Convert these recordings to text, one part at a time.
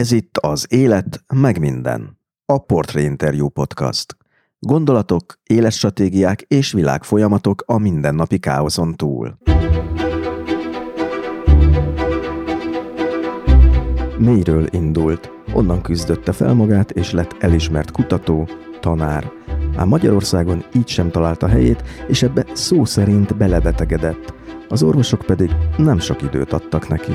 Ez itt az Élet, meg minden. A Portré Interview Podcast. Gondolatok, életstratégiák és világfolyamatok a mindennapi káoszon túl. Mélyről indult, onnan küzdötte fel magát és lett elismert kutató, tanár. Ám Magyarországon így sem találta helyét, és ebbe szó szerint belebetegedett. Az orvosok pedig nem sok időt adtak neki.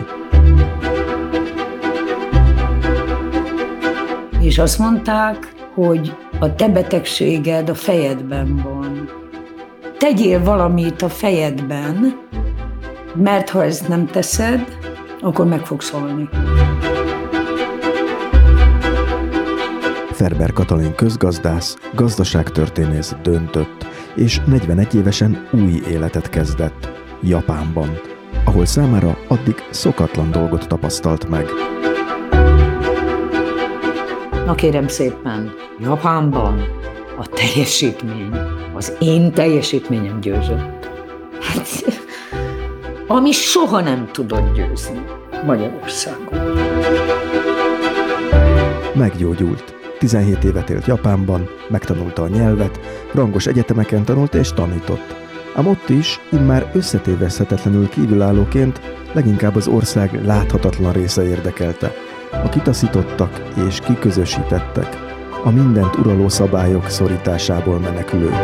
És azt mondták, hogy a te betegséged a fejedben van. Tegyél valamit a fejedben, mert ha ezt nem teszed, akkor meg fogsz halni. Ferber Katalin közgazdász, gazdaságtörténész döntött, és 41 évesen új életet kezdett, Japánban, ahol számára addig szokatlan dolgot tapasztalt meg. Na kérem szépen, Japánban a teljesítmény, az én teljesítményem győzött. Hát, ami soha nem tudott győzni Magyarországon. Meggyógyult. 17 évet élt Japánban, megtanulta a nyelvet, rangos egyetemeken tanult és tanított. Ám ott is, immár összetévezhetetlenül kívülállóként leginkább az ország láthatatlan része érdekelte – a kitaszítottak és kiközösítettek, a mindent uraló szabályok szorításából menekülők.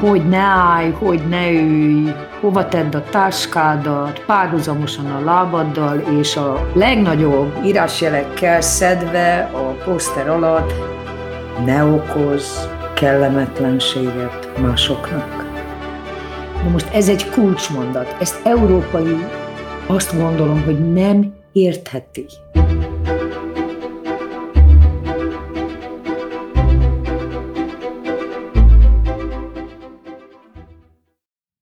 Hogy ne állj, hogy ne ülj, hova tedd a táskádat, párhuzamosan a lábaddal, és a legnagyobb írásjelekkel szedve a poszter alatt ne okoz kellemetlenséget másoknak. Na most ez egy kulcsmondat, ezt európai azt gondolom, hogy nem értheti.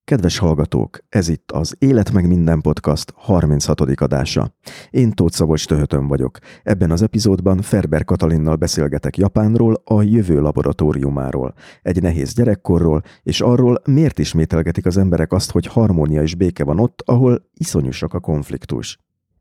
Kedves hallgatók, ez itt az Élet meg minden podcast 36. adása. Én Tóth Szabolcs Töhötön vagyok. Ebben az epizódban Ferber Katalinnal beszélgetek Japánról, a jövő laboratóriumáról, egy nehéz gyerekkorról, és arról, miért ismételgetik az emberek azt, hogy harmónia és béke van ott, ahol iszonyúsak a konfliktus.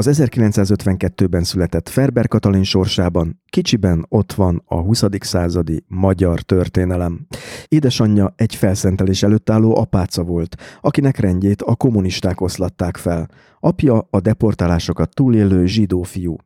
Az 1952-ben született Ferber Katalin sorsában kicsiben ott van a 20. századi magyar történelem. Édesanyja egy felszentelés előtt álló apáca volt, akinek rendjét a kommunisták oszlatták fel. Apja a deportálásokat túlélő zsidó fiú.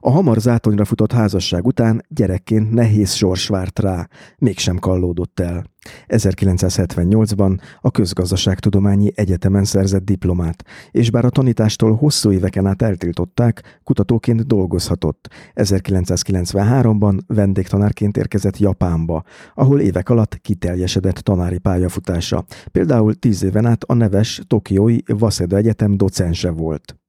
A hamar zátonyra futott házasság után gyerekként nehéz sors várt rá, mégsem kallódott el. 1978-ban a Közgazdaságtudományi Egyetemen szerzett diplomát, és bár a tanítástól hosszú éveken át eltiltották, kutatóként dolgozhatott. 1993-ban vendégtanárként érkezett Japánba, ahol évek alatt kiteljesedett tanári pályafutása. Például tíz éven át a neves Tokiói Waseda Egyetem docense volt.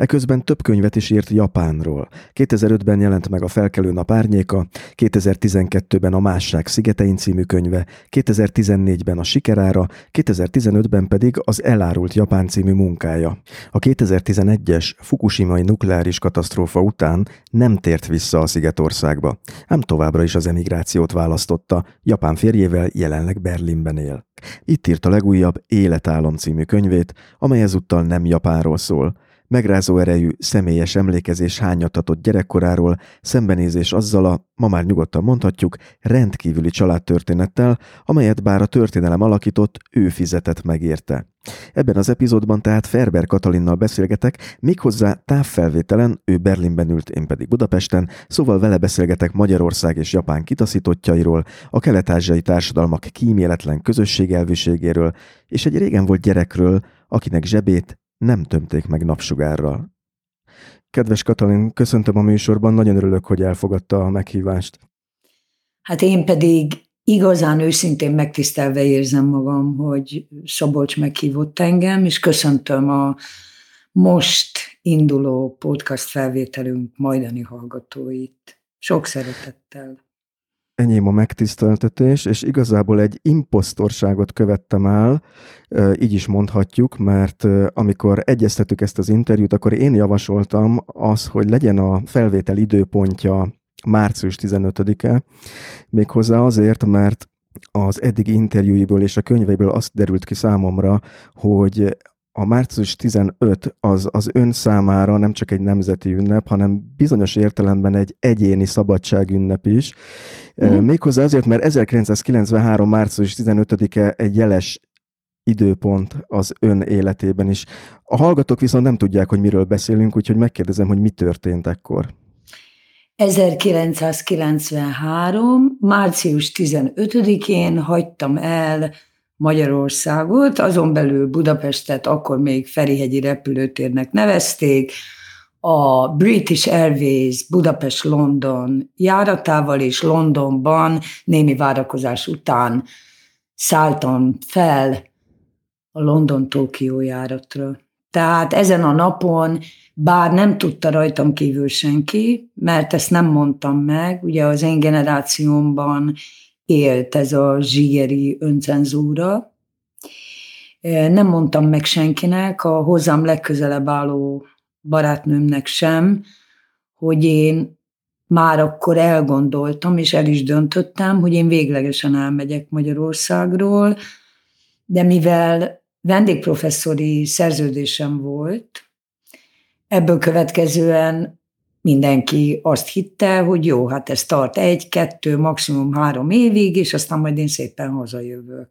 Eközben több könyvet is írt Japánról. 2005-ben jelent meg a Felkelő nap árnyéka, 2012-ben a Másság szigetein című könyve, 2014-ben a Sikerára, 2015-ben pedig az Elárult Japán című munkája. A 2011-es Fukushimai nukleáris katasztrófa után nem tért vissza a Szigetországba, ám továbbra is az emigrációt választotta, Japán férjével jelenleg Berlinben él. Itt írt a legújabb Életálom című könyvét, amely ezúttal nem Japánról szól, Megrázó erejű, személyes emlékezés hányatatott gyerekkoráról, szembenézés azzal a, ma már nyugodtan mondhatjuk, rendkívüli családtörténettel, amelyet bár a történelem alakított, ő fizetett megérte. Ebben az epizódban tehát Ferber Katalinnal beszélgetek, méghozzá távfelvételen, ő Berlinben ült, én pedig Budapesten, szóval vele beszélgetek Magyarország és Japán kitaszítottjairól, a kelet-ázsiai társadalmak kíméletlen közösségelvűségéről, és egy régen volt gyerekről, akinek zsebét nem tömték meg napsugárral. Kedves Katalin, köszöntöm a műsorban, nagyon örülök, hogy elfogadta a meghívást. Hát én pedig igazán őszintén megtisztelve érzem magam, hogy Szabolcs meghívott engem, és köszöntöm a most induló podcast felvételünk majdani hallgatóit. Sok szeretettel enyém a megtiszteltetés, és igazából egy imposztorságot követtem el, így is mondhatjuk, mert amikor egyeztetük ezt az interjút, akkor én javasoltam az, hogy legyen a felvétel időpontja március 15-e, méghozzá azért, mert az eddigi interjúiból és a könyveiből azt derült ki számomra, hogy a március 15 az az ön számára nem csak egy nemzeti ünnep, hanem bizonyos értelemben egy egyéni szabadságünnep is. Mm. Méghozzá azért, mert 1993. március 15-e egy jeles időpont az ön életében is. A hallgatók viszont nem tudják, hogy miről beszélünk, úgyhogy megkérdezem, hogy mi történt ekkor. 1993. március 15-én hagytam el Magyarországot, azon belül Budapestet akkor még Ferihegyi repülőtérnek nevezték, a British Airways Budapest-London járatával és Londonban némi várakozás után szálltam fel a London-Tokió járatra. Tehát ezen a napon, bár nem tudta rajtam kívül senki, mert ezt nem mondtam meg, ugye az én generációmban élt ez a zsigeri öncenzúra. Nem mondtam meg senkinek, a hozzám legközelebb álló barátnőmnek sem, hogy én már akkor elgondoltam, és el is döntöttem, hogy én véglegesen elmegyek Magyarországról, de mivel vendégprofesszori szerződésem volt, ebből következően mindenki azt hitte, hogy jó, hát ez tart egy, kettő, maximum három évig, és aztán majd én szépen hazajövök.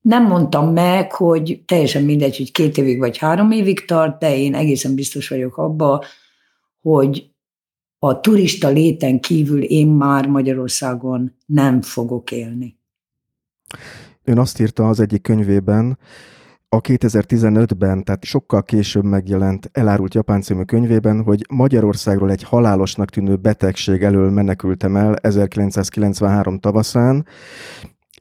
Nem mondtam meg, hogy teljesen mindegy, hogy két évig vagy három évig tart, de én egészen biztos vagyok abba, hogy a turista léten kívül én már Magyarországon nem fogok élni. Ön azt írta az egyik könyvében, a 2015-ben, tehát sokkal később megjelent Elárult Japán című könyvében, hogy Magyarországról egy halálosnak tűnő betegség elől menekültem el 1993 tavaszán,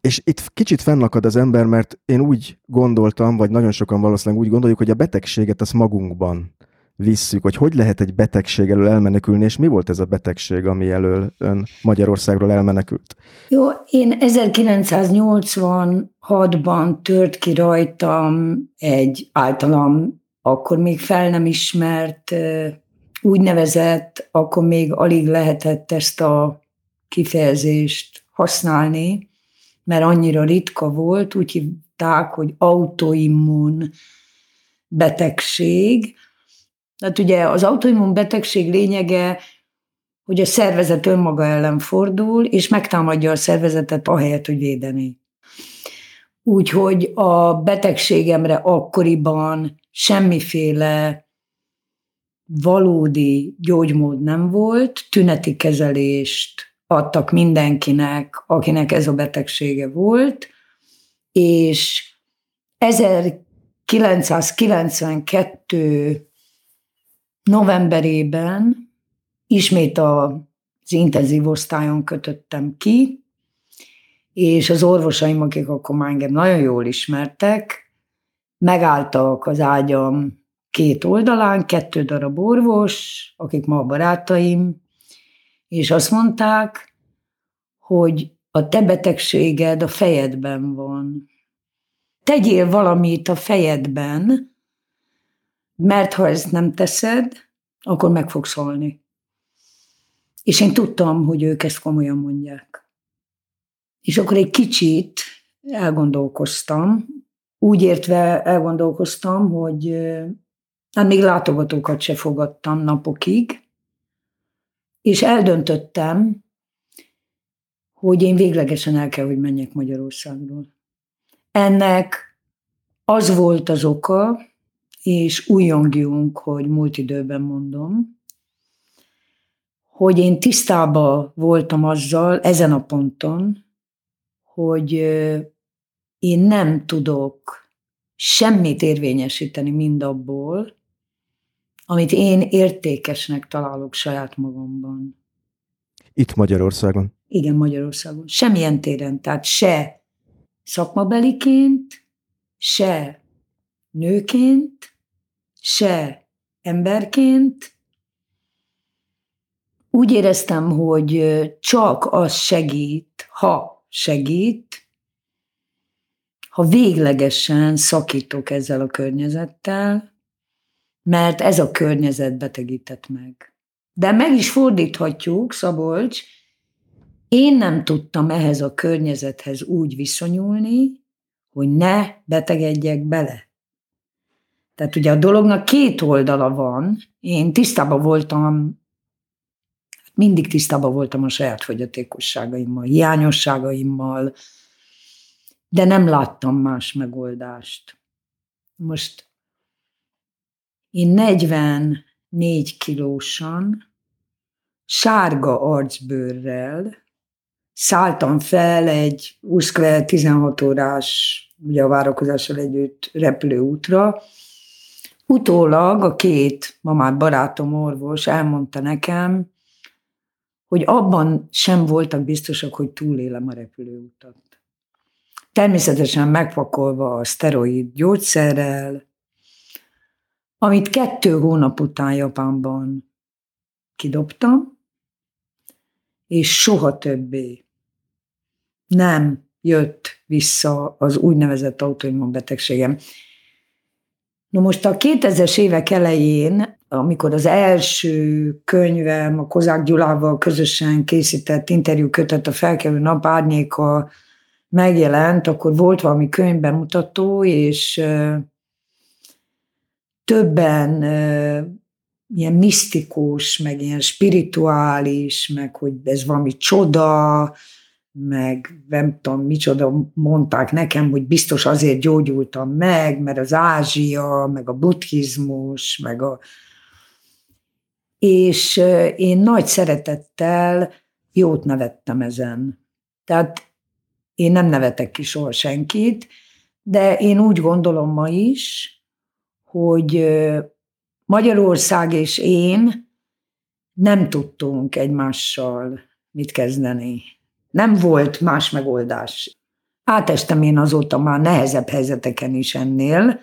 és itt kicsit fennakad az ember, mert én úgy gondoltam, vagy nagyon sokan valószínűleg úgy gondoljuk, hogy a betegséget az magunkban visszük, hogy hogy lehet egy betegség elől elmenekülni, és mi volt ez a betegség, ami elől ön Magyarországról elmenekült? Jó, én 1986-ban tört ki rajtam egy általam akkor még fel nem ismert, úgynevezett, akkor még alig lehetett ezt a kifejezést használni, mert annyira ritka volt, úgy hívták, hogy autoimmun betegség, tehát ugye az autoimmun betegség lényege, hogy a szervezet önmaga ellen fordul, és megtámadja a szervezetet ahelyett, hogy védeni. Úgyhogy a betegségemre akkoriban semmiféle valódi gyógymód nem volt, tüneti kezelést adtak mindenkinek, akinek ez a betegsége volt, és 1992 novemberében ismét az intenzív osztályon kötöttem ki, és az orvosaim, akik akkor már engem nagyon jól ismertek, megálltak az ágyam két oldalán, kettő darab orvos, akik ma a barátaim, és azt mondták, hogy a te betegséged a fejedben van. Tegyél valamit a fejedben, mert ha ezt nem teszed, akkor meg fogsz halni. És én tudtam, hogy ők ezt komolyan mondják. És akkor egy kicsit elgondolkoztam, úgy értve elgondolkoztam, hogy Hát még látogatókat se fogadtam napokig, és eldöntöttem, hogy én véglegesen el kell, hogy menjek Magyarországról. Ennek az volt az oka, és újongjunk, hogy múlt időben mondom, hogy én tisztában voltam azzal ezen a ponton, hogy én nem tudok semmit érvényesíteni mindabból, amit én értékesnek találok saját magamban. Itt Magyarországon? Igen, Magyarországon. Semmilyen téren. Tehát se szakmabeliként, se nőként, se emberként. Úgy éreztem, hogy csak az segít, ha segít, ha véglegesen szakítok ezzel a környezettel, mert ez a környezet betegített meg. De meg is fordíthatjuk, Szabolcs, én nem tudtam ehhez a környezethez úgy viszonyulni, hogy ne betegedjek bele. Tehát ugye a dolognak két oldala van. Én tisztában voltam, mindig tisztában voltam a saját fogyatékosságaimmal, hiányosságaimmal, de nem láttam más megoldást. Most én 44 kilósan, sárga arcbőrrel szálltam fel egy 20 16 órás, ugye a várakozással együtt repülőútra. Utólag a két, ma már barátom orvos elmondta nekem, hogy abban sem voltak biztosak, hogy túlélem a repülőutat. Természetesen megpakolva a szteroid gyógyszerrel, amit kettő hónap után Japánban kidobtam, és soha többé nem jött vissza az úgynevezett autoimmun betegségem. Na most a 2000-es évek elején, amikor az első könyvem a Kozák Gyulával közösen készített interjú kötet a felkelő nap árnyéka megjelent, akkor volt valami könyvbemutató, és többen ilyen misztikus, meg ilyen spirituális, meg hogy ez valami csoda, meg nem tudom micsoda mondták nekem, hogy biztos azért gyógyultam meg, mert az Ázsia, meg a buddhizmus, meg a... És én nagy szeretettel jót nevettem ezen. Tehát én nem nevetek ki soha senkit, de én úgy gondolom ma is, hogy Magyarország és én nem tudtunk egymással mit kezdeni. Nem volt más megoldás. Átestem én azóta már nehezebb helyzeteken is ennél,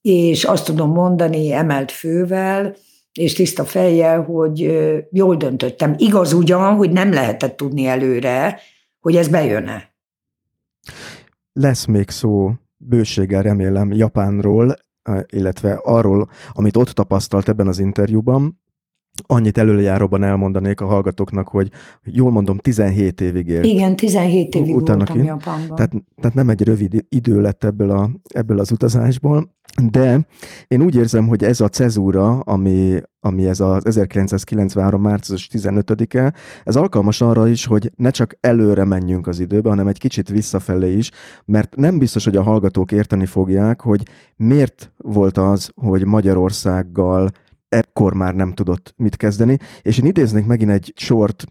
és azt tudom mondani emelt fővel, és tiszta fejjel, hogy jól döntöttem. Igaz ugyan, hogy nem lehetett tudni előre, hogy ez bejön-e. Lesz még szó bőséggel remélem Japánról, illetve arról, amit ott tapasztalt ebben az interjúban, annyit előjáróban elmondanék a hallgatóknak, hogy jól mondom, 17 évig élt. Igen, 17 évig Utána voltam. Japánban. Tehát, tehát nem egy rövid idő lett ebből, a, ebből az utazásból, de én úgy érzem, hogy ez a cezúra, ami, ami ez az 1993. március 15-e, ez alkalmas arra is, hogy ne csak előre menjünk az időbe, hanem egy kicsit visszafelé is, mert nem biztos, hogy a hallgatók érteni fogják, hogy miért volt az, hogy Magyarországgal ekkor már nem tudott mit kezdeni. És én idéznék megint egy sort,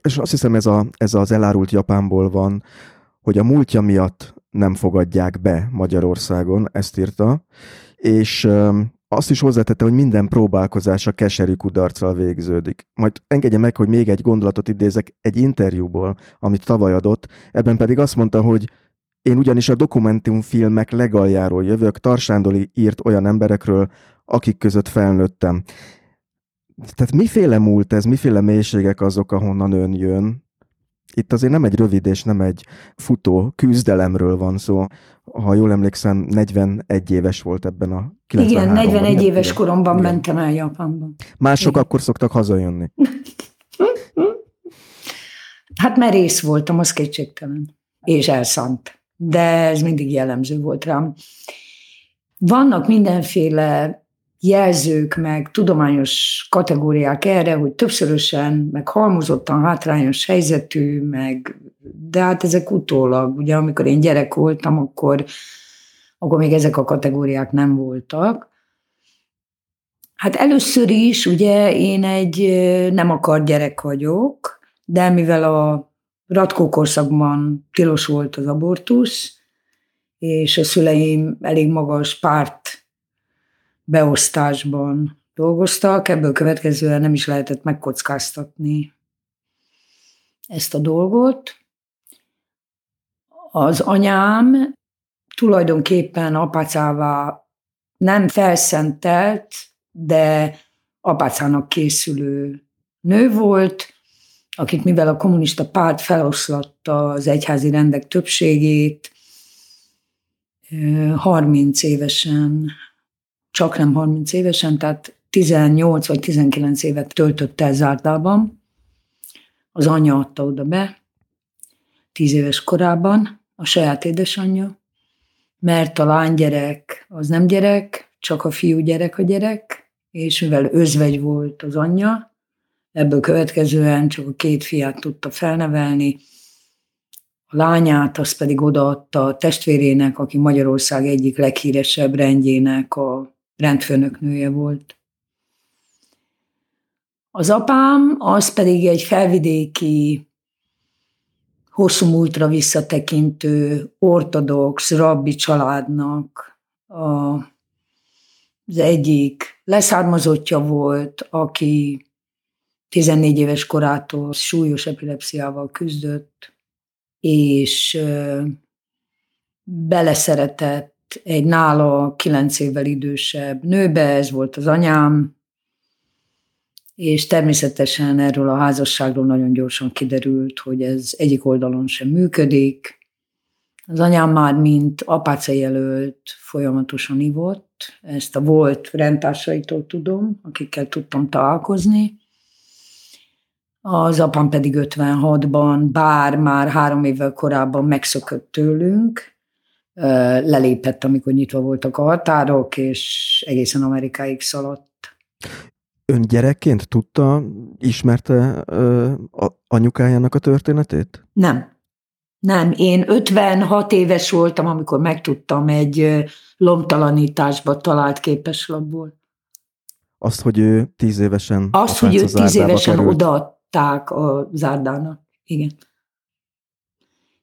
és azt hiszem ez, a, ez az elárult Japánból van, hogy a múltja miatt nem fogadják be Magyarországon, ezt írta, és azt is hozzátette, hogy minden próbálkozás a keserű kudarccal végződik. Majd engedje meg, hogy még egy gondolatot idézek egy interjúból, amit tavaly adott, ebben pedig azt mondta, hogy én ugyanis a dokumentumfilmek legaljáról jövök, Tarsándoli írt olyan emberekről, akik között felnőttem. Tehát miféle múlt ez, miféle mélységek azok, ahonnan ön jön? Itt azért nem egy rövid és nem egy futó küzdelemről van szó. Ha jól emlékszem, 41 éves volt ebben a 93 Igen, 41 éves koromban Igen. mentem el Japánba. Mások Igen. akkor szoktak hazajönni. Hát merész voltam, az kétségtelen. És elszánt. De ez mindig jellemző volt rám. vannak mindenféle jelzők, meg tudományos kategóriák erre, hogy többszörösen, meg halmozottan hátrányos helyzetű, meg, de hát ezek utólag, ugye amikor én gyerek voltam, akkor, akkor még ezek a kategóriák nem voltak. Hát először is, ugye én egy nem akar gyerek vagyok, de mivel a Ratkó tilos volt az abortusz, és a szüleim elég magas párt beosztásban dolgoztak, ebből következően nem is lehetett megkockáztatni ezt a dolgot. Az anyám tulajdonképpen apácává nem felszentelt, de apácának készülő nő volt, akik mivel a kommunista párt feloszlatta az egyházi rendek többségét, 30 évesen csak nem 30 évesen, tehát 18 vagy 19 évet töltött el. Az anyja adta oda be, 10 éves korában, a saját édesanyja, mert a lánygyerek az nem gyerek, csak a fiú gyerek a gyerek, és mivel özvegy volt az anyja, ebből következően csak a két fiát tudta felnevelni, a lányát azt pedig odaadta a testvérének, aki Magyarország egyik leghíresebb rendjének a rendfőnöknője volt. Az apám az pedig egy felvidéki, hosszú múltra visszatekintő ortodox rabbi családnak a, az egyik leszármazottja volt, aki 14 éves korától súlyos epilepsziával küzdött, és beleszeretett egy nála kilenc évvel idősebb nőbe, ez volt az anyám, és természetesen erről a házasságról nagyon gyorsan kiderült, hogy ez egyik oldalon sem működik. Az anyám már, mint apáca jelölt, folyamatosan ivott. Ezt a volt rendtársaitól tudom, akikkel tudtam találkozni. Az apám pedig 56-ban, bár már három évvel korábban megszökött tőlünk, lelépett, amikor nyitva voltak a határok, és egészen Amerikáig szaladt. Ön gyerekként tudta, ismerte anyukájának a történetét? Nem. Nem, én 56 éves voltam, amikor megtudtam egy lomtalanításba talált képeslapból. Azt, hogy ő tíz évesen Azt, hogy ő tíz évesen került. odaadták a zárdának. Igen.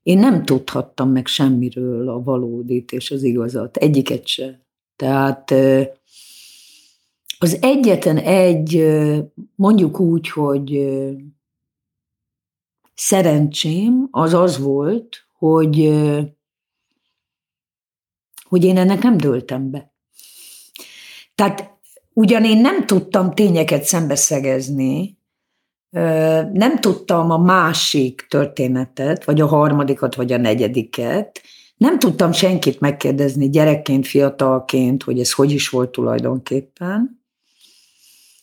Én nem tudhattam meg semmiről a valódit és az igazat, egyiket se. Tehát az egyetlen egy, mondjuk úgy, hogy szerencsém az az volt, hogy, hogy én ennek nem dőltem be. Tehát ugyan én nem tudtam tényeket szembeszegezni, nem tudtam a másik történetet, vagy a harmadikat, vagy a negyediket. Nem tudtam senkit megkérdezni gyerekként, fiatalként, hogy ez hogy is volt tulajdonképpen.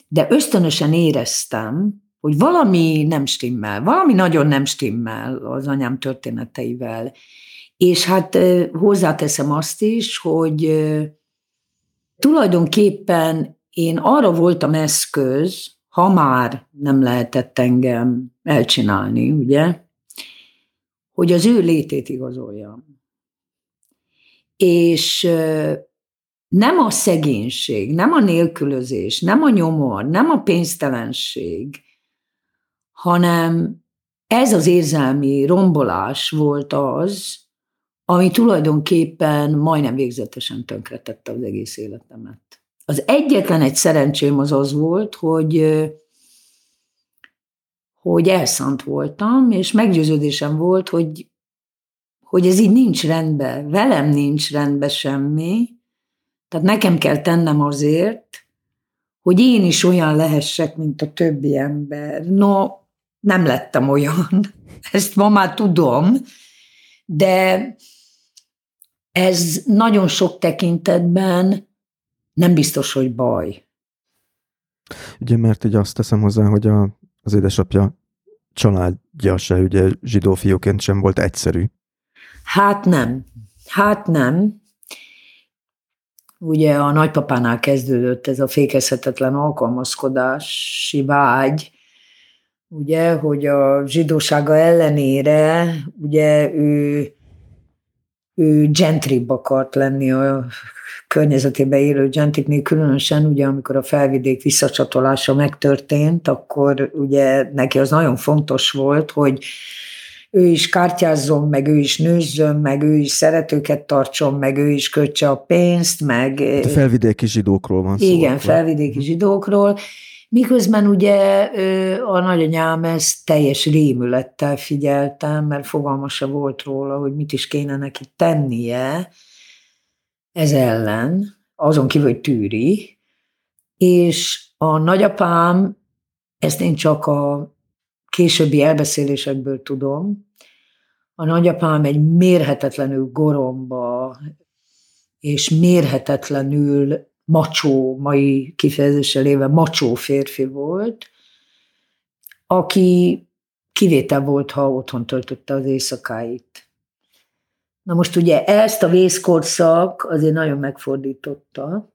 De ösztönösen éreztem, hogy valami nem stimmel, valami nagyon nem stimmel az anyám történeteivel. És hát hozzáteszem azt is, hogy tulajdonképpen én arra voltam eszköz, ha már nem lehetett engem elcsinálni, ugye, hogy az ő létét igazoljam. És nem a szegénység, nem a nélkülözés, nem a nyomor, nem a pénztelenség, hanem ez az érzelmi rombolás volt az, ami tulajdonképpen majdnem végzetesen tönkretette az egész életemet. Az egyetlen egy szerencsém az az volt, hogy hogy elszánt voltam, és meggyőződésem volt, hogy, hogy ez így nincs rendben, velem nincs rendben semmi, tehát nekem kell tennem azért, hogy én is olyan lehessek, mint a többi ember. No, nem lettem olyan, ezt ma már tudom, de ez nagyon sok tekintetben nem biztos, hogy baj. Ugye, mert így azt teszem hozzá, hogy a, az édesapja családja se ugye zsidó fiúként sem volt egyszerű. Hát nem. Hát nem. ugye a nagypapánál kezdődött ez a fékezhetetlen alkalmazkodási vágy, ugye, hogy a zsidósága ellenére ugye ő, ő gentribb akart lenni a környezetében élő gentiknél, különösen ugye amikor a felvidék visszacsatolása megtörtént, akkor ugye neki az nagyon fontos volt, hogy ő is kártyázzon, meg ő is nőzzön, meg ő is szeretőket tartson, meg ő is kötse a pénzt, meg... De felvidéki zsidókról van szó. Igen, felvidéki zsidókról, Miközben ugye a nagyanyám ezt teljes rémülettel figyeltem, mert fogalma se volt róla, hogy mit is kéne neki tennie ez ellen, azon kívül, hogy tűri, és a nagyapám, ezt én csak a későbbi elbeszélésekből tudom, a nagyapám egy mérhetetlenül goromba és mérhetetlenül macsó, mai kifejezéssel éve macsó férfi volt, aki kivétel volt, ha otthon töltötte az éjszakáit. Na most ugye ezt a vészkorszak azért nagyon megfordította.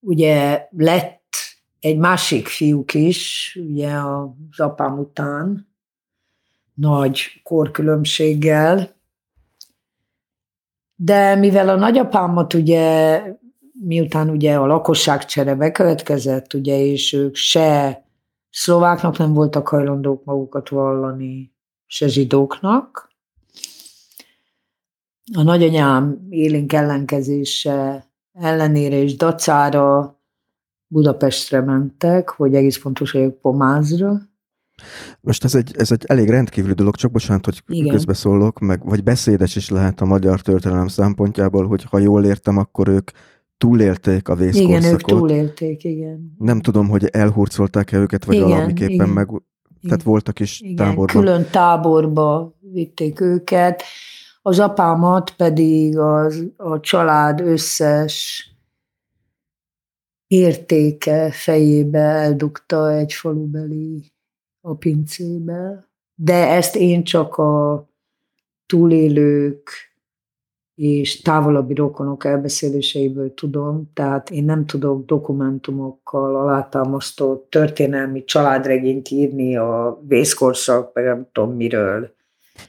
Ugye lett egy másik fiúk is, ugye az apám után, nagy korkülönbséggel, de mivel a nagyapámat ugye miután ugye a lakosságcsere bekövetkezett, ugye, és ők se szlováknak nem voltak hajlandók magukat vallani, se zsidóknak. A nagyanyám élénk ellenkezése ellenére és dacára Budapestre mentek, hogy egész pontos vagyok Pomázra. Most ez egy, ez egy elég rendkívüli dolog, csak bocsánat, hogy Igen. közbeszólok, meg, vagy beszédes is lehet a magyar történelem szempontjából, hogy ha jól értem, akkor ők túlélték a vészkorszakot. Igen, ők túlélték, igen. Nem tudom, hogy elhurcolták-e őket, vagy igen, valamiképpen igen. meg... Tehát voltak is igen, táborban. külön táborba vitték őket. Az apámat pedig az, a család összes értéke fejébe eldugta egy falubeli a pincébe. De ezt én csak a túlélők és távolabbi rokonok elbeszéléseiből tudom, tehát én nem tudok dokumentumokkal alátámasztó történelmi családregényt írni a vészkorszak, meg nem tudom miről.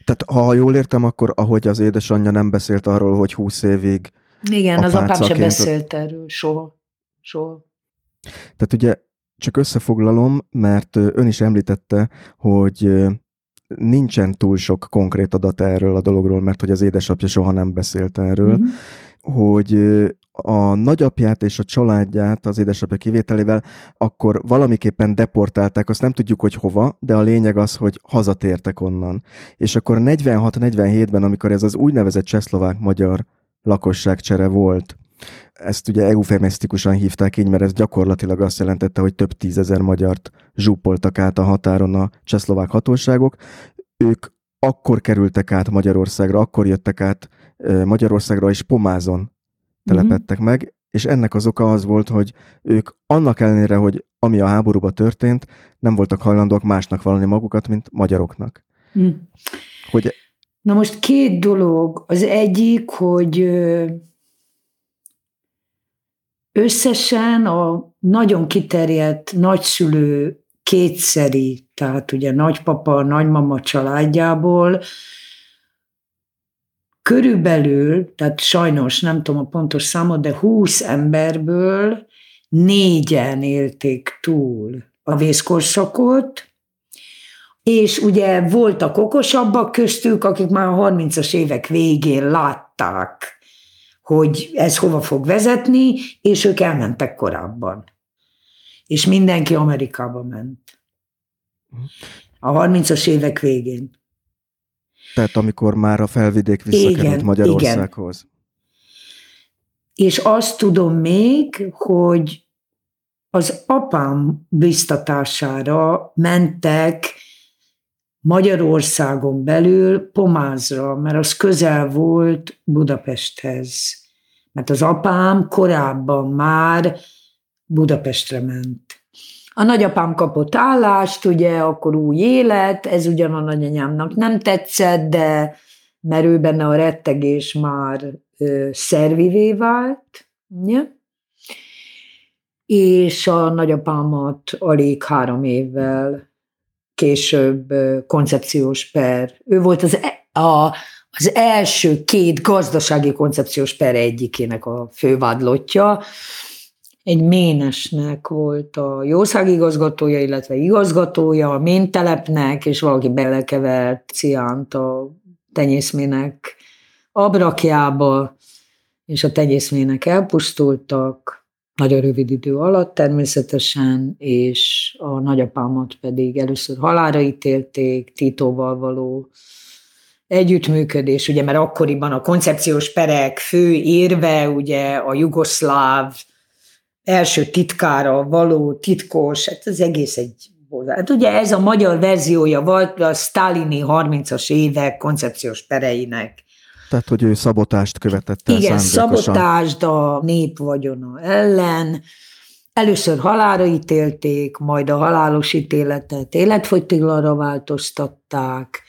Tehát ha jól értem, akkor ahogy az édesanyja nem beszélt arról, hogy húsz évig Igen, az apám sem beszélt erről soha. soha. Tehát ugye csak összefoglalom, mert ön is említette, hogy nincsen túl sok konkrét adat erről a dologról, mert hogy az édesapja soha nem beszélt erről, mm-hmm. Hogy a nagyapját és a családját az édesapja kivételével akkor valamiképpen deportálták, azt nem tudjuk, hogy hova, de a lényeg az, hogy hazatértek onnan. És akkor 46-47-ben, amikor ez az úgynevezett csehszlovák-magyar lakosságcsere volt, ezt ugye eufemisztikusan hívták így, mert ez gyakorlatilag azt jelentette, hogy több tízezer magyart zsúpoltak át a határon a csehszlovák hatóságok. Ők akkor kerültek át Magyarországra, akkor jöttek át Magyarországra, és Pomázon telepettek mm-hmm. meg, és ennek az oka az volt, hogy ők annak ellenére, hogy ami a háborúban történt, nem voltak hajlandóak másnak valani magukat, mint magyaroknak. Mm. Hogy... Na most két dolog. Az egyik, hogy Összesen a nagyon kiterjedt nagyszülő kétszeri, tehát ugye nagypapa, nagymama családjából körülbelül, tehát sajnos nem tudom a pontos számot, de 20 emberből négyen élték túl a vészkorszakot, és ugye voltak okosabbak köztük, akik már a 30-as évek végén látták, hogy ez hova fog vezetni, és ők elmentek korábban. És mindenki Amerikába ment. A 30-as évek végén. Tehát amikor már a felvidék visszakerült Magyarországhoz. Igen. És azt tudom még, hogy az apám biztatására mentek Magyarországon belül Pomázra, mert az közel volt Budapesthez. Mert az apám korábban már Budapestre ment. A nagyapám kapott állást, ugye, akkor új élet, ez ugyan a nagyanyámnak nem tetszett, de mert ő benne a rettegés már ö, szervivé vált, ugye? és a nagyapámat alig három évvel később koncepciós per. Ő volt az, e, a, az első két gazdasági koncepciós per egyikének a fővádlottja. Egy ménesnek volt a jószágigazgatója, illetve igazgatója a méntelepnek, és valaki belekevert ciánt a tenyészmének abrakjába, és a tenyészmének elpusztultak, nagyon rövid idő alatt természetesen, és a nagyapámat pedig először halára ítélték, Titóval való együttműködés, ugye, mert akkoriban a koncepciós perek fő érve, ugye a jugoszláv első titkára való titkos, hát az egész egy Hát ugye ez a magyar verziója volt a sztálini 30-as évek koncepciós pereinek. Tehát, hogy ő szabotást követett el Igen, szabotást a nép vagyona ellen. Először halára ítélték, majd a halálos ítéletet életfogytiglanra változtatták.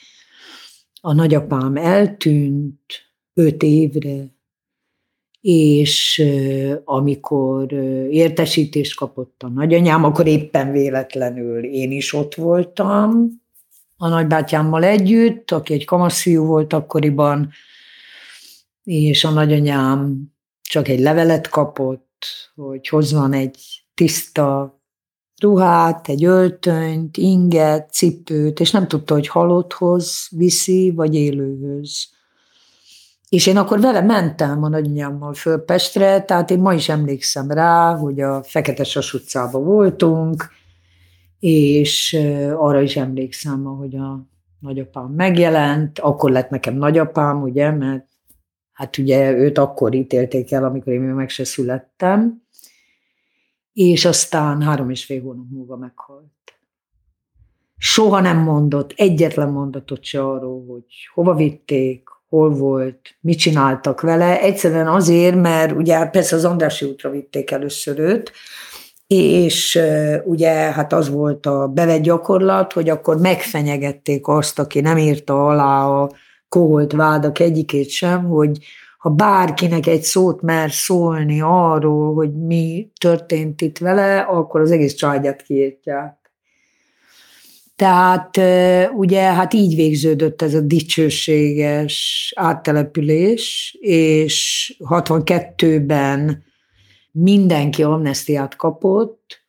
A nagyapám eltűnt öt évre, és amikor értesítést kapott a nagyanyám, akkor éppen véletlenül én is ott voltam, a nagybátyámmal együtt, aki egy kamaszfiú volt akkoriban, és a nagyanyám csak egy levelet kapott, hogy hozzon egy tiszta ruhát, egy öltönyt, inget, cipőt, és nem tudta, hogy halotthoz viszi, vagy élőhöz. És én akkor vele mentem a nagyanyámmal föl Pestre, tehát én ma is emlékszem rá, hogy a Fekete Sas utcában voltunk, és arra is emlékszem, hogy a nagyapám megjelent, akkor lett nekem nagyapám, ugye, mert hát ugye őt akkor ítélték el, amikor én még meg se születtem, és aztán három és fél hónap múlva meghalt. Soha nem mondott, egyetlen mondatot se arról, hogy hova vitték, hol volt, mit csináltak vele. Egyszerűen azért, mert ugye persze az Andrási útra vitték először őt, és ugye hát az volt a bevett gyakorlat, hogy akkor megfenyegették azt, aki nem írta alá a koholt vádak egyikét sem, hogy ha bárkinek egy szót mer szólni arról, hogy mi történt itt vele, akkor az egész családját kiírtják. Tehát ugye hát így végződött ez a dicsőséges áttelepülés, és 62-ben mindenki amnestiát kapott,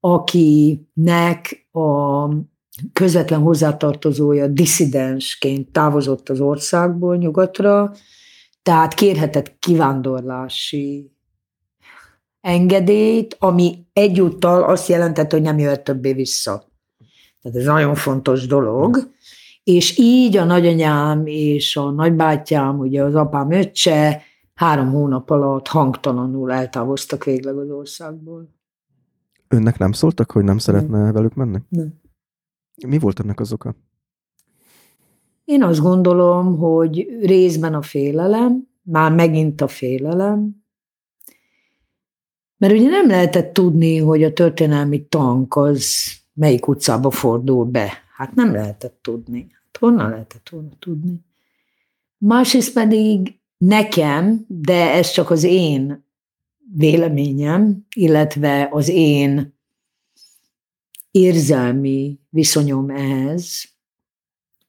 akinek a közvetlen hozzátartozója diszidensként távozott az országból nyugatra, tehát kérhetett kivándorlási engedélyt, ami egyúttal azt jelentett, hogy nem jöhet többé vissza. Tehát ez nagyon fontos dolog. És így a nagyanyám és a nagybátyám, ugye az apám öccse három hónap alatt hangtalanul eltávoztak végleg az országból. Önnek nem szóltak, hogy nem szeretne nem. velük menni? Nem. Mi volt ennek az oka? Én azt gondolom, hogy részben a félelem, már megint a félelem, mert ugye nem lehetett tudni, hogy a történelmi tank az melyik utcába fordul be. Hát nem lehetett tudni. Hát honnan lehetett volna tudni? Másrészt pedig nekem, de ez csak az én véleményem, illetve az én érzelmi viszonyom ehhez.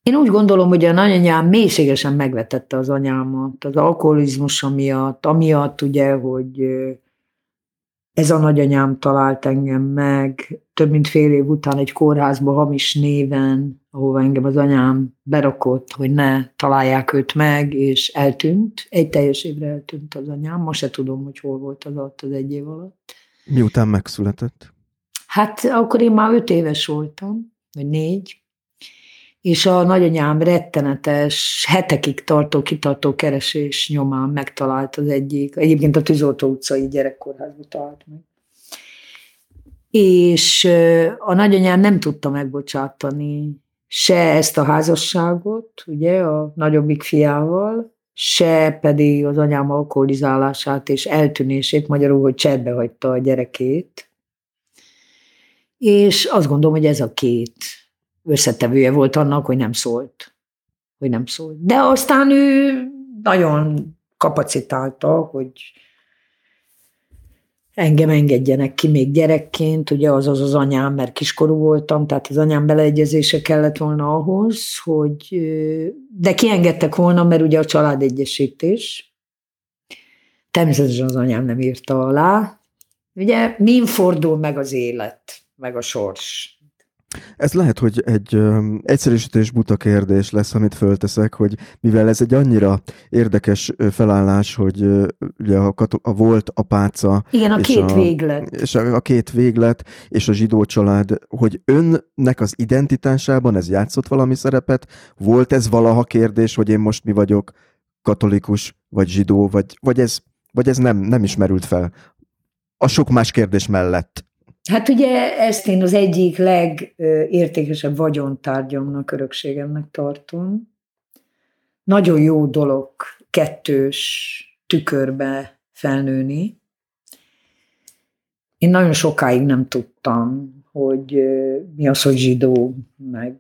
Én úgy gondolom, hogy a nagyanyám mélységesen megvetette az anyámat az alkoholizmusa miatt, amiatt ugye, hogy ez a nagyanyám talált engem meg, több mint fél év után egy kórházba hamis néven, ahova engem az anyám berakott, hogy ne találják őt meg, és eltűnt. Egy teljes évre eltűnt az anyám. Most se tudom, hogy hol volt az alatt az egy év alatt. Miután megszületett? Hát akkor én már öt éves voltam, vagy négy, és a nagyanyám rettenetes, hetekig tartó, kitartó keresés nyomán megtalált az egyik, egyébként a Tűzoltó utcai gyerekkorházba talált meg. És a nagyanyám nem tudta megbocsátani se ezt a házasságot, ugye, a nagyobbik fiával, se pedig az anyám alkoholizálását és eltűnését, magyarul, hogy cserbe hagyta a gyerekét, és azt gondolom, hogy ez a két összetevője volt annak, hogy nem szólt. hogy nem szól. De aztán ő nagyon kapacitálta, hogy engem engedjenek ki még gyerekként, ugye az az az anyám, mert kiskorú voltam, tehát az anyám beleegyezése kellett volna ahhoz, hogy de kiengedtek volna, mert ugye a családegyesítés. Természetesen az anyám nem írta alá. Ugye min fordul meg az élet, meg a sors? Ez lehet, hogy egy ö, egyszerűsítés buta kérdés lesz, amit fölteszek, hogy mivel ez egy annyira érdekes felállás, hogy ö, ugye a, a volt a páca. Igen, a két a, véglet. És a, a két véglet, és a zsidó család, hogy önnek az identitásában ez játszott valami szerepet? Volt ez valaha kérdés, hogy én most mi vagyok, katolikus, vagy zsidó, vagy, vagy ez, vagy ez nem, nem ismerült fel a sok más kérdés mellett? Hát ugye ezt én az egyik legértékesebb vagyontárgyamnak, örökségemnek tartom. Nagyon jó dolog kettős tükörbe felnőni. Én nagyon sokáig nem tudtam, hogy mi az, hogy zsidó, meg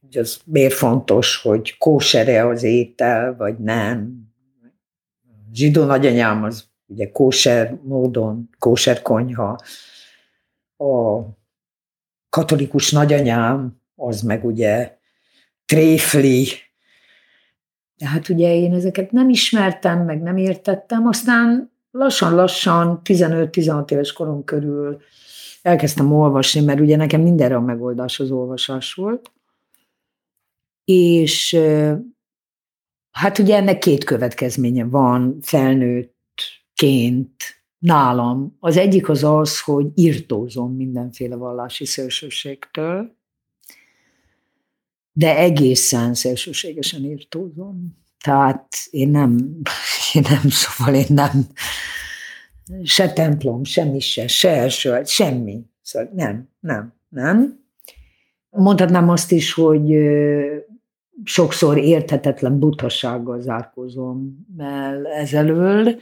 hogy az miért fontos, hogy kósere az étel, vagy nem. Zsidó nagyanyám az ugye kóser módon, kóser konyha, a katolikus nagyanyám, az meg ugye tréfli. De hát ugye én ezeket nem ismertem, meg nem értettem, aztán lassan-lassan, 15-16 éves korom körül elkezdtem olvasni, mert ugye nekem mindenre a megoldás az olvasás volt. És hát ugye ennek két következménye van felnőttként, nálam. Az egyik az az, hogy írtózom mindenféle vallási szélsőségtől, de egészen szélsőségesen írtózom. Tehát én nem, én nem, szóval én nem, se templom, semmi se, se első, semmi. Szóval nem, nem, nem. Mondhatnám azt is, hogy sokszor érthetetlen butasággal zárkozom el ezelől,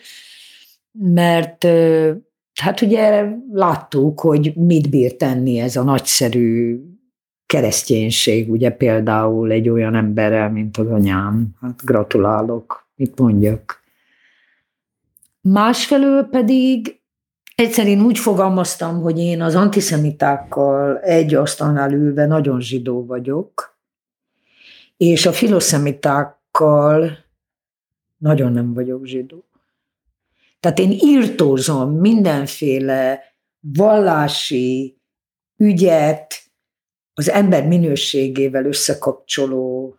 mert hát ugye láttuk, hogy mit bír tenni ez a nagyszerű kereszténység, ugye például egy olyan emberrel, mint az anyám. Hát gratulálok, mit mondjak. Másfelől pedig egyszer én úgy fogalmaztam, hogy én az antiszemitákkal egy asztalnál ülve nagyon zsidó vagyok, és a filoszemitákkal nagyon nem vagyok zsidó. Tehát én írtózom mindenféle vallási ügyet az ember minőségével összekapcsoló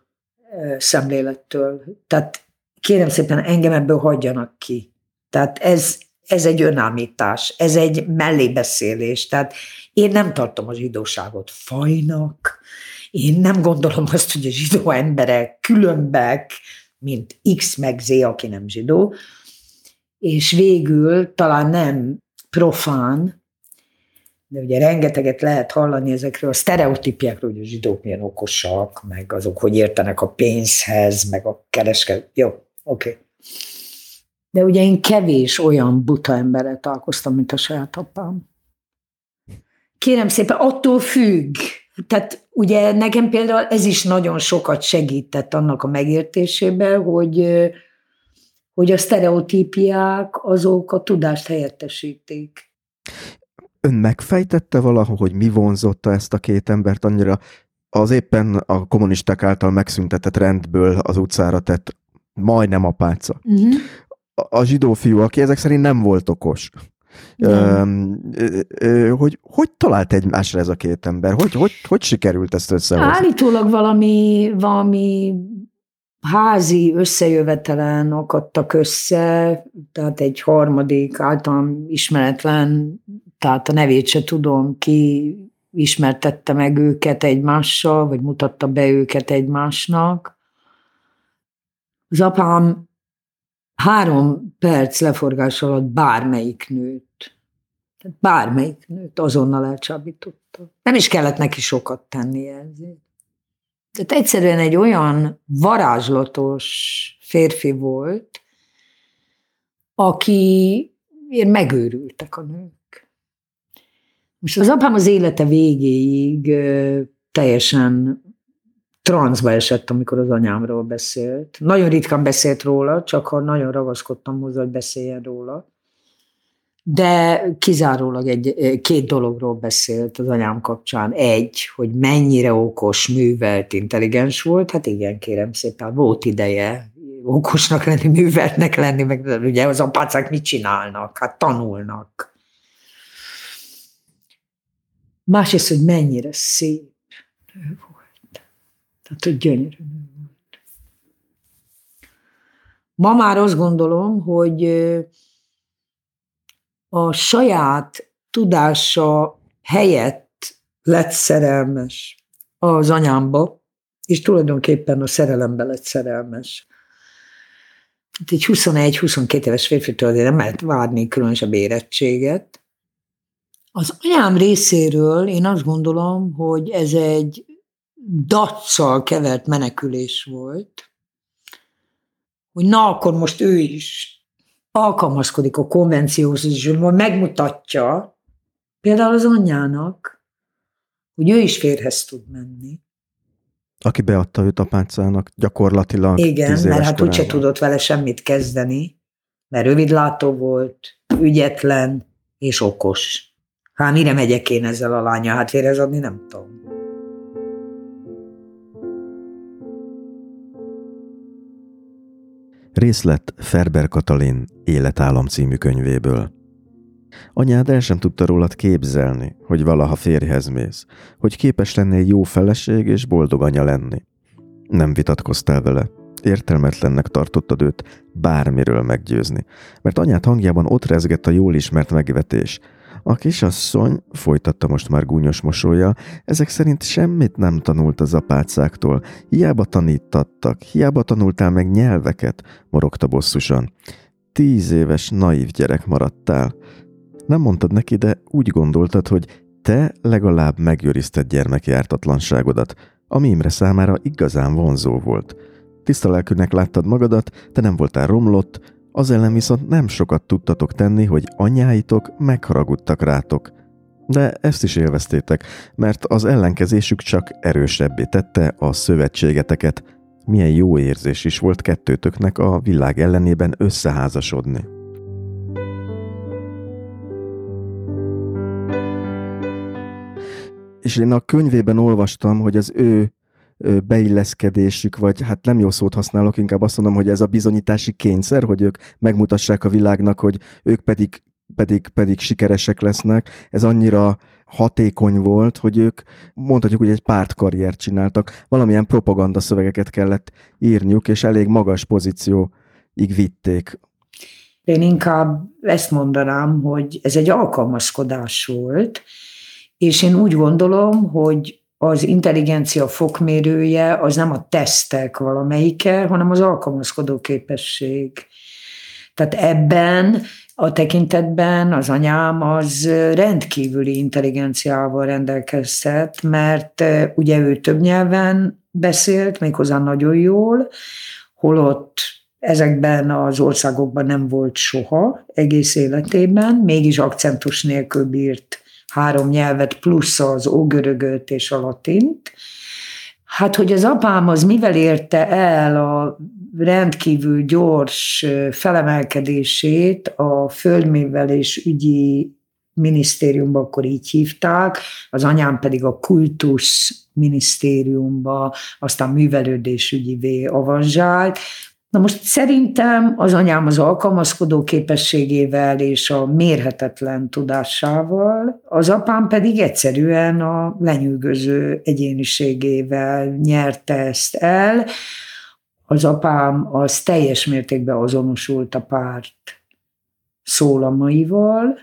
szemlélettől. Tehát kérem szépen, engem ebből hagyjanak ki. Tehát ez, ez egy önállítás, ez egy mellébeszélés. Tehát én nem tartom a zsidóságot fajnak, én nem gondolom azt, hogy a zsidó emberek különbek, mint X meg Z, aki nem zsidó, és végül talán nem profán, de ugye rengeteget lehet hallani ezekről a sztereotípiákról, hogy a zsidók milyen okosak, meg azok, hogy értenek a pénzhez, meg a kereskedő. Jó, oké. Okay. De ugye én kevés olyan buta emberrel találkoztam, mint a saját apám. Kérem szépen, attól függ. Tehát ugye nekem például ez is nagyon sokat segített annak a megértésében, hogy hogy a sztereotípiák azok a tudást helyettesítik. Ön megfejtette valahol, hogy mi vonzotta ezt a két embert annyira az éppen a kommunisták által megszüntetett rendből az utcára tett majdnem apáca. Uh-huh. A, a zsidó fiú, aki ezek szerint nem volt okos. Ö, ö, ö, hogy hogy talált egymásra ez a két ember? Hogy, hogy, hogy sikerült ezt összehozni? Állítólag valami, valami házi összejövetelen akadtak össze, tehát egy harmadik általam ismeretlen, tehát a nevét se tudom, ki ismertette meg őket egymással, vagy mutatta be őket egymásnak. Az apám három perc leforgás alatt bármelyik nőt, bármelyik nőt azonnal elcsábította. Nem is kellett neki sokat tenni ezért. Tehát egyszerűen egy olyan varázslatos férfi volt, aki én megőrültek a nők. Most az apám az élete végéig teljesen transzba esett, amikor az anyámról beszélt. Nagyon ritkán beszélt róla, csak ha nagyon ragaszkodtam hozzá, hogy beszéljen róla. De kizárólag egy, két dologról beszélt az anyám kapcsán. Egy, hogy mennyire okos, művelt, intelligens volt. Hát igen, kérem szépen, volt ideje okosnak lenni, műveltnek lenni, meg ugye az apácák mit csinálnak? Hát tanulnak. Másrészt, hogy mennyire szép volt. Tehát, hogy gyönyörű volt. Ma már azt gondolom, hogy a saját tudása helyett lett szerelmes az anyámba, és tulajdonképpen a szerelembe lett szerelmes. Hát egy 21-22 éves férfitől nem lehet várni különösebb érettséget. Az anyám részéről én azt gondolom, hogy ez egy dacsal kevert menekülés volt, hogy na, akkor most ő is alkalmazkodik a konvencióhoz, és megmutatja például az anyjának, hogy ő is férhez tud menni. Aki beadta őt apácának gyakorlatilag Igen, mert hát úgyse tudott vele semmit kezdeni, mert rövidlátó volt, ügyetlen és okos. Hát mire megyek én ezzel a lánya? Hát férhez adni nem tudom. Részlet Ferber Katalin Életállam című könyvéből. Anyád el sem tudta rólad képzelni, hogy valaha férjhez mész, hogy képes lennél jó feleség és boldog anya lenni. Nem vitatkoztál vele, értelmetlennek tartottad őt bármiről meggyőzni, mert anyát hangjában ott rezgett a jól ismert megvetés – a kisasszony, folytatta most már gúnyos mosolya, ezek szerint semmit nem tanult az apácáktól, hiába tanítattak, hiába tanultál meg nyelveket, morogta bosszusan. Tíz éves naív gyerek maradtál. Nem mondtad neki, de úgy gondoltad, hogy te legalább megőrizted gyermeki ártatlanságodat, ami Imre számára igazán vonzó volt. Tiszta lelkűnek láttad magadat, te nem voltál romlott, az ellen viszont nem sokat tudtatok tenni, hogy anyáitok megharagudtak rátok. De ezt is élveztétek, mert az ellenkezésük csak erősebbé tette a szövetségeteket. Milyen jó érzés is volt kettőtöknek a világ ellenében összeházasodni. És én a könyvében olvastam, hogy az ő beilleszkedésük, vagy hát nem jó szót használok, inkább azt mondom, hogy ez a bizonyítási kényszer, hogy ők megmutassák a világnak, hogy ők pedig, pedig, pedig sikeresek lesznek, ez annyira hatékony volt, hogy ők mondhatjuk, hogy egy pártkarriert csináltak, valamilyen propaganda szövegeket kellett írniuk, és elég magas pozícióig vitték. Én inkább ezt mondanám, hogy ez egy alkalmazkodás volt, és én úgy gondolom, hogy az intelligencia fokmérője az nem a tesztek valamelyike, hanem az alkalmazkodó képesség. Tehát ebben a tekintetben az anyám az rendkívüli intelligenciával rendelkezett, mert ugye ő több nyelven beszélt, méghozzá nagyon jól, holott ezekben az országokban nem volt soha egész életében, mégis akcentus nélkül bírt három nyelvet, plusz az ógörögöt és a latint. Hát, hogy az apám az mivel érte el a rendkívül gyors felemelkedését a földművelés ügyi minisztériumba, akkor így hívták, az anyám pedig a kultusz minisztériumba, aztán művelődésügyivé avanzsált, Na most szerintem az anyám az alkalmazkodó képességével és a mérhetetlen tudásával, az apám pedig egyszerűen a lenyűgöző egyéniségével nyerte ezt el. Az apám az teljes mértékben azonosult a párt szólamaival,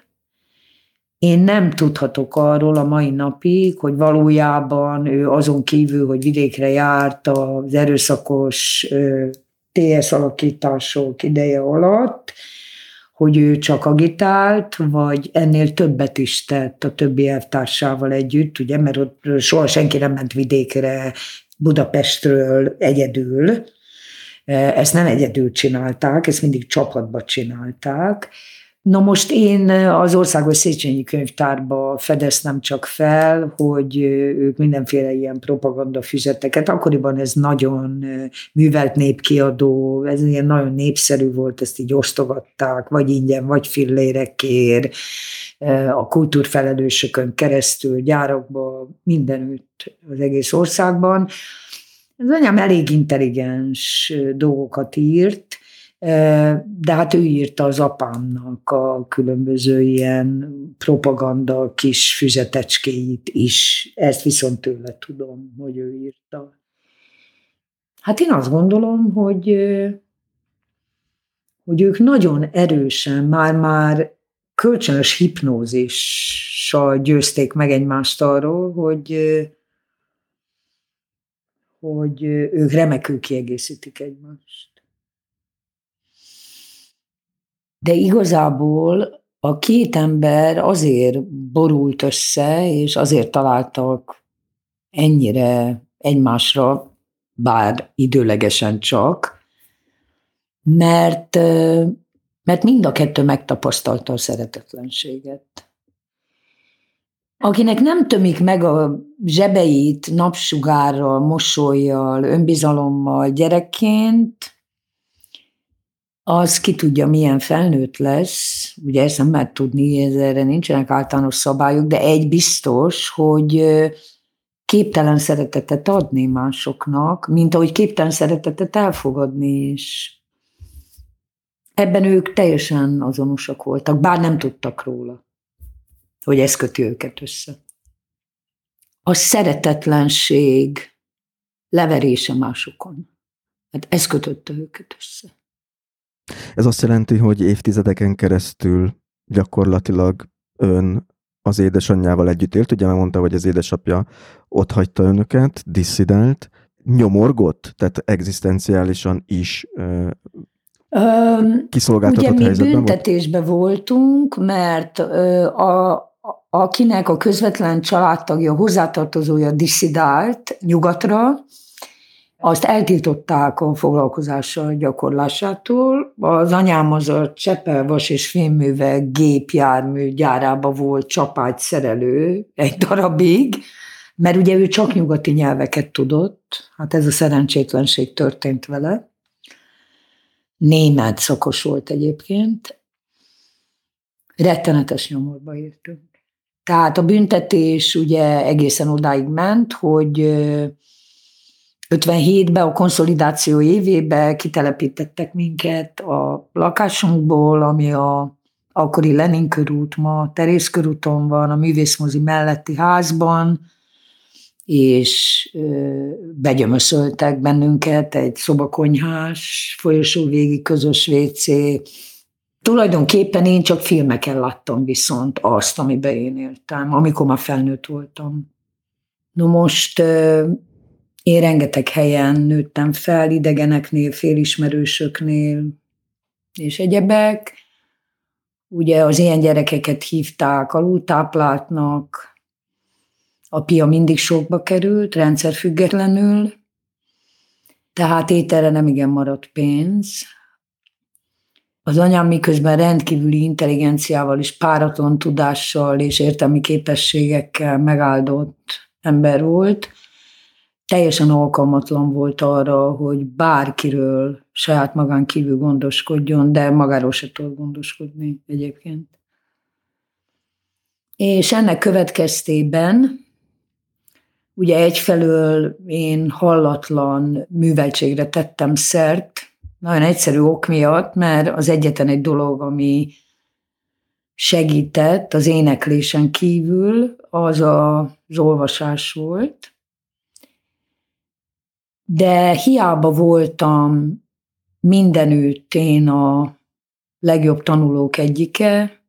én nem tudhatok arról a mai napig, hogy valójában ő azon kívül, hogy vidékre járt az erőszakos TS alakítások ideje alatt, hogy ő csak agitált, vagy ennél többet is tett a többi elvtársával együtt, ugye, mert ott soha senki nem ment vidékre Budapestről egyedül. Ezt nem egyedül csinálták, ezt mindig csapatba csinálták. Na most én az Országos Széchenyi Könyvtárba fedeztem csak fel, hogy ők mindenféle ilyen propaganda füzeteket, akkoriban ez nagyon művelt népkiadó, ez ilyen nagyon népszerű volt, ezt így osztogatták, vagy ingyen, vagy fillérekért, a kultúrfelelősökön keresztül, gyárakba, mindenütt az egész országban. Az anyám elég intelligens dolgokat írt, de hát ő írta az apámnak a különböző ilyen propaganda kis füzetecskéit is. Ezt viszont tőle tudom, hogy ő írta. Hát én azt gondolom, hogy, hogy ők nagyon erősen, már-már kölcsönös hipnózissal győzték meg egymást arról, hogy, hogy ők remekül kiegészítik egymást. De igazából a két ember azért borult össze, és azért találtak ennyire egymásra, bár időlegesen csak, mert, mert mind a kettő megtapasztalta a szeretetlenséget. Akinek nem tömik meg a zsebeit napsugárral, mosolyjal, önbizalommal gyerekként, az ki tudja, milyen felnőtt lesz, ugye ezt nem lehet tudni, erre nincsenek általános szabályok, de egy biztos, hogy képtelen szeretetet adni másoknak, mint ahogy képtelen szeretetet elfogadni is. Ebben ők teljesen azonosak voltak, bár nem tudtak róla, hogy ez köti őket össze. A szeretetlenség leverése másokon. Hát ez kötötte őket össze. Ez azt jelenti, hogy évtizedeken keresztül gyakorlatilag ön az édesanyjával együtt élt, ugye mondta, hogy az édesapja ott hagyta önöket, disszidált, nyomorgott, tehát egzisztenciálisan is kiszolgáltatott Ugye mi büntetésben volt? voltunk, mert a, a, akinek a közvetlen családtagja, hozzátartozója disszidált nyugatra, azt eltiltották a foglalkozással gyakorlásától. Az anyám az a Csepel vas és fémműve gépjármű gyárába volt csapágy szerelő egy darabig, mert ugye ő csak nyugati nyelveket tudott, hát ez a szerencsétlenség történt vele. Német szakos volt egyébként. Rettenetes nyomorba értünk. Tehát a büntetés ugye egészen odáig ment, hogy 57-ben, a konszolidáció évében kitelepítettek minket a lakásunkból, ami a akkori Lenin körút, ma Terész körúton van, a művészmozi melletti házban, és begyömöszöltek bennünket egy szobakonyhás, folyosó végi közös WC. Tulajdonképpen én csak filmeken láttam viszont azt, amiben én éltem, amikor már felnőtt voltam. No most én rengeteg helyen nőttem fel, idegeneknél, félismerősöknél, és egyebek. Ugye az ilyen gyerekeket hívták alultápláltnak, a pia mindig sokba került, rendszerfüggetlenül, tehát ételre nem igen maradt pénz. Az anyám miközben rendkívüli intelligenciával és páratlan tudással és értelmi képességekkel megáldott ember volt, teljesen alkalmatlan volt arra, hogy bárkiről saját magán kívül gondoskodjon, de magáról se tud gondoskodni egyébként. És ennek következtében ugye egyfelől én hallatlan műveltségre tettem szert, nagyon egyszerű ok miatt, mert az egyetlen egy dolog, ami segített az éneklésen kívül, az az olvasás volt, de hiába voltam mindenütt én a legjobb tanulók egyike,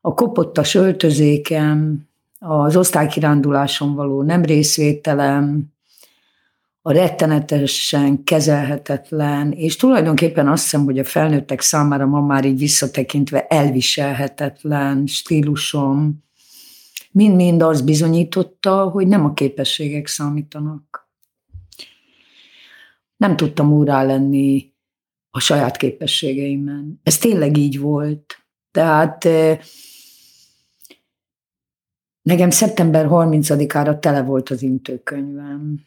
a kopottas öltözékem, az osztálykiránduláson való nem részvételem, a rettenetesen kezelhetetlen, és tulajdonképpen azt hiszem, hogy a felnőttek számára ma már így visszatekintve elviselhetetlen stílusom, mind-mind az bizonyította, hogy nem a képességek számítanak nem tudtam úrá lenni a saját képességeimen. Ez tényleg így volt. Tehát nekem szeptember 30-ára tele volt az intőkönyvem.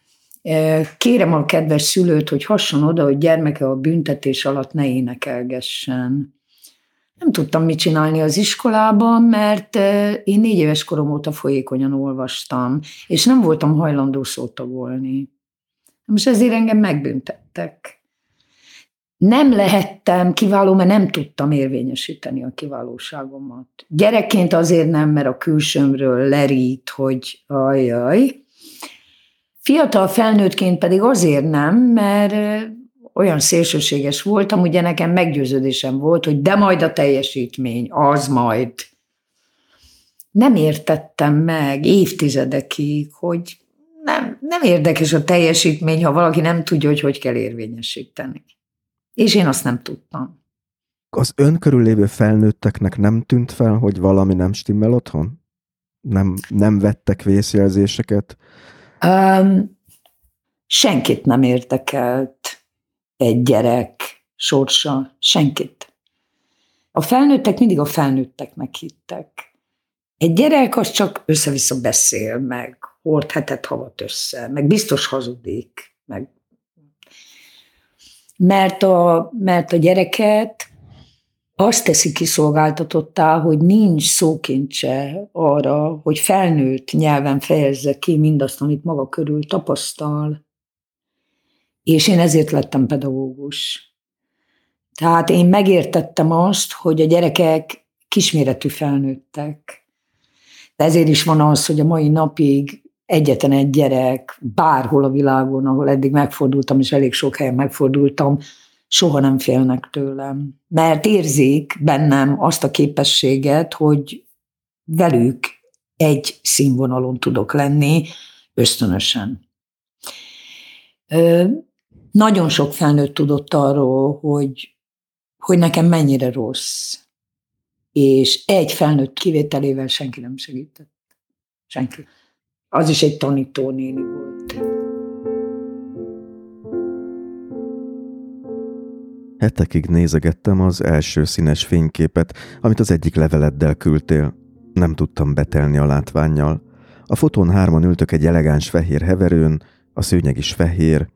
Kérem a kedves szülőt, hogy hasson oda, hogy gyermeke a büntetés alatt ne énekelgessen. Nem tudtam mit csinálni az iskolában, mert én négy éves korom óta folyékonyan olvastam, és nem voltam hajlandó szótagolni. Most ezért engem megbüntettek. Nem lehettem kiváló, mert nem tudtam érvényesíteni a kiválóságomat. Gyerekként azért nem, mert a külsőmről lerít, hogy ajaj. Fiatal felnőttként pedig azért nem, mert olyan szélsőséges voltam, ugye nekem meggyőződésem volt, hogy de majd a teljesítmény, az majd. Nem értettem meg évtizedekig, hogy nem, érdekes a teljesítmény, ha valaki nem tudja, hogy hogy kell érvényesíteni. És én azt nem tudtam. Az ön körül lévő felnőtteknek nem tűnt fel, hogy valami nem stimmel otthon? Nem, nem vettek vészjelzéseket? Um, senkit nem érdekelt egy gyerek sorsa, senkit. A felnőttek mindig a felnőtteknek hittek. Egy gyerek az csak össze-vissza beszél, meg hord hetet havat össze, meg biztos hazudik, meg mert a, mert a gyereket azt teszi kiszolgáltatottá, hogy nincs szókincse arra, hogy felnőtt nyelven fejezze ki mindazt, amit maga körül tapasztal. És én ezért lettem pedagógus. Tehát én megértettem azt, hogy a gyerekek kisméretű felnőttek. De ezért is van az, hogy a mai napig egyetlen egy gyerek bárhol a világon, ahol eddig megfordultam, és elég sok helyen megfordultam, soha nem félnek tőlem. Mert érzik bennem azt a képességet, hogy velük egy színvonalon tudok lenni ösztönösen. Nagyon sok felnőtt tudott arról, hogy, hogy nekem mennyire rossz. És egy felnőtt kivételével senki nem segített. Senki az is egy tanítónéni volt. Hetekig nézegettem az első színes fényképet, amit az egyik leveleddel küldtél. Nem tudtam betelni a látványjal. A fotón hárman ültök egy elegáns fehér heverőn, a szőnyeg is fehér.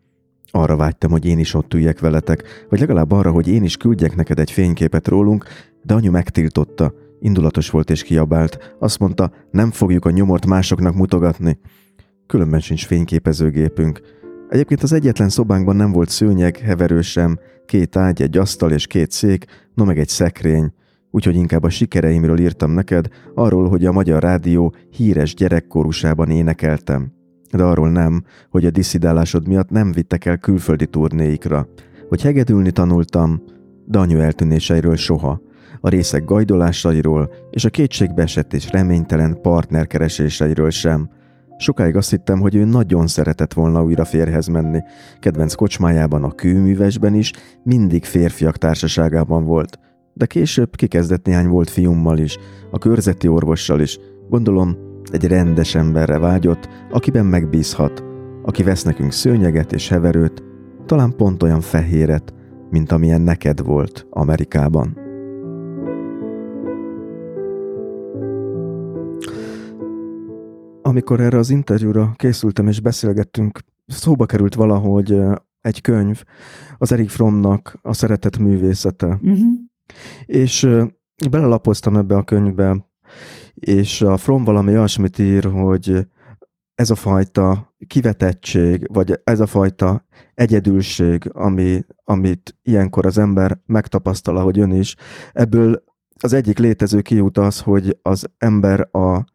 Arra vágytam, hogy én is ott üljek veletek, vagy legalább arra, hogy én is küldjek neked egy fényképet rólunk, de anyu megtiltotta – Indulatos volt és kiabált. Azt mondta, nem fogjuk a nyomort másoknak mutogatni. Különben sincs fényképezőgépünk. Egyébként az egyetlen szobánkban nem volt szőnyeg, heverő sem, két ágy, egy asztal és két szék, no meg egy szekrény. Úgyhogy inkább a sikereimről írtam neked, arról, hogy a Magyar Rádió híres gyerekkorúsában énekeltem. De arról nem, hogy a diszidálásod miatt nem vittek el külföldi turnéikra. Hogy hegedülni tanultam, de anyu eltűnéseiről soha a részek gajdolásairól és a kétségbeesett és reménytelen partnerkereséseiről sem. Sokáig azt hittem, hogy ő nagyon szeretett volna újra férhez menni. Kedvenc kocsmájában, a kőművesben is mindig férfiak társaságában volt. De később kikezdett néhány volt fiummal is, a körzeti orvossal is. Gondolom, egy rendes emberre vágyott, akiben megbízhat, aki vesz nekünk szőnyeget és heverőt, talán pont olyan fehéret, mint amilyen neked volt Amerikában. Amikor erre az interjúra készültem és beszélgettünk, szóba került valahogy egy könyv, az Erik Frommnak a szeretet művészete. Uh-huh. És belelapoztam ebbe a könyvbe, és a Fromm valami olyasmit ír, hogy ez a fajta kivetettség, vagy ez a fajta egyedülség, ami, amit ilyenkor az ember megtapasztal, ahogy ön is, ebből az egyik létező kiút az, hogy az ember a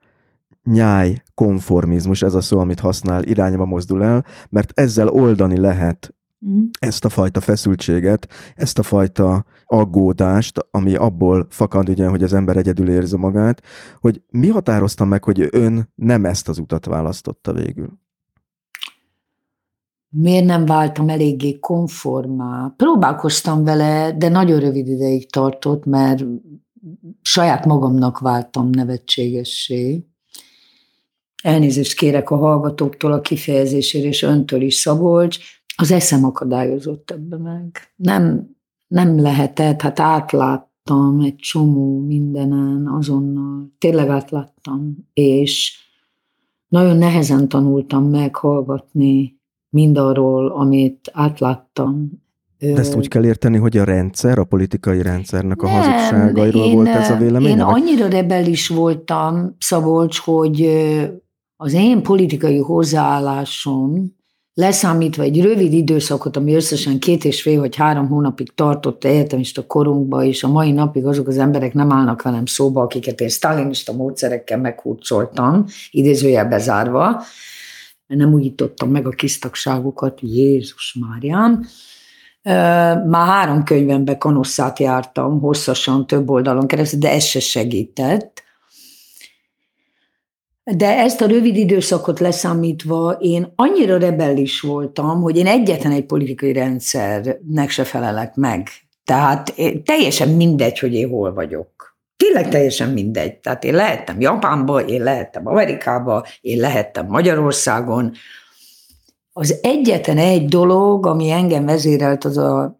nyáj konformizmus, ez a szó, amit használ, irányba mozdul el, mert ezzel oldani lehet mm. ezt a fajta feszültséget, ezt a fajta aggódást, ami abból fakad, ugye, hogy az ember egyedül érzi magát, hogy mi határozta meg, hogy ön nem ezt az utat választotta végül? Miért nem váltam eléggé konformá? Próbálkoztam vele, de nagyon rövid ideig tartott, mert saját magamnak váltam nevetségessé. Elnézést kérek a hallgatóktól a kifejezésért, és öntől is, Szabolcs, az eszem akadályozott ebbe meg. Nem, nem lehetett, hát átlát, átláttam egy csomó mindenen azonnal. Tényleg átláttam, és nagyon nehezen tanultam meghallgatni mindarról, amit átláttam. De ezt úgy kell érteni, hogy a rendszer, a politikai rendszernek a nem, hazugságairól én, volt ez a vélemény? Én annyira rebelis voltam, Szabolcs, hogy az én politikai hozzáállásom leszámítva egy rövid időszakot, ami összesen két és fél vagy három hónapig tartott egyetemista korunkba, és a mai napig azok az emberek nem állnak velem szóba, akiket én sztálinista módszerekkel meghurcoltam, idézőjelbe zárva, nem újítottam meg a kisztagságukat, Jézus Márián. Már három könyvembe kanosszát jártam, hosszasan, több oldalon keresztül, de ez se segített. De ezt a rövid időszakot leszámítva én annyira rebellis voltam, hogy én egyetlen egy politikai rendszernek se felelek meg. Tehát teljesen mindegy, hogy én hol vagyok. Tényleg teljesen mindegy. Tehát én lehettem Japánba, én lehettem Amerikába, én lehettem Magyarországon. Az egyetlen egy dolog, ami engem vezérelt, az a,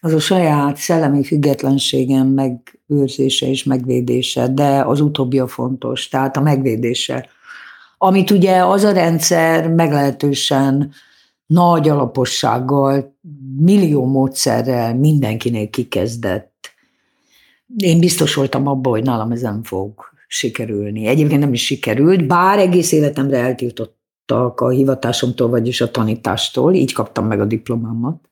az a saját szellemi függetlenségem megőrzése és megvédése, de az utóbbi a fontos, tehát a megvédése. Amit ugye az a rendszer meglehetősen nagy alapossággal, millió módszerrel mindenkinél kikezdett én biztos voltam abban, hogy nálam ez nem fog sikerülni. Egyébként nem is sikerült, bár egész életemre eltiltottak a hivatásomtól, vagyis a tanítástól, így kaptam meg a diplomámat.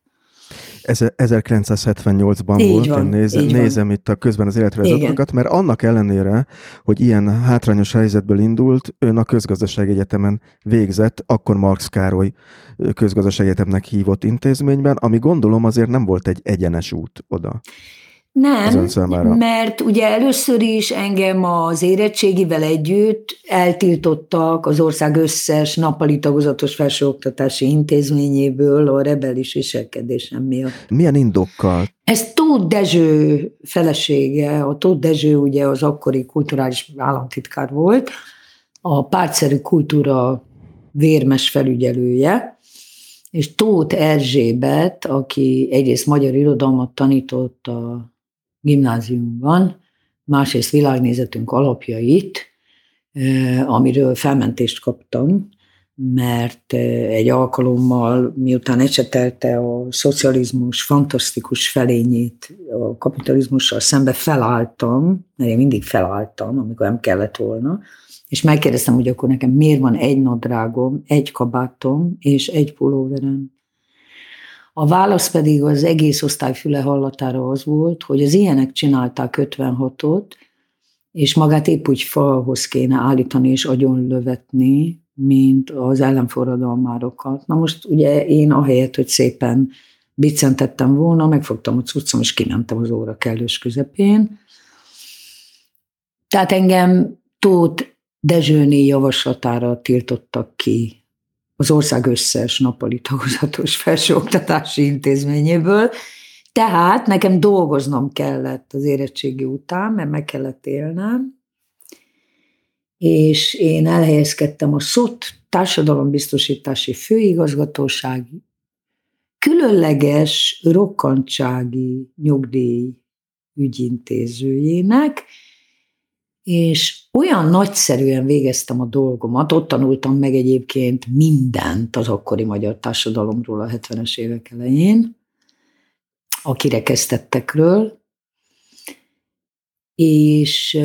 Ez 1978-ban így volt, van, én nézem, nézem itt a közben az életrajzatokat, mert annak ellenére, hogy ilyen hátrányos helyzetből indult, ön a közgazdaság egyetemen végzett, akkor Marx Károly közgazdaság egyetemnek hívott intézményben, ami gondolom azért nem volt egy egyenes út oda. Nem, mert ugye először is engem az érettségivel együtt eltiltottak az ország összes nappali tagozatos felsőoktatási intézményéből a rebelis viselkedésem miatt. Milyen indokkal? Ez Tóth Dezső felesége, a Tóth Dezső ugye az akkori kulturális államtitkár volt, a pártszerű kultúra vérmes felügyelője, és Tóth Erzsébet, aki egyrészt magyar irodalmat tanított a gimnáziumban, másrészt világnézetünk alapjait, amiről felmentést kaptam, mert egy alkalommal, miután ecsetelte a szocializmus fantasztikus felényét a kapitalizmussal szembe felálltam, mert én mindig felálltam, amikor nem kellett volna, és megkérdeztem, hogy akkor nekem miért van egy nadrágom, egy kabátom és egy pulóverem. A válasz pedig az egész osztály füle hallatára az volt, hogy az ilyenek csinálták 56-ot, és magát épp úgy falhoz kéne állítani és agyon lövetni, mint az ellenforradalmárokat. Na most ugye én ahelyett, hogy szépen biccentettem volna, megfogtam a cuccom, és kimentem az óra kellős közepén. Tehát engem Tóth Dezsőné javaslatára tiltottak ki az ország összes nappali tagozatos felsőoktatási intézményéből, tehát nekem dolgoznom kellett az érettségi után, mert meg kellett élnem, és én elhelyezkedtem a SZOT társadalombiztosítási főigazgatóság különleges rokkantsági nyugdíj ügyintézőjének, és olyan nagyszerűen végeztem a dolgomat, ott tanultam meg egyébként mindent az akkori magyar társadalomról a 70-es évek elején, a kirekesztettekről, és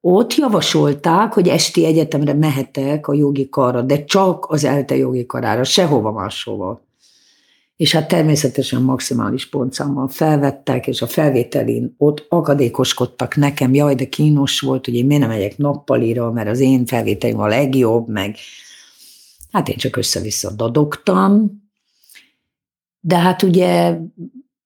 ott javasolták, hogy esti egyetemre mehetek a jogi karra, de csak az ELTE jogi karára, sehova máshova és hát természetesen maximális pontszámmal felvettek, és a felvételin ott akadékoskodtak nekem, jaj, de kínos volt, hogy én miért nem megyek nappalira, mert az én felvételim a legjobb, meg hát én csak össze-vissza dadogtam, de hát ugye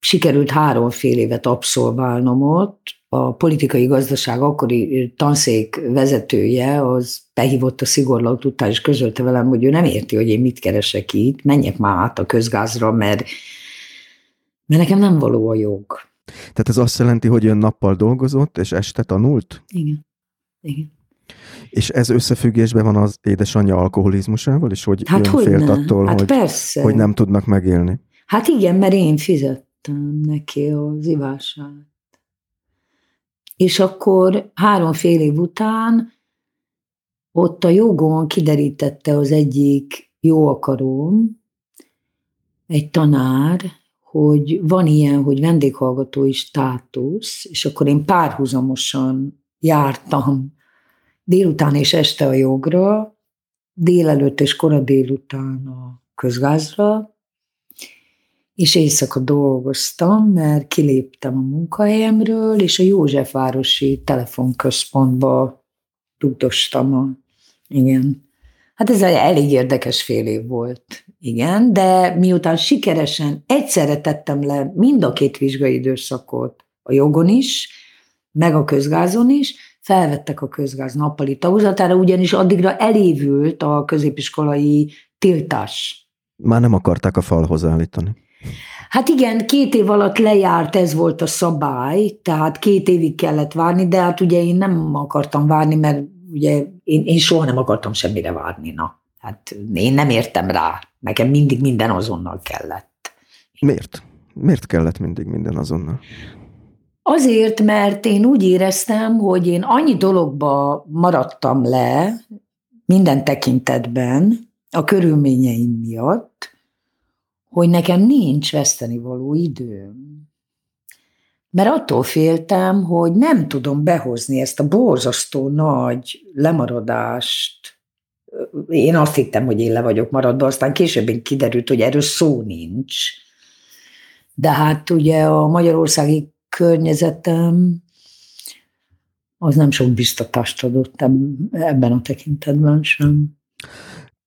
sikerült három fél évet abszolválnom ott, a politikai gazdaság akkori tanszék vezetője, az behívott a szigorlaut után, és közölte velem, hogy ő nem érti, hogy én mit keresek itt, menjek már át a közgázra, mert, mert nekem nem való a jog. Tehát ez azt jelenti, hogy ön nappal dolgozott, és este tanult? Igen. Igen. És ez összefüggésben van az édesanyja alkoholizmusával, és hogy hát ön félt ne? attól, hát hogy, persze. hogy nem tudnak megélni? Hát igen, mert én fizettem neki az ivását. És akkor három fél év után ott a jogon kiderítette az egyik jó akaróm, egy tanár, hogy van ilyen, hogy vendéghallgatói státusz, és akkor én párhuzamosan jártam délután és este a jogra, délelőtt és kora délután a közgázra, és éjszaka dolgoztam, mert kiléptem a munkahelyemről, és a Józsefvárosi telefonközpontba rugdostam a, igen. Hát ez egy elég érdekes fél év volt, igen, de miután sikeresen egyszerre tettem le mind a két vizsgai időszakot, a jogon is, meg a közgázon is, felvettek a közgáz nappali tagozatára, ugyanis addigra elévült a középiskolai tiltás. Már nem akarták a falhoz állítani. Hát igen, két év alatt lejárt, ez volt a szabály, tehát két évig kellett várni, de hát ugye én nem akartam várni, mert ugye én, én soha nem akartam semmire várni, na. Hát én nem értem rá, nekem mindig minden azonnal kellett. Miért? Miért kellett mindig minden azonnal? Azért, mert én úgy éreztem, hogy én annyi dologba maradtam le, minden tekintetben, a körülményeim miatt, hogy nekem nincs veszteni való időm. Mert attól féltem, hogy nem tudom behozni ezt a borzasztó nagy lemaradást. Én azt hittem, hogy én le vagyok maradva, aztán később kiderült, hogy erről szó nincs. De hát ugye a magyarországi környezetem az nem sok biztatást adott ebben a tekintetben sem.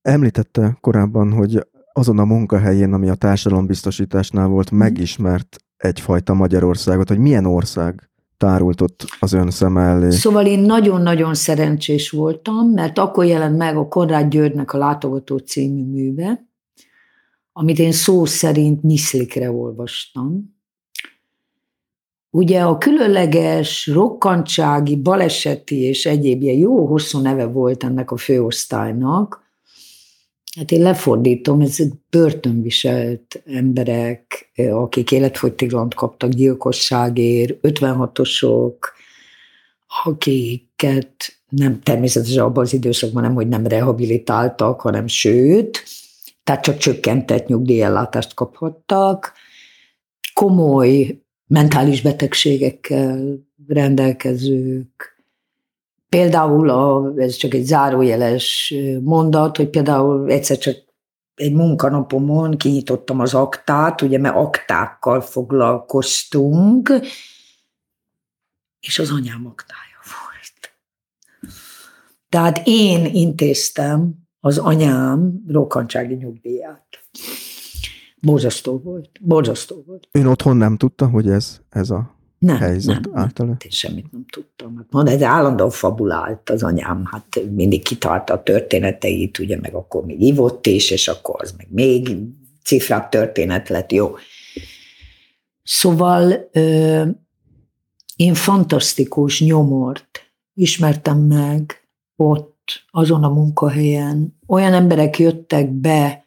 Említette korábban, hogy azon a munkahelyén, ami a társadalombiztosításnál volt, mm. megismert egyfajta Magyarországot, hogy milyen ország tárult ott az ön szem elé. Szóval én nagyon-nagyon szerencsés voltam, mert akkor jelent meg a Konrád Györgynek a Látogató című műve, amit én szó szerint miszlikre olvastam. Ugye a különleges rokkantsági, baleseti és egyéb ilyen jó hosszú neve volt ennek a főosztálynak, Hát én lefordítom, ez börtönviselt emberek, akik életfogytiglant kaptak gyilkosságért, 56-osok, akiket nem természetesen abban az időszakban nem, hogy nem rehabilitáltak, hanem sőt, tehát csak csökkentett nyugdíjellátást kaphattak, komoly mentális betegségekkel rendelkezők, Például, a, ez csak egy zárójeles mondat, hogy például egyszer csak egy munkanapomon kinyitottam az aktát, ugye, mert aktákkal foglalkoztunk, és az anyám aktája volt. Tehát én intéztem az anyám rokkantsági nyugdíját. Borzasztó volt. Borzasztó volt. Ön otthon nem tudta, hogy ez, ez a nem, helyzet nem, által? Nem, én semmit nem tudtam. Hát Mond, ez állandóan fabulált az anyám, hát mindig kitalálta a történeteit, ugye, meg akkor még ivott is, és akkor az meg még cifrább történet lett, jó. Szóval ö, én fantasztikus nyomort ismertem meg ott, azon a munkahelyen. Olyan emberek jöttek be,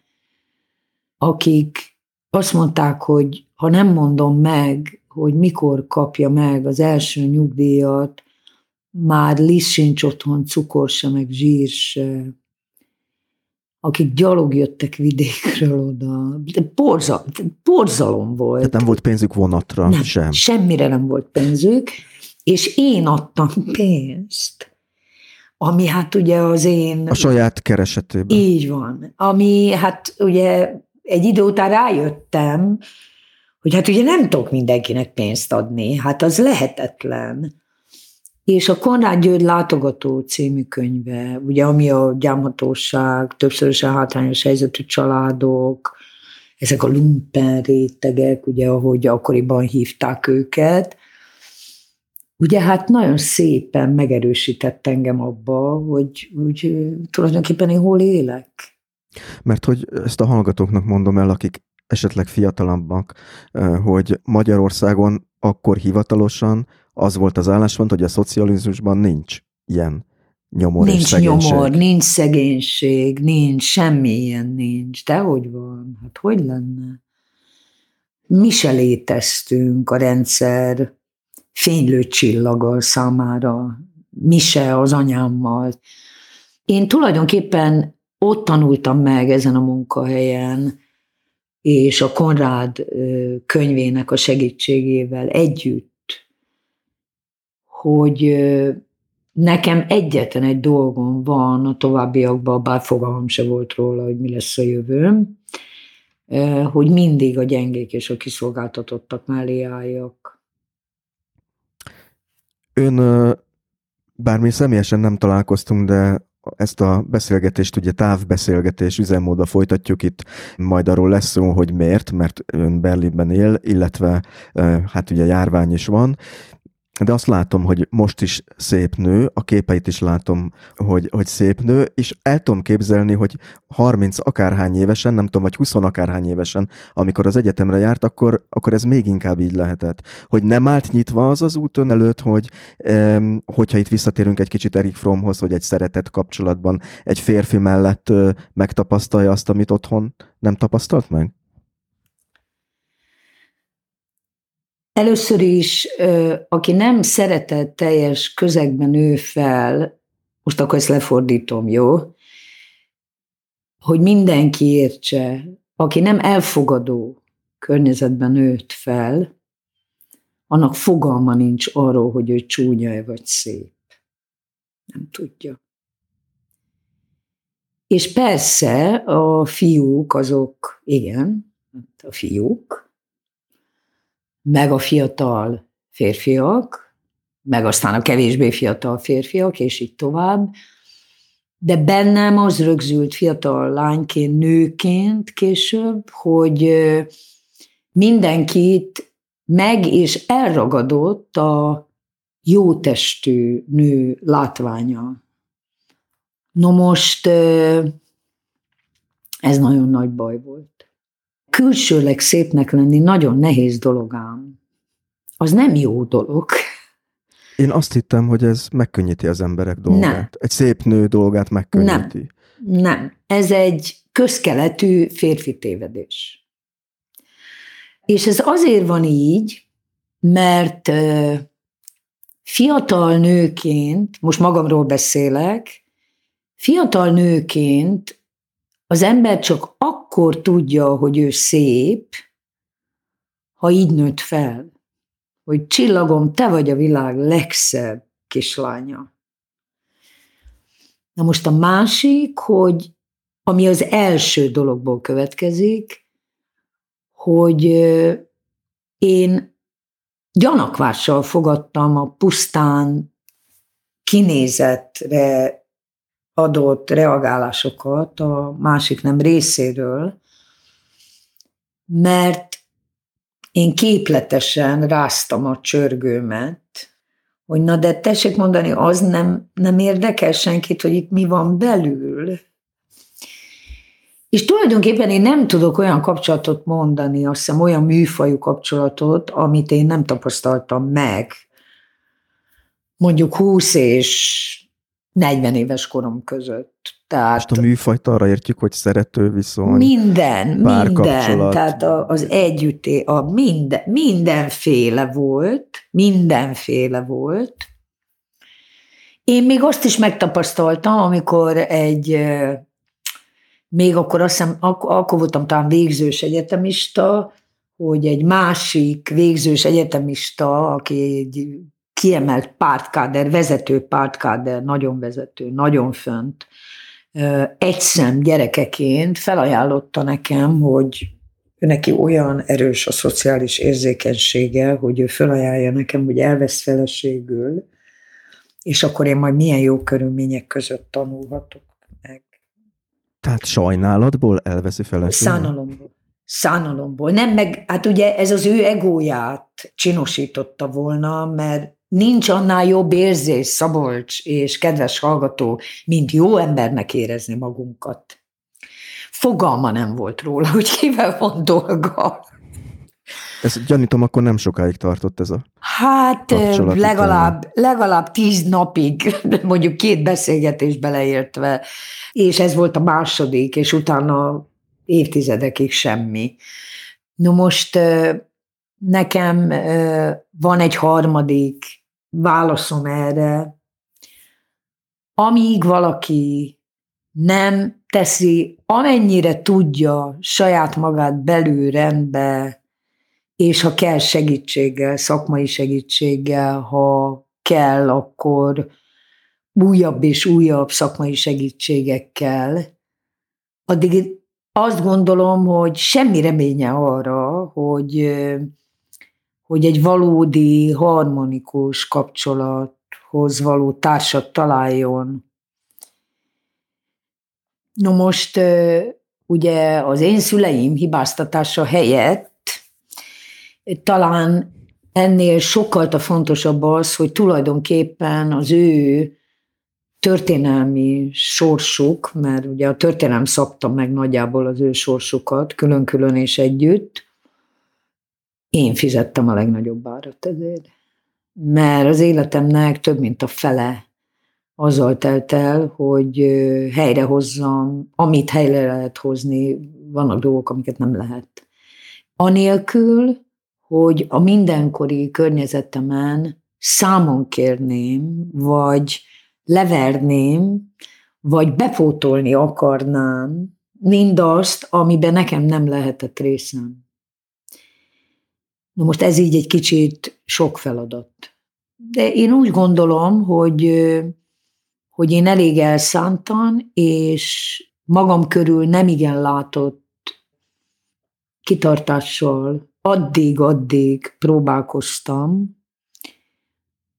akik azt mondták, hogy ha nem mondom meg, hogy mikor kapja meg az első nyugdíjat, már lisz sincs otthon, cukor se, meg zsír se, akik gyalog jöttek vidékről oda. De borza, borzalom volt. Tehát nem volt pénzük vonatra nem, sem. Semmire nem volt pénzük, és én adtam pénzt. Ami hát ugye az én... A saját keresetében. Így van. Ami hát ugye egy idő után rájöttem, hogy hát ugye nem tudok mindenkinek pénzt adni, hát az lehetetlen. És a Konrád György látogató című könyve, ugye ami a gyámhatóság, többszörösen hátrányos helyzetű családok, ezek a lumpen rétegek, ugye ahogy akkoriban hívták őket, ugye hát nagyon szépen megerősített engem abba, hogy, hogy tulajdonképpen én hol élek. Mert hogy ezt a hallgatóknak mondom el, akik esetleg fiatalabbak, hogy Magyarországon akkor hivatalosan az volt az álláspont, hogy a szocializmusban nincs ilyen nyomor Nincs és szegénység. nyomor, nincs szegénység, nincs, semmi ilyen nincs. De hogy van? Hát hogy lenne? Mi se léteztünk a rendszer fénylő csillaggal számára, Mise az anyámmal. Én tulajdonképpen ott tanultam meg ezen a munkahelyen, és a Konrád könyvének a segítségével együtt, hogy nekem egyetlen egy dolgom van a továbbiakban, bár fogalmam se volt róla, hogy mi lesz a jövőm, hogy mindig a gyengék és a kiszolgáltatottak mellé álljak. Ön, bár mi személyesen nem találkoztunk, de ezt a beszélgetést ugye távbeszélgetés üzemmódba folytatjuk itt, majd arról lesz szó, hogy miért, mert ön Berlinben él, illetve hát ugye járvány is van, de azt látom, hogy most is szép nő, a képeit is látom, hogy, hogy szép nő, és el tudom képzelni, hogy 30 akárhány évesen, nem tudom, vagy 20 akárhány évesen, amikor az egyetemre járt, akkor, akkor ez még inkább így lehetett. Hogy nem állt nyitva az az út ön előtt, hogy um, hogyha itt visszatérünk egy kicsit Erik Frommhoz, hogy egy szeretett kapcsolatban egy férfi mellett uh, megtapasztalja azt, amit otthon nem tapasztalt meg? Először is, aki nem szeretett teljes közegben nő fel, most akkor ezt lefordítom, jó? Hogy mindenki értse, aki nem elfogadó környezetben nőtt fel, annak fogalma nincs arról, hogy ő csúnya-e vagy szép. Nem tudja. És persze a fiúk azok, igen, hát a fiúk, meg a fiatal férfiak, meg aztán a kevésbé fiatal férfiak, és így tovább. De bennem az rögzült fiatal lányként, nőként később, hogy mindenkit meg és elragadott a jó testű nő látványa. No most ez nagyon nagy baj volt külsőleg szépnek lenni nagyon nehéz dolog ám. Az nem jó dolog. Én azt hittem, hogy ez megkönnyíti az emberek dolgát. Nem. Egy szép nő dolgát megkönnyíti. Nem. Nem. Ez egy közkeletű férfi tévedés. És ez azért van így, mert fiatal nőként, most magamról beszélek, fiatal nőként az ember csak akkor tudja, hogy ő szép, ha így nőtt fel. Hogy csillagom, te vagy a világ legszebb kislánya. Na most a másik, hogy ami az első dologból következik, hogy én gyanakvással fogadtam a pusztán kinézetre adott reagálásokat a másik nem részéről, mert én képletesen ráztam a csörgőmet, hogy na de tessék mondani, az nem, nem érdekel senkit, hogy itt mi van belül. És tulajdonképpen én nem tudok olyan kapcsolatot mondani, azt hiszem olyan műfajú kapcsolatot, amit én nem tapasztaltam meg. Mondjuk 20 és 40 éves korom között. Tehát Most a műfajt arra értjük, hogy szerető viszony, Minden, minden. Tehát az együtté, a minden, mindenféle volt, mindenféle volt. Én még azt is megtapasztaltam, amikor egy, még akkor azt hiszem, ak- akkor voltam talán végzős egyetemista, hogy egy másik végzős egyetemista, aki egy kiemelt pártkáder, vezető pártkáder, nagyon vezető, nagyon fönt, egyszem gyerekeként felajánlotta nekem, hogy ő neki olyan erős a szociális érzékenysége, hogy ő felajánlja nekem, hogy elvesz feleségül, és akkor én majd milyen jó körülmények között tanulhatok meg. Tehát sajnálatból elveszi feleségül? Szánalomból. Szánalomból. Nem, meg hát ugye ez az ő egóját csinosította volna, mert Nincs annál jobb érzés, Szabolcs és kedves hallgató, mint jó embernek érezni magunkat. Fogalma nem volt róla, hogy kivel van dolga. Ez gyanítom, akkor nem sokáig tartott ez a Hát legalább, legalább tíz napig, mondjuk két beszélgetés beleértve, és ez volt a második, és utána évtizedekig semmi. No most nekem van egy harmadik válaszom erre. Amíg valaki nem teszi, amennyire tudja saját magát belül rendbe, és ha kell segítséggel, szakmai segítséggel, ha kell, akkor újabb és újabb szakmai segítségekkel, addig azt gondolom, hogy semmi reménye arra, hogy, hogy egy valódi harmonikus kapcsolathoz való társat találjon. No most ugye az én szüleim hibáztatása helyett talán ennél sokkal a fontosabb az, hogy tulajdonképpen az ő történelmi sorsuk, mert ugye a történelem szabta meg nagyjából az ő sorsukat, külön-külön és együtt, én fizettem a legnagyobb árat ezért. Mert az életemnek több mint a fele azzal telt el, hogy helyrehozzam, amit helyre lehet hozni, vannak dolgok, amiket nem lehet. Anélkül, hogy a mindenkori környezetemen számon kérném, vagy leverném, vagy bepótolni akarnám mindazt, amiben nekem nem lehetett részem. Na most ez így egy kicsit sok feladat. De én úgy gondolom, hogy, hogy én elég elszántan, és magam körül nem igen látott kitartással addig-addig próbálkoztam,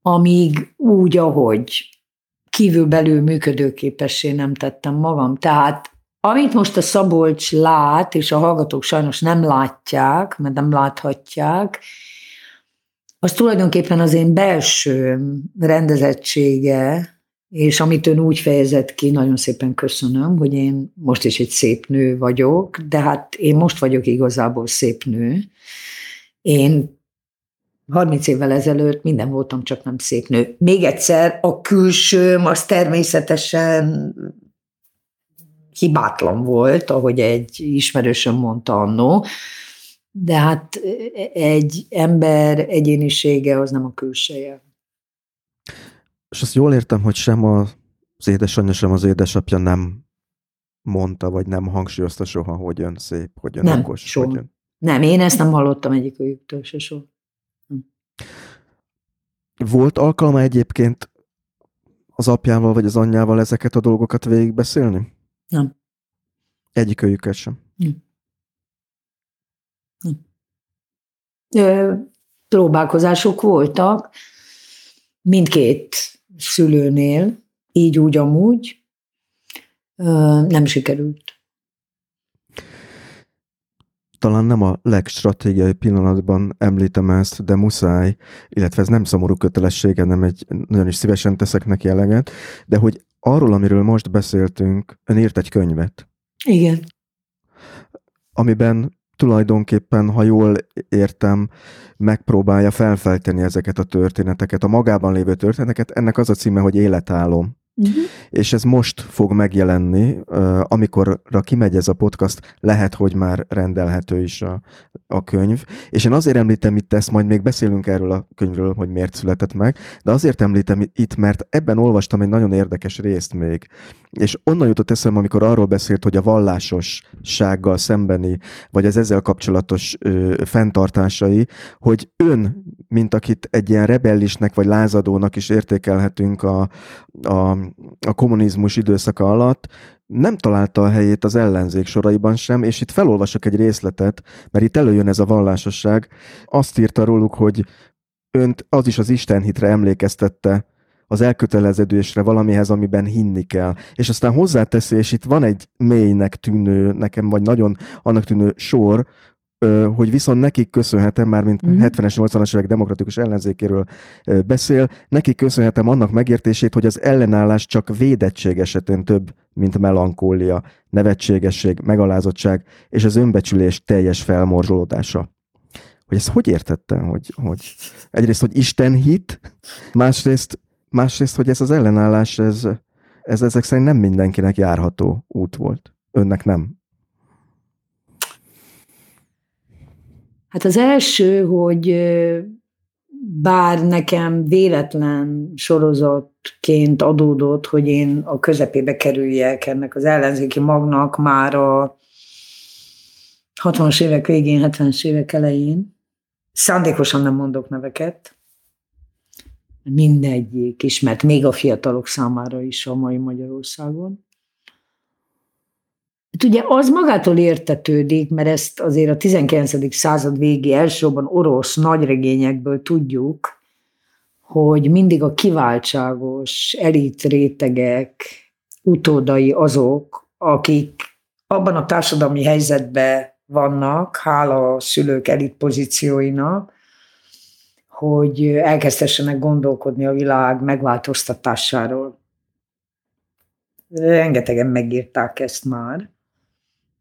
amíg úgy, ahogy kívülbelül működőképessé nem tettem magam. Tehát amit most a Szabolcs lát, és a hallgatók sajnos nem látják, mert nem láthatják, az tulajdonképpen az én belső rendezettsége, és amit ön úgy fejezett ki, nagyon szépen köszönöm, hogy én most is egy szép nő vagyok, de hát én most vagyok igazából szép nő. Én 30 évvel ezelőtt minden voltam, csak nem szép nő. Még egyszer, a külsőm az természetesen hibátlan volt, ahogy egy ismerősöm mondta annó, de hát egy ember egyénisége az nem a külseje. És azt jól értem, hogy sem az édesanyja, sem az édesapja nem mondta, vagy nem hangsúlyozta soha, hogy ön szép, hogy ön nem, okos. Soha. Hogy ön... Nem, én ezt nem hallottam egyik őjüktől se soha. Volt alkalma egyébként az apjával vagy az anyjával ezeket a dolgokat végigbeszélni? Nem. Egyik őjüket sem. Nem. Nem. Ö, próbálkozások voltak mindkét szülőnél, így úgy amúgy, ö, nem sikerült talán nem a legstratégiai pillanatban említem ezt, de muszáj, illetve ez nem szomorú kötelessége, nem egy, nagyon is szívesen teszek neki eleget, de hogy arról, amiről most beszéltünk, ön írt egy könyvet. Igen. Amiben tulajdonképpen, ha jól értem, megpróbálja felfelteni ezeket a történeteket, a magában lévő történeteket. Ennek az a címe, hogy életálom. Uh-huh. És ez most fog megjelenni, amikorra kimegy ez a podcast, lehet, hogy már rendelhető is a, a könyv. És én azért említem itt ezt, majd még beszélünk erről a könyvről, hogy miért született meg, de azért említem itt, mert ebben olvastam egy nagyon érdekes részt még. És onnan jutott eszem, amikor arról beszélt, hogy a vallásossággal szembeni, vagy az ezzel kapcsolatos ö, fenntartásai, hogy ön, mint akit egy ilyen rebellisnek vagy lázadónak is értékelhetünk a, a a kommunizmus időszaka alatt nem találta a helyét az ellenzék soraiban sem, és itt felolvasok egy részletet, mert itt előjön ez a vallásosság. Azt írta róluk, hogy önt az is az Istenhitre emlékeztette, az elköteleződésre valamihez, amiben hinni kell. És aztán hozzáteszi, és itt van egy mélynek tűnő, nekem vagy nagyon annak tűnő sor, hogy viszont nekik köszönhetem, már mint mm. 70-es, 80-as évek demokratikus ellenzékéről beszél, nekik köszönhetem annak megértését, hogy az ellenállás csak védettség esetén több, mint melankólia, nevetségesség, megalázottság és az önbecsülés teljes felmorzsolódása. Hogy ezt hogy értettem? Hogy, hogy egyrészt, hogy Isten hit, másrészt, másrészt, hogy ez az ellenállás, ez, ez ezek szerint nem mindenkinek járható út volt. Önnek nem. Hát az első, hogy bár nekem véletlen sorozatként adódott, hogy én a közepébe kerüljek ennek az ellenzéki magnak már a 60-as évek végén, 70-es évek elején. Szándékosan nem mondok neveket. Mindegyik ismert, még a fiatalok számára is a mai Magyarországon. Hát ugye az magától értetődik, mert ezt azért a 19. század végi elsősorban orosz nagyregényekből tudjuk, hogy mindig a kiváltságos elit rétegek utódai azok, akik abban a társadalmi helyzetben vannak, hála a szülők elit pozícióinak, hogy elkezdhessenek gondolkodni a világ megváltoztatásáról. Rengetegen megírták ezt már.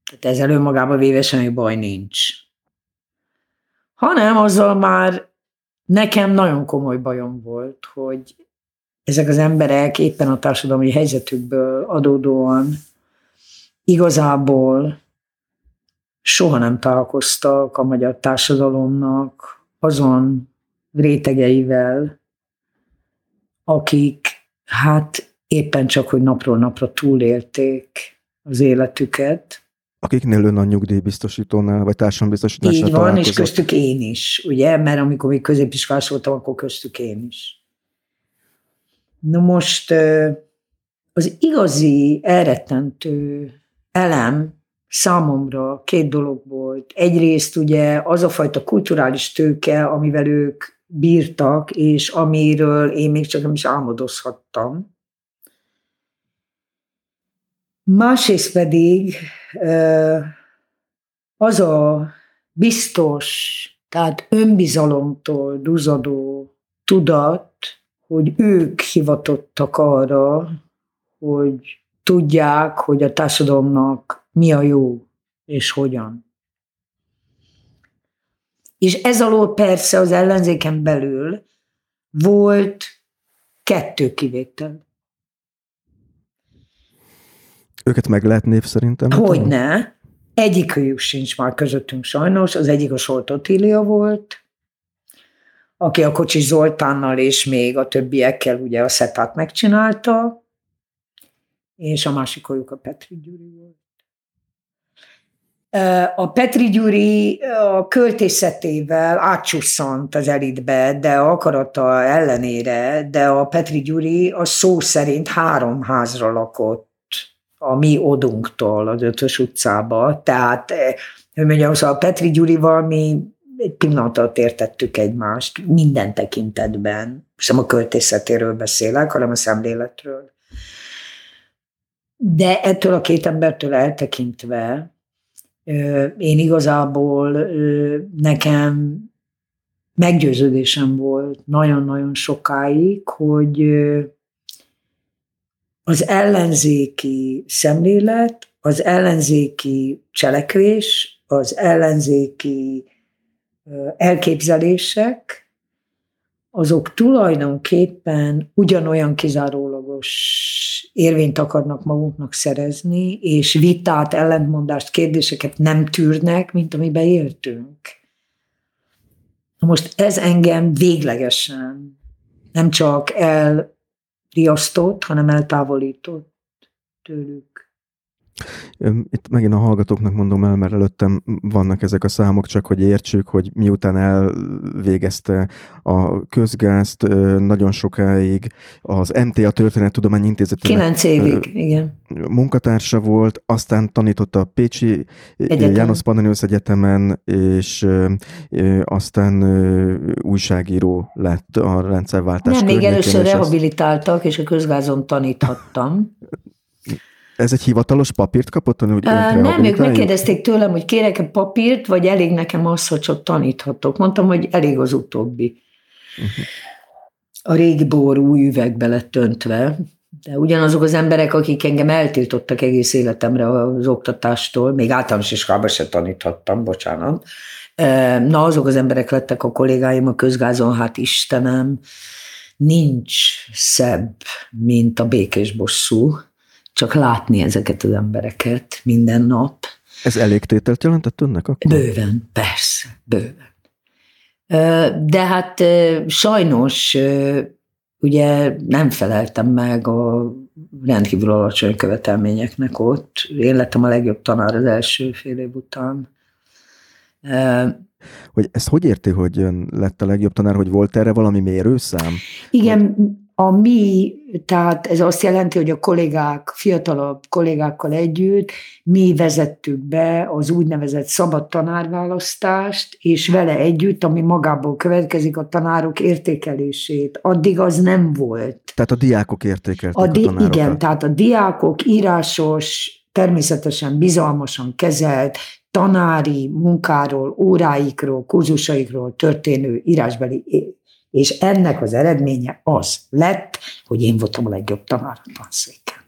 Tehát ezzel önmagában véve semmi baj nincs. Hanem azzal már nekem nagyon komoly bajom volt, hogy ezek az emberek éppen a társadalmi helyzetükből adódóan igazából soha nem találkoztak a magyar társadalomnak azon rétegeivel, akik hát éppen csak, hogy napról napra túlélték az életüket, akiknél ön a nyugdíjbiztosítónál, vagy társadalombiztosításnál Így van, és köztük én is, ugye, mert amikor még középiskolás voltam, akkor köztük én is. Na most az igazi elrettentő elem számomra két dolog volt. Egyrészt ugye az a fajta kulturális tőke, amivel ők bírtak, és amiről én még csak nem is álmodozhattam. Másrészt pedig az a biztos, tehát önbizalomtól duzadó tudat, hogy ők hivatottak arra, hogy tudják, hogy a társadalomnak mi a jó, és hogyan. És ez alól persze az ellenzéken belül volt kettő kivétel. Őket meg lehet név szerintem? Hogyne. Egyikőjük sincs már közöttünk sajnos. Az egyik a Solt Otília volt, aki a Kocsis Zoltánnal és még a többiekkel ugye a szetát megcsinálta, és a másik a Petri Gyuri volt. A Petri Gyuri a költészetével átcsusszant az elitbe, de akarata ellenére, de a Petri Gyuri a szó szerint három házra lakott a mi odunktól az Ötös utcába. Tehát, eh, hogy mondjam, szóval Petri Gyurival mi egy pillanatot értettük egymást minden tekintetben. Nem a költészetéről beszélek, hanem a szemléletről. De ettől a két embertől eltekintve én igazából nekem meggyőződésem volt nagyon-nagyon sokáig, hogy az ellenzéki szemlélet, az ellenzéki cselekvés, az ellenzéki elképzelések, azok tulajdonképpen ugyanolyan kizárólagos érvényt akarnak maguknak szerezni, és vitát, ellentmondást, kérdéseket nem tűrnek, mint amiben éltünk. Na most ez engem véglegesen nem csak el riasztott, hanem eltávolított tőlük. Itt megint a hallgatóknak mondom el, mert előttem vannak ezek a számok, csak hogy értsük, hogy miután elvégezte a közgázt nagyon sokáig, az MTA Történettudományi Intézetének Kilenc évig, igen. munkatársa volt, aztán tanított a Pécsi Egyetem. János Pannonius Egyetemen, és aztán újságíró lett a rendszerváltás Nem, még először rehabilitáltak, és a közgázon taníthattam. Ez egy hivatalos papírt kapott? Hogy uh, nem, ők megkérdezték tőlem, hogy kérek-e papírt, vagy elég nekem az, hogy csak taníthatok. Mondtam, hogy elég az utóbbi. Uh-huh. A régi bor új üvegbe lett öntve, de ugyanazok az emberek, akik engem eltiltottak egész életemre az oktatástól, még általános iskolában se taníthattam, bocsánat. Na, azok az emberek lettek a kollégáim a közgázon, hát Istenem, nincs szebb, mint a békés bosszú csak látni ezeket az embereket minden nap, Ez elégtételt jelentett önnek akkor? Bőven, persze, bőven. De hát sajnos ugye nem feleltem meg a rendkívül alacsony követelményeknek ott. Én lettem a legjobb tanár az első fél év után. Hogy ezt hogy érti, hogy ön lett a legjobb tanár, hogy volt erre valami mérőszám? Igen, a mi, tehát ez azt jelenti, hogy a kollégák, fiatalabb kollégákkal együtt mi vezettük be az úgynevezett szabad tanárválasztást, és vele együtt, ami magából következik a tanárok értékelését. Addig az nem volt. Tehát a diákok értékelték a, di- a tanárokat. Igen, tehát a diákok írásos, természetesen bizalmasan kezelt, tanári munkáról, óráikról, kurzusaikról történő írásbeli és ennek az eredménye az lett, hogy én voltam a legjobb tanár a tanszéken.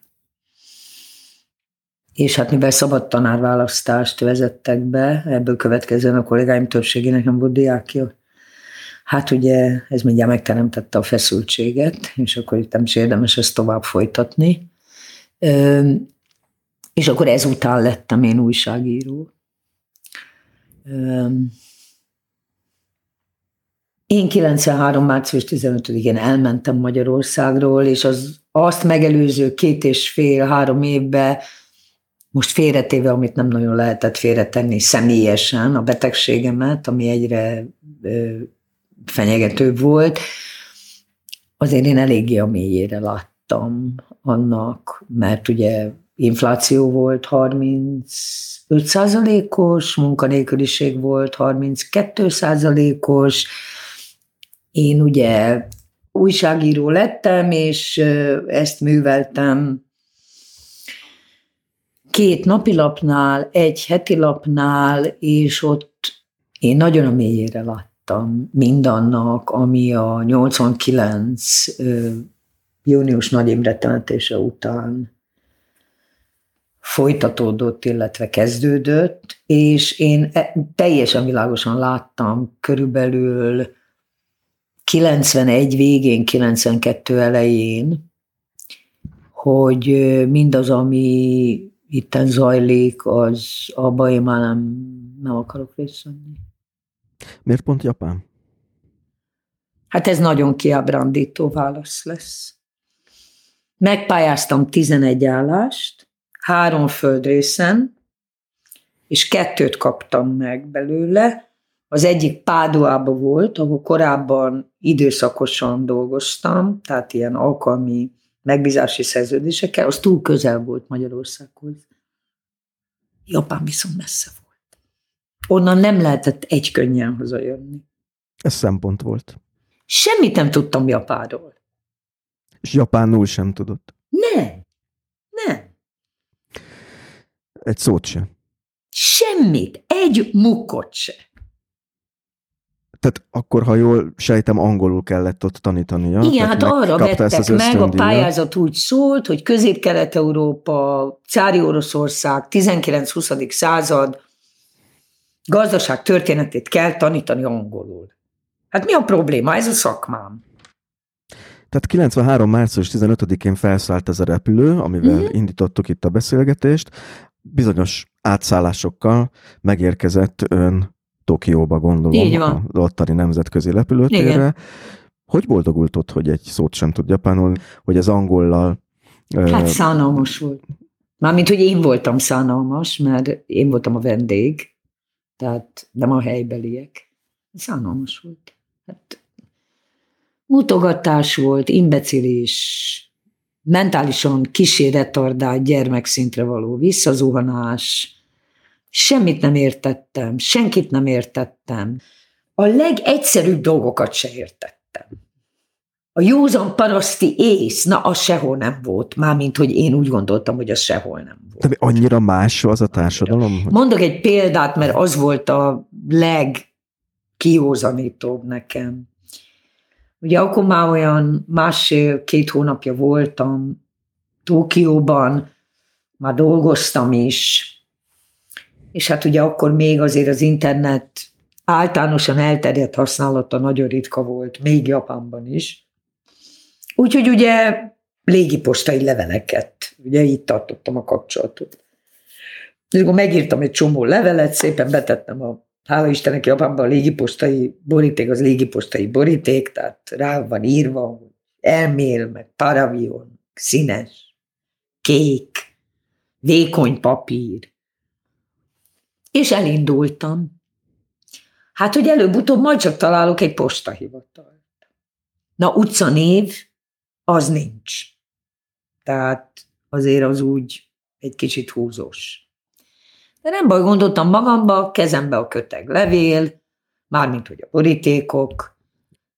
És hát mivel szabad tanárválasztást vezettek be, ebből következően a kollégáim többségének nem volt diákja, hát ugye ez mindjárt megteremtette a feszültséget, és akkor itt nem is érdemes ezt tovább folytatni. És akkor ezután lettem én újságíró. Én 93. március 15-én elmentem Magyarországról, és az azt megelőző két és fél-három évben most félretéve, amit nem nagyon lehetett félretenni személyesen, a betegségemet, ami egyre ö, fenyegetőbb volt, azért én eléggé a mélyére láttam annak, mert ugye infláció volt 35 százalékos, munkanélküliség volt 32 százalékos, én ugye újságíró lettem, és ezt műveltem két napilapnál, egy hetilapnál, és ott én nagyon a mélyére láttam mindannak, ami a 89 június Nagy Imre temetése után folytatódott, illetve kezdődött, és én e, teljesen világosan láttam körülbelül 91 végén, 92 elején, hogy mindaz, ami itten zajlik, az abba én már nem, nem akarok visszanni. Miért pont Japán? Hát ez nagyon kiábrándító válasz lesz. Megpályáztam 11 állást, három földrészen, és kettőt kaptam meg belőle, az egyik Páduába volt, ahol korábban időszakosan dolgoztam, tehát ilyen alkalmi megbízási szerződésekkel, az túl közel volt Magyarországhoz. Japán viszont messze volt. Onnan nem lehetett egy könnyen hazajönni. Ez szempont volt. Semmit nem tudtam Japánról. És japánul sem tudott? Nem. Nem. Egy szót sem. Semmit. Egy mukkot se. Tehát akkor, ha jól sejtem, angolul kellett ott tanítania. Igen, hát arra vettek meg, a pályázat úgy szólt, hogy Közép-Kelet-Európa, Cári Oroszország, 19-20. század gazdaság történetét kell tanítani angolul. Hát mi a probléma? Ez a szakmám. Tehát 93. március 15-én felszállt ez a repülő, amivel mm-hmm. indítottuk itt a beszélgetést. Bizonyos átszállásokkal megérkezett ön Tokióba gondolom, Így van. az ottani nemzetközi repülőtérre. Igen. Hogy boldogult ott, hogy egy szót sem tud japánul, hogy az angollal... Hát szánalmas volt. Mármint, hogy én voltam szánalmas, mert én voltam a vendég, tehát nem a helybeliek. Szánalmas volt. Hát, mutogatás volt, imbecilis, mentálisan kísérretardált gyermekszintre való visszazuhanás, Semmit nem értettem, senkit nem értettem. A legegyszerűbb dolgokat se értettem. A józan paraszti ész, na az sehol nem volt, mármint, hogy én úgy gondoltam, hogy az sehol nem volt. De annyira más az a társadalom? Hogy... Mondok egy példát, mert az volt a legkiózanítóbb nekem. Ugye akkor már olyan másfél-két hónapja voltam Tókióban, már dolgoztam is, és hát ugye akkor még azért az internet általánosan elterjedt használata nagyon ritka volt, még Japánban is. Úgyhogy ugye légipostai leveleket, ugye itt tartottam a kapcsolatot. És akkor megírtam egy csomó levelet, szépen betettem a hála Istennek Japánban a légipostai boríték, az légipostai boríték, tehát rá van írva, hogy elmél, meg paravion, színes, kék, vékony papír. És elindultam. Hát, hogy előbb-utóbb majd csak találok egy postahivatalt. Na, utcanév, az nincs. Tehát azért az úgy egy kicsit húzós. De nem baj, gondoltam magamba, kezembe a köteg levél, mármint hogy a borítékok,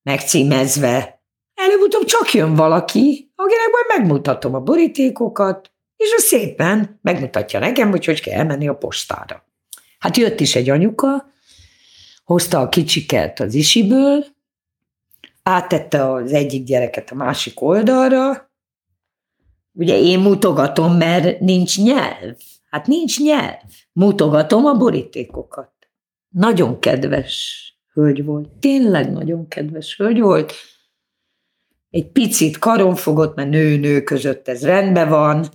megcímezve. Előbb-utóbb csak jön valaki, akinek majd megmutatom a borítékokat, és ő szépen megmutatja nekem, hogy hogy kell elmenni a postára. Hát jött is egy anyuka, hozta a kicsiket az isiből, áttette az egyik gyereket a másik oldalra, ugye én mutogatom, mert nincs nyelv. Hát nincs nyelv. Mutogatom a borítékokat. Nagyon kedves hölgy volt. Tényleg nagyon kedves hölgy volt. Egy picit karon fogott, mert nő-nő között ez rendben van,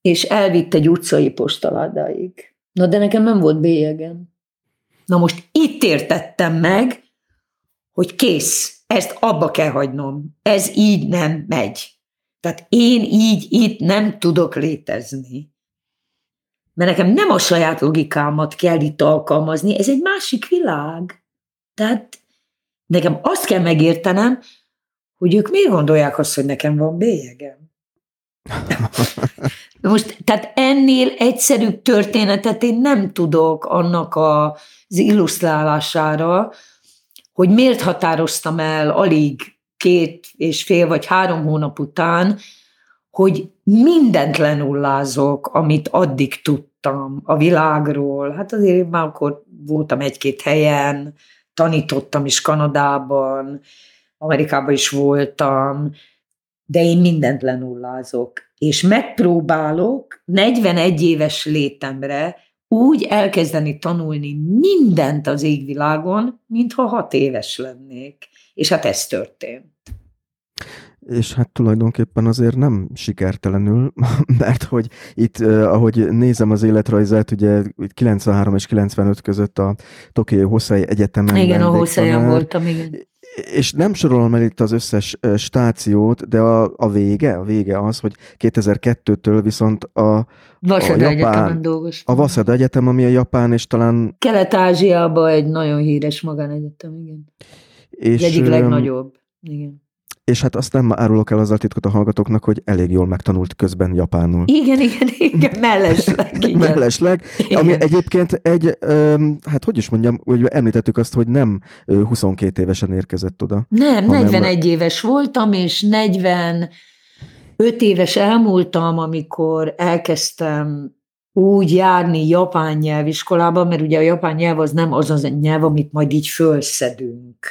és elvitt egy utcai postaládáig. Na de nekem nem volt bélyegem. Na most itt értettem meg, hogy kész, ezt abba kell hagynom. Ez így nem megy. Tehát én így itt nem tudok létezni mert nekem nem a saját logikámat kell itt alkalmazni, ez egy másik világ. Tehát nekem azt kell megértenem, hogy ők miért gondolják azt, hogy nekem van bélyegem. Most, tehát ennél egyszerűbb történetet én nem tudok annak az illusztrálására, hogy miért határoztam el alig két és fél vagy három hónap után, hogy mindent lenullázok, amit addig tudtam a világról. Hát azért már akkor voltam egy-két helyen, tanítottam is Kanadában, Amerikában is voltam, de én mindent lenullázok. És megpróbálok 41 éves létemre úgy elkezdeni tanulni mindent az égvilágon, mintha hat éves lennék. És hát ez történt és hát tulajdonképpen azért nem sikertelenül, mert hogy itt, ahogy nézem az életrajzát, ugye 93 és 95 között a Tokiai Hosszai Egyetemen. Igen, a Hosszai voltam, igen. És nem sorolom el itt az összes stációt, de a, a vége, a vége az, hogy 2002-től viszont a, Vasada a Japán, Egyetemen dolgoztam. A Vasada Egyetem, ami a Japán, és talán... Kelet-Ázsiában egy nagyon híres magánegyetem, igen. És, egyik legnagyobb, igen. És hát azt nem árulok el az a titkot a hallgatóknak, hogy elég jól megtanult közben japánul. Igen, igen, igen, mellesleg. Igen. mellesleg, igen. ami egyébként egy, hát hogy is mondjam, hogy említettük azt, hogy nem 22 évesen érkezett oda. Nem, hanem... 41 éves voltam, és 45 éves elmúltam, amikor elkezdtem úgy járni japán nyelviskolába, mert ugye a japán nyelv az nem az az nyelv, amit majd így fölszedünk.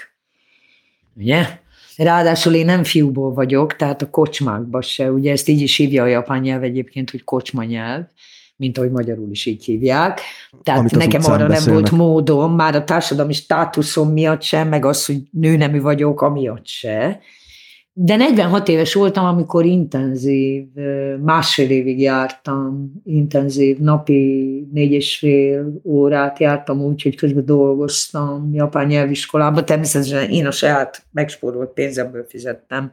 Ugye? Ráadásul én nem fiúból vagyok, tehát a kocsmákban se, ugye ezt így is hívja a japán nyelv egyébként, hogy kocsma nyelv, mint ahogy magyarul is így hívják. Tehát Amit nekem arra beszélnek. nem volt módom, már a társadalmi státuszom miatt sem, meg az, hogy nőnemű vagyok, amiatt se. De 46 éves voltam, amikor intenzív, másfél évig jártam, intenzív, napi négy és fél órát jártam úgy, hogy közben dolgoztam japán nyelviskolában. Természetesen én a saját megspórolt pénzemből fizettem.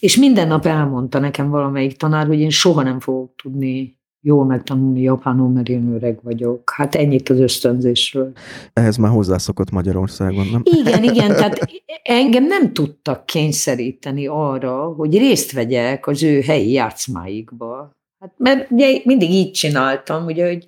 És minden nap elmondta nekem valamelyik tanár, hogy én soha nem fogok tudni jól megtanulni japánul, mert én öreg vagyok. Hát ennyit az ösztönzésről. Ehhez már hozzászokott Magyarországon, nem? Igen, igen, tehát engem nem tudtak kényszeríteni arra, hogy részt vegyek az ő helyi játszmáikba. Hát, mert ugye mindig így csináltam, ugye, hogy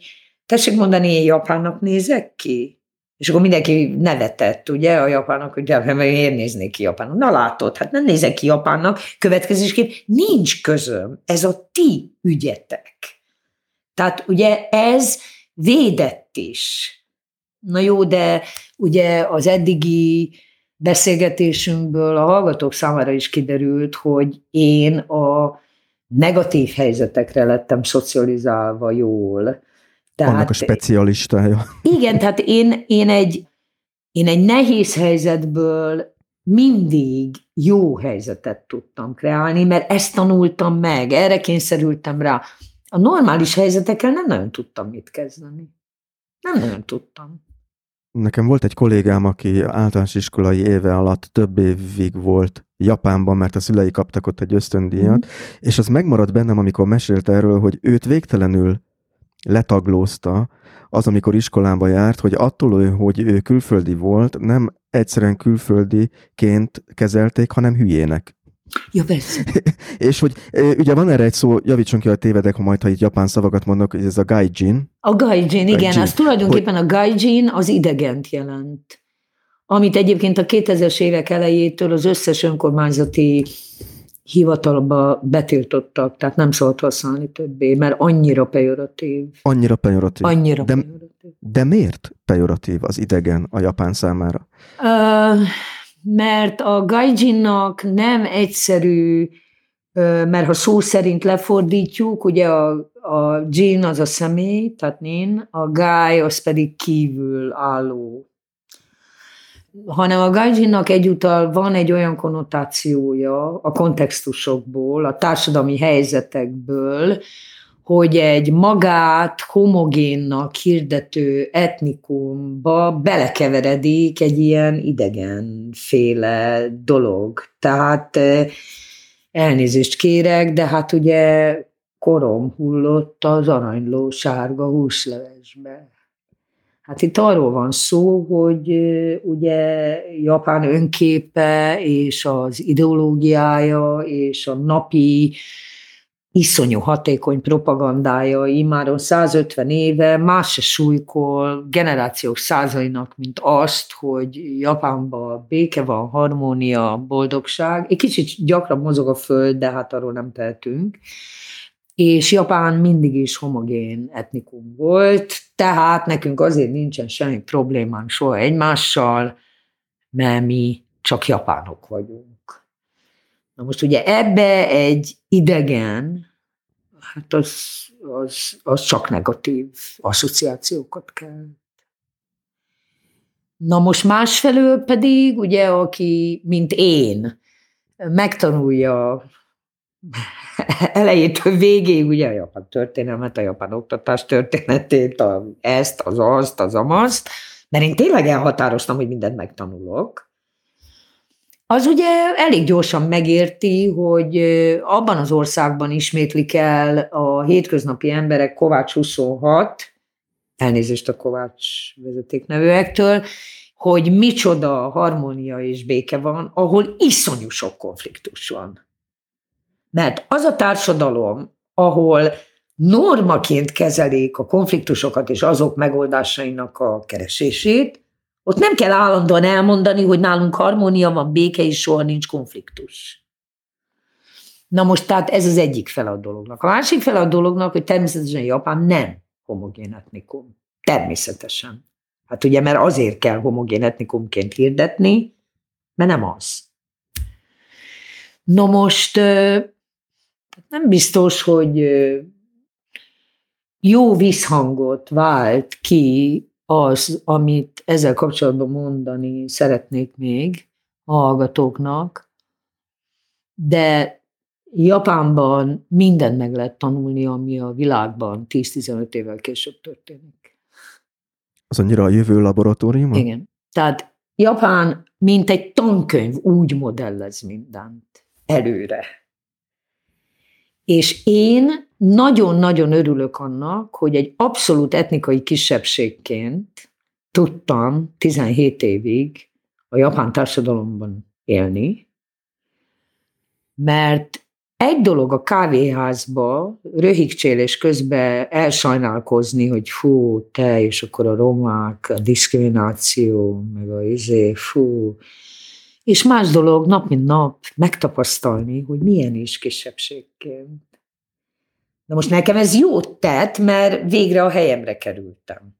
tessék mondani, én japánnak nézek ki? És akkor mindenki nevetett, ugye, a japánok, hogy de én néznék ki japánnak. Na látod, hát nem nézek ki japánnak, következésképp nincs közöm, ez a ti ügyetek. Tehát ugye ez védett is. Na jó, de ugye az eddigi beszélgetésünkből a hallgatók számára is kiderült, hogy én a negatív helyzetekre lettem szocializálva jól. Tehát, Annak a specialistája. Igen, tehát én, én, egy, én egy nehéz helyzetből mindig jó helyzetet tudtam kreálni, mert ezt tanultam meg, erre kényszerültem rá. A normális helyzetekkel nem nagyon tudtam mit kezdeni. Nem nagyon tudtam. Nekem volt egy kollégám, aki általános iskolai éve alatt több évig volt Japánban, mert a szülei kaptak ott egy ösztöndíjat, mm. és az megmaradt bennem, amikor mesélt erről, hogy őt végtelenül letaglózta az, amikor iskolába járt, hogy attól, hogy ő külföldi volt, nem egyszerűen külföldiként kezelték, hanem hülyének. Ja, persze. és hogy ugye van erre egy szó, javítson ki a tévedek, ha majd, ha itt japán szavakat mondok, hogy ez a gaijin. A gaijin, igen, az tulajdonképpen hogy... a gaijin az idegent jelent. Amit egyébként a 2000-es évek elejétől az összes önkormányzati hivatalba betiltottak, tehát nem szabad használni többé, mert annyira pejoratív. Annyira pejoratív. Annyira de, pejoratív. De miért pejoratív az idegen a japán számára? Uh, mert a gaijinnak nem egyszerű, mert ha szó szerint lefordítjuk, ugye a, a jin az a személy, tehát nin, a gai az pedig kívül álló. Hanem a gaijinnak egyúttal van egy olyan konnotációja a kontextusokból, a társadalmi helyzetekből, hogy egy magát homogénnak hirdető etnikumba belekeveredik egy ilyen idegenféle dolog. Tehát elnézést kérek, de hát ugye korom hullott az aranyló sárga húslevesbe. Hát itt arról van szó, hogy ugye Japán önképe és az ideológiája és a napi iszonyú hatékony propagandája imáron 150 éve más se súlykol generációk százainak, mint azt, hogy Japánban béke van, harmónia, boldogság. Egy kicsit gyakran mozog a föld, de hát arról nem tehetünk. És Japán mindig is homogén etnikum volt, tehát nekünk azért nincsen semmi problémánk soha egymással, mert mi csak japánok vagyunk. Na most ugye ebbe egy idegen, hát az, az, az csak negatív asszociációkat kell. Na most másfelől pedig, ugye, aki, mint én, megtanulja elejétől végéig ugye a japán történelmet, a japán oktatás történetét, a, ezt, az azt, az amazt, mert én tényleg elhatároztam, hogy mindent megtanulok, az ugye elég gyorsan megérti, hogy abban az országban ismétlik el a hétköznapi emberek Kovács 26, elnézést a Kovács vezetéknevőektől, hogy micsoda harmónia és béke van, ahol iszonyú sok konfliktus van. Mert az a társadalom, ahol normaként kezelik a konfliktusokat és azok megoldásainak a keresését, ott nem kell állandóan elmondani, hogy nálunk harmónia van, béke, és soha nincs konfliktus. Na most tehát ez az egyik fel a dolognak. A másik fel a dolognak, hogy természetesen Japán nem homogén etnikum. Természetesen. Hát ugye, mert azért kell homogén etnikumként hirdetni, mert nem az. Na most nem biztos, hogy jó visszhangot vált ki az, amit ezzel kapcsolatban mondani szeretnék még a hallgatóknak, de Japánban mindent meg lehet tanulni, ami a világban 10-15 évvel később történik. Az annyira a jövő laboratórium? Igen. Tehát Japán, mint egy tankönyv, úgy modellez mindent előre. És én nagyon-nagyon örülök annak, hogy egy abszolút etnikai kisebbségként tudtam 17 évig a japán társadalomban élni, mert egy dolog a kávéházba röhigcsélés közben elsajnálkozni, hogy fú, te, és akkor a romák, a diszkrimináció, meg a izé, fú. És más dolog nap mint nap megtapasztalni, hogy milyen is kisebbségként. Na most nekem ez jót tett, mert végre a helyemre kerültem.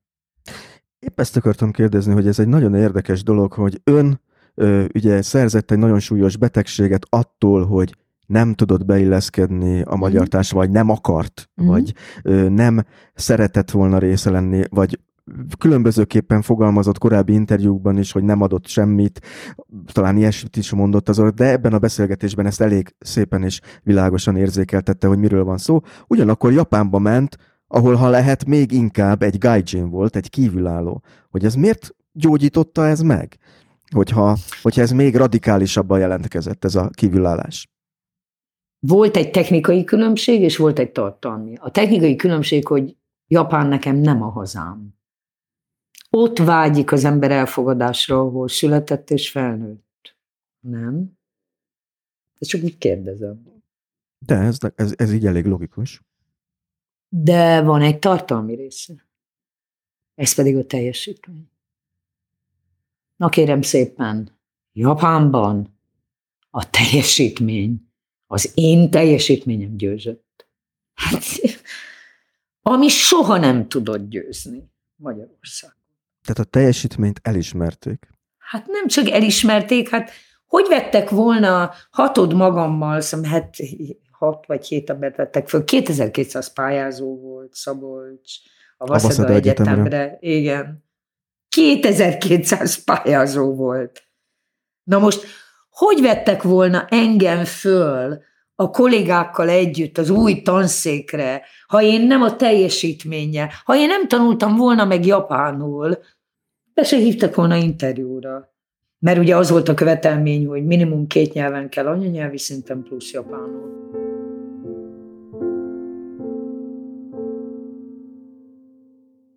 Épp ezt akartam kérdezni, hogy ez egy nagyon érdekes dolog, hogy ön ö, ugye szerzett egy nagyon súlyos betegséget attól, hogy nem tudott beilleszkedni a magyar mm. társadalomba, vagy nem akart, mm. vagy ö, nem szeretett volna része lenni, vagy különbözőképpen fogalmazott korábbi interjúkban is, hogy nem adott semmit, talán ilyesmit is mondott az de ebben a beszélgetésben ezt elég szépen és világosan érzékeltette, hogy miről van szó. Ugyanakkor Japánba ment, ahol ha lehet még inkább egy gaijin volt, egy kívülálló. Hogy ez miért gyógyította ez meg? Hogyha, hogyha ez még radikálisabban jelentkezett, ez a kívülállás. Volt egy technikai különbség, és volt egy tartalmi. A technikai különbség, hogy Japán nekem nem a hazám. Ott vágyik az ember elfogadásra, ahol született és felnőtt. Nem? Ez csak úgy kérdezem. De ez, ez, ez így elég logikus. De van egy tartalmi része. Ez pedig a teljesítmény. Na kérem szépen, Japánban a teljesítmény, az én teljesítményem győzött. Hát, ami soha nem tudott győzni Magyarország. Tehát a teljesítményt elismerték. Hát nem csak elismerték, hát hogy vettek volna hatod magammal, szóval hát hat vagy hét embert vettek föl, 2200 pályázó volt Szabolcs, a Vaszeda Egyetemre. Egyetemre. Igen. 2200 pályázó volt. Na most, hogy vettek volna engem föl a kollégákkal együtt az új tanszékre, ha én nem a teljesítménye, ha én nem tanultam volna meg japánul, be se hívtak volna interjúra. Mert ugye az volt a követelmény, hogy minimum két nyelven kell anyanyelvi szinten plusz japánul.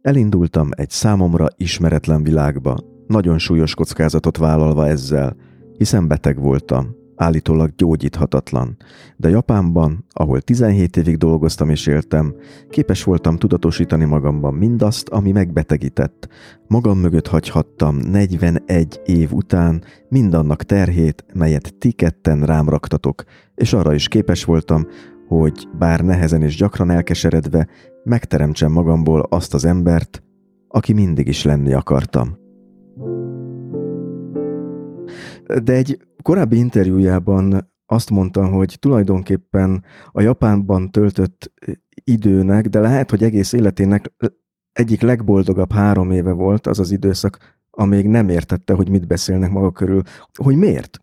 Elindultam egy számomra ismeretlen világba, nagyon súlyos kockázatot vállalva ezzel, hiszen beteg voltam, állítólag gyógyíthatatlan, de Japánban, ahol 17 évig dolgoztam és éltem, képes voltam tudatosítani magamban mindazt, ami megbetegített. Magam mögött hagyhattam 41 év után mindannak terhét, melyet ti ketten rám raktatok, és arra is képes voltam, hogy bár nehezen és gyakran elkeseredve, megteremtsem magamból azt az embert, aki mindig is lenni akartam. De egy korábbi interjújában azt mondta, hogy tulajdonképpen a Japánban töltött időnek, de lehet, hogy egész életének egyik legboldogabb három éve volt az az időszak, amíg nem értette, hogy mit beszélnek maga körül. Hogy miért?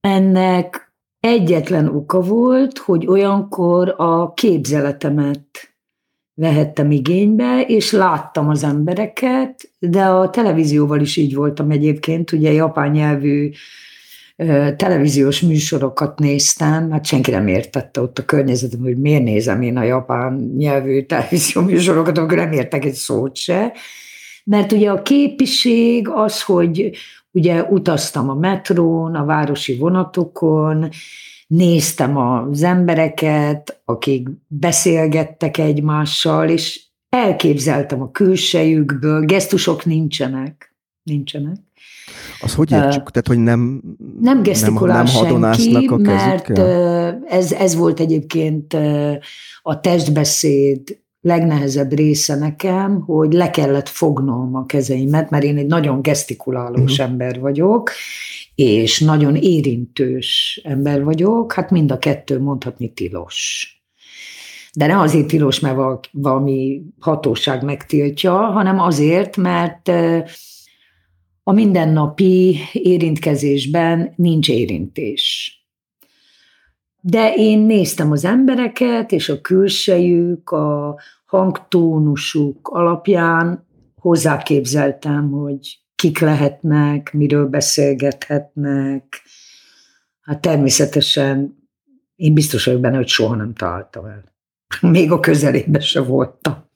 Ennek egyetlen oka volt, hogy olyankor a képzeletemet vehettem igénybe, és láttam az embereket, de a televízióval is így voltam egyébként, ugye japán nyelvű televíziós műsorokat néztem, hát senki nem értette ott a környezetem, hogy miért nézem én a japán nyelvű televízió műsorokat, amikor nem értek egy szót se. Mert ugye a képiség az, hogy ugye utaztam a metrón, a városi vonatokon, néztem az embereket, akik beszélgettek egymással, és elképzeltem a külsejükből, gesztusok nincsenek. Nincsenek. Az hogy értsük? Uh, Tehát, hogy nem Nem gesztikulál nem, nem senki, a mert ez, ez volt egyébként a testbeszéd legnehezebb része nekem, hogy le kellett fognom a kezeimet, mert én egy nagyon gesztikulálós uh-huh. ember vagyok, és nagyon érintős ember vagyok, hát mind a kettő mondhatni tilos. De nem azért tilos, mert valami hatóság megtiltja, hanem azért, mert a mindennapi érintkezésben nincs érintés. De én néztem az embereket, és a külsejük, a hangtónusuk alapján hozzáképzeltem, hogy kik lehetnek, miről beszélgethetnek. Hát természetesen én biztos vagyok benne, hogy soha nem találtam el. Még a közelében se voltam.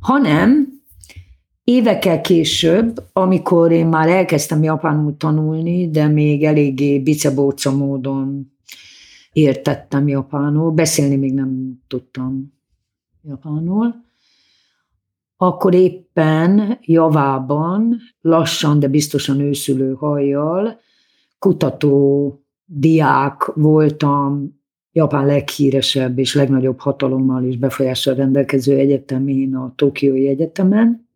Hanem évekkel később, amikor én már elkezdtem japánul tanulni, de még eléggé bicebóca módon értettem japánul, beszélni még nem tudtam japánul, akkor éppen javában, lassan, de biztosan őszülő hajjal, kutató diák voltam Japán leghíresebb és legnagyobb hatalommal és befolyással rendelkező egyetemén, a Tokiói Egyetemen,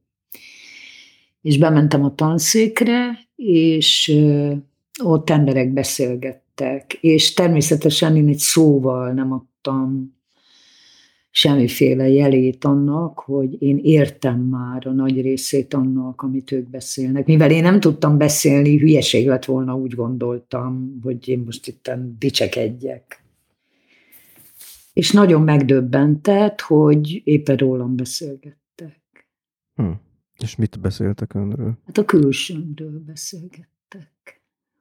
és bementem a tanszékre, és ott emberek beszélgettek, és természetesen én egy szóval nem adtam semmiféle jelét annak, hogy én értem már a nagy részét annak, amit ők beszélnek. Mivel én nem tudtam beszélni, hülyeség lett volna, úgy gondoltam, hogy én most itt dicsekedjek. És nagyon megdöbbentett, hogy éppen rólam beszélgettek. Hm. És mit beszéltek önről? Hát a külsőmről beszélgettek.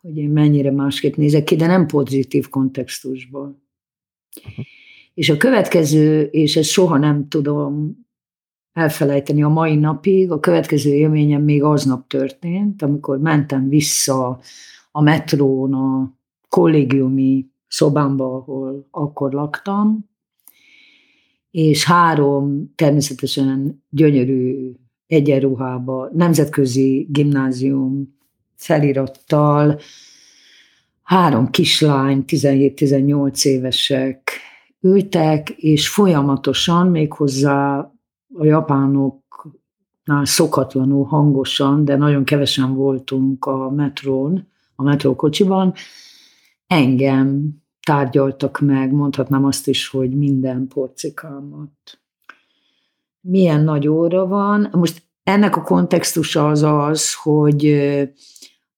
Hogy én mennyire másképp nézek ki, de nem pozitív kontextusból. Uh-huh. És a következő, és ezt soha nem tudom elfelejteni a mai napig, a következő élményem még aznap történt, amikor mentem vissza a metrón a kollégiumi szobámba, ahol akkor laktam, és három természetesen gyönyörű egyenruhába, nemzetközi gimnázium felirattal, három kislány, 17-18 évesek ültek, és folyamatosan, méghozzá a japánoknál szokatlanul hangosan, de nagyon kevesen voltunk a metrón, a metrókocsiban, engem tárgyaltak meg, mondhatnám azt is, hogy minden porcikámat. Milyen nagy óra van. Most ennek a kontextusa az az, hogy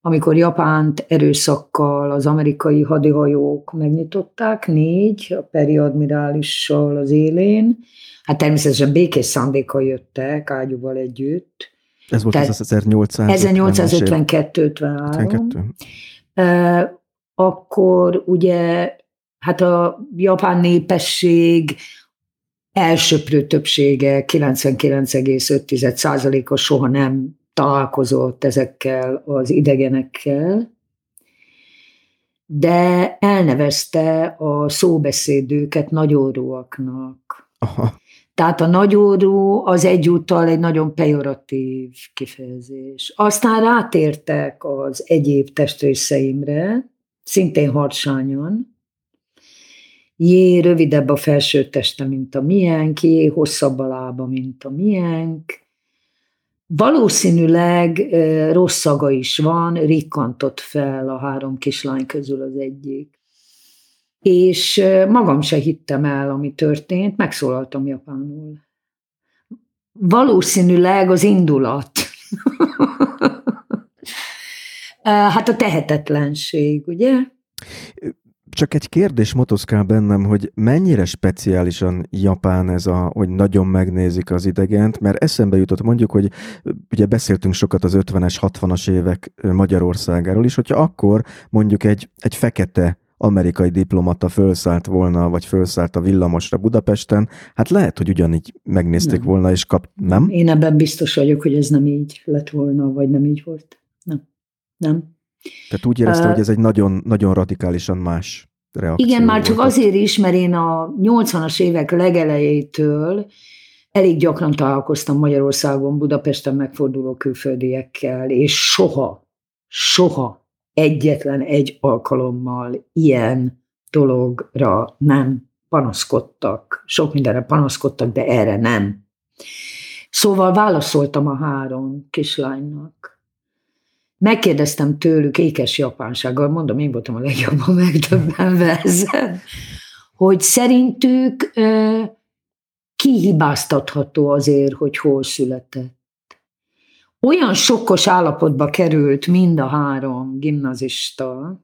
amikor Japánt erőszakkal az amerikai hadihajók megnyitották, négy, a periadmirálissal az élén, hát természetesen békés szándékkal jöttek ágyúval együtt. Ez volt Tehát az 1852 53 akkor ugye hát a japán népesség elsöprő többsége, 99,5%-a soha nem találkozott ezekkel az idegenekkel, de elnevezte a szóbeszédőket nagyóruaknak. Aha. Tehát a nagyórú az egyúttal egy nagyon pejoratív kifejezés. Aztán rátértek az egyéb testrészeimre, szintén harsányan. Jé, rövidebb a felső teste, mint a miénk, jé, hosszabb a lába, mint a miénk, Valószínűleg rossz szaga is van, rikkantott fel a három kislány közül az egyik. És magam se hittem el, ami történt, megszólaltam japánul. Valószínűleg az indulat. hát a tehetetlenség, ugye? Csak egy kérdés motoszkál bennem, hogy mennyire speciálisan Japán ez a, hogy nagyon megnézik az idegent, mert eszembe jutott mondjuk, hogy ugye beszéltünk sokat az 50-es, 60-as évek Magyarországáról is, hogyha akkor mondjuk egy, egy fekete amerikai diplomata fölszállt volna, vagy fölszállt a villamosra Budapesten, hát lehet, hogy ugyanígy megnézték nem. volna, és kap... Nem? Én ebben biztos vagyok, hogy ez nem így lett volna, vagy nem így volt. Nem. Nem. Tehát úgy érezte, uh, hogy ez egy nagyon, nagyon radikálisan más reakció. Igen, már csak azért is, mert én a 80-as évek legelejétől elég gyakran találkoztam Magyarországon, Budapesten megforduló külföldiekkel, és soha, soha egyetlen egy alkalommal ilyen dologra nem panaszkodtak. Sok mindenre panaszkodtak, de erre nem. Szóval válaszoltam a három kislánynak. Megkérdeztem tőlük ékes japánsággal, mondom, én voltam a legjobban megdöbbenve ezen, hogy szerintük kihibáztatható azért, hogy hol született. Olyan sokkos állapotba került mind a három gimnazista,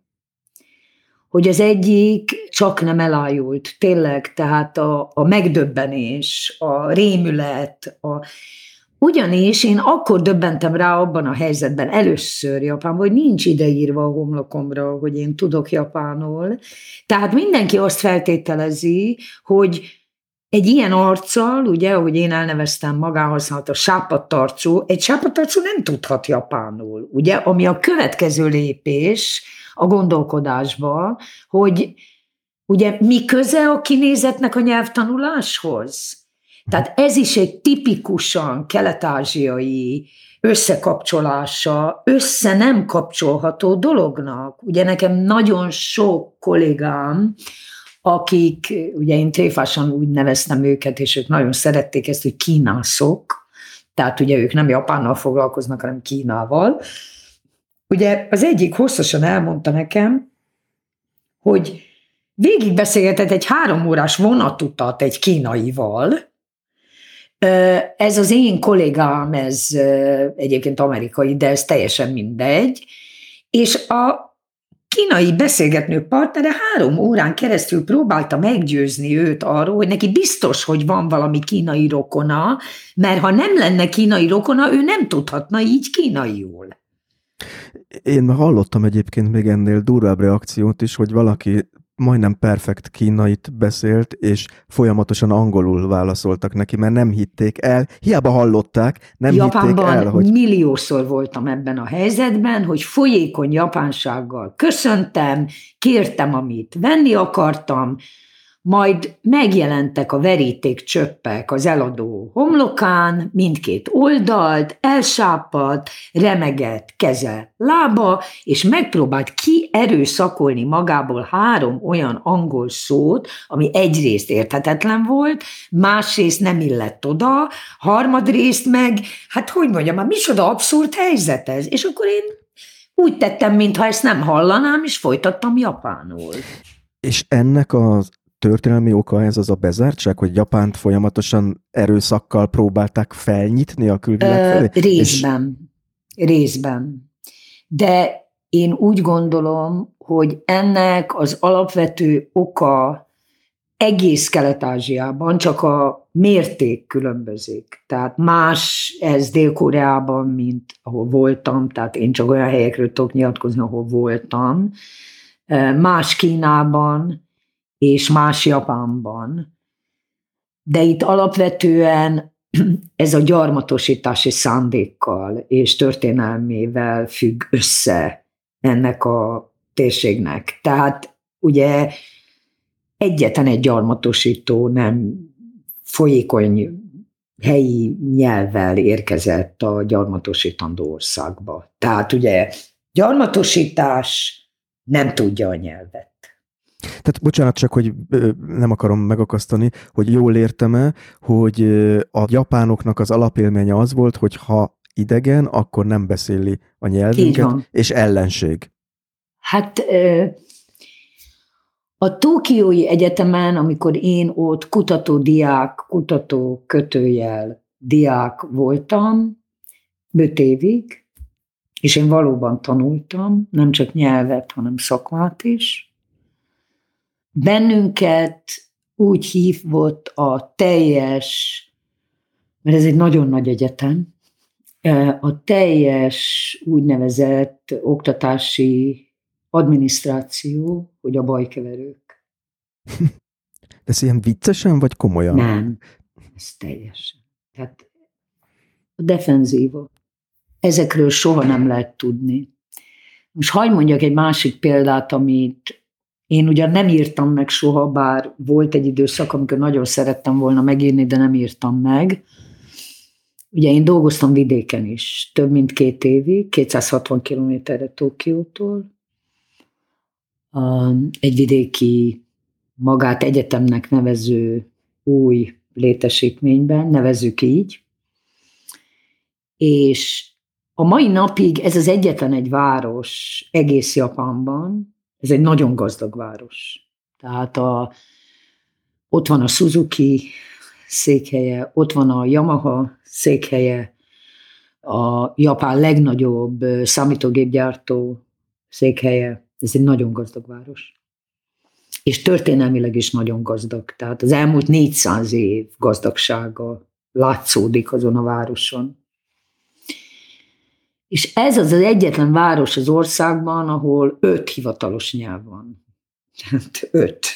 hogy az egyik csak nem elájult, tényleg, tehát a, a megdöbbenés, a rémület, a, ugyanis én akkor döbbentem rá abban a helyzetben először Japánban, hogy nincs ideírva a homlokomra, hogy én tudok japánul. Tehát mindenki azt feltételezi, hogy egy ilyen arccal, ugye, ahogy én elneveztem magához, hát a sápadtarcú, egy sápadtarcú nem tudhat japánul, ugye, ami a következő lépés a gondolkodásba, hogy ugye mi köze a kinézetnek a nyelvtanuláshoz? Tehát ez is egy tipikusan kelet-ázsiai összekapcsolása, össze nem kapcsolható dolognak. Ugye nekem nagyon sok kollégám, akik, ugye én tréfásan úgy neveztem őket, és ők nagyon szerették ezt, hogy kínászok, tehát ugye ők nem Japánnal foglalkoznak, hanem Kínával. Ugye az egyik hosszasan elmondta nekem, hogy végigbeszélgetett egy három órás vonatutat egy kínaival, ez az én kollégám, ez egyébként amerikai, de ez teljesen mindegy, és a kínai beszélgetnő partnere három órán keresztül próbálta meggyőzni őt arról, hogy neki biztos, hogy van valami kínai rokona, mert ha nem lenne kínai rokona, ő nem tudhatna így kínaiul. Én hallottam egyébként még ennél durvább reakciót is, hogy valaki majdnem perfekt kínait beszélt, és folyamatosan angolul válaszoltak neki, mert nem hitték el, hiába hallották, nem Japánban hitték el, hogy... milliószor voltam ebben a helyzetben, hogy folyékony japánsággal köszöntem, kértem, amit venni akartam, majd megjelentek a veríték csöppek az eladó homlokán, mindkét oldalt, elsápadt, remegett keze, lába, és megpróbált kierőszakolni magából három olyan angol szót, ami egyrészt érthetetlen volt, másrészt nem illett oda, harmadrészt meg, hát hogy mondjam, már micsoda abszurd helyzet ez, és akkor én úgy tettem, mintha ezt nem hallanám, és folytattam japánul. És ennek az történelmi oka ez az a bezártság, hogy Japánt folyamatosan erőszakkal próbálták felnyitni a külvilág felé? Ö, részben. És... Részben. De én úgy gondolom, hogy ennek az alapvető oka egész Kelet-Ázsiában, csak a mérték különbözik. Tehát más ez Dél-Koreában, mint ahol voltam, tehát én csak olyan helyekről tudok nyilatkozni, ahol voltam. Más Kínában, és más Japánban. De itt alapvetően ez a gyarmatosítási szándékkal és történelmével függ össze ennek a térségnek. Tehát ugye egyetlen egy gyarmatosító nem folyékony helyi nyelvvel érkezett a gyarmatosítandó országba. Tehát ugye gyarmatosítás nem tudja a nyelvet. Tehát bocsánat csak, hogy nem akarom megakasztani, hogy jól értem-e, hogy a japánoknak az alapélménye az volt, hogy ha idegen, akkor nem beszéli a nyelvünket, és ellenség. Hát a Tókiói Egyetemen, amikor én ott kutató diák, kutató kötőjel diák voltam, öt évig, és én valóban tanultam, nem csak nyelvet, hanem szakmát is, bennünket úgy hívott a teljes, mert ez egy nagyon nagy egyetem, a teljes úgynevezett oktatási adminisztráció, hogy a bajkeverők. De ez ilyen viccesen, vagy komolyan? Nem, ez teljesen. Tehát a defenzíva. Ezekről soha nem lehet tudni. Most hagyd mondjak egy másik példát, amit én ugyan nem írtam meg soha, bár volt egy időszak, amikor nagyon szerettem volna megírni, de nem írtam meg. Ugye én dolgoztam vidéken is, több mint két évig, 260 kilométerre Tokiótól. Egy vidéki magát egyetemnek nevező új létesítményben, nevezzük így. És a mai napig ez az egyetlen egy város egész Japánban, ez egy nagyon gazdag város. Tehát a, ott van a Suzuki székhelye, ott van a Yamaha székhelye, a Japán legnagyobb számítógépgyártó székhelye. Ez egy nagyon gazdag város. És történelmileg is nagyon gazdag. Tehát az elmúlt 400 év gazdagsága látszódik azon a városon. És ez az az egyetlen város az országban, ahol öt hivatalos nyelv van. Tehát öt.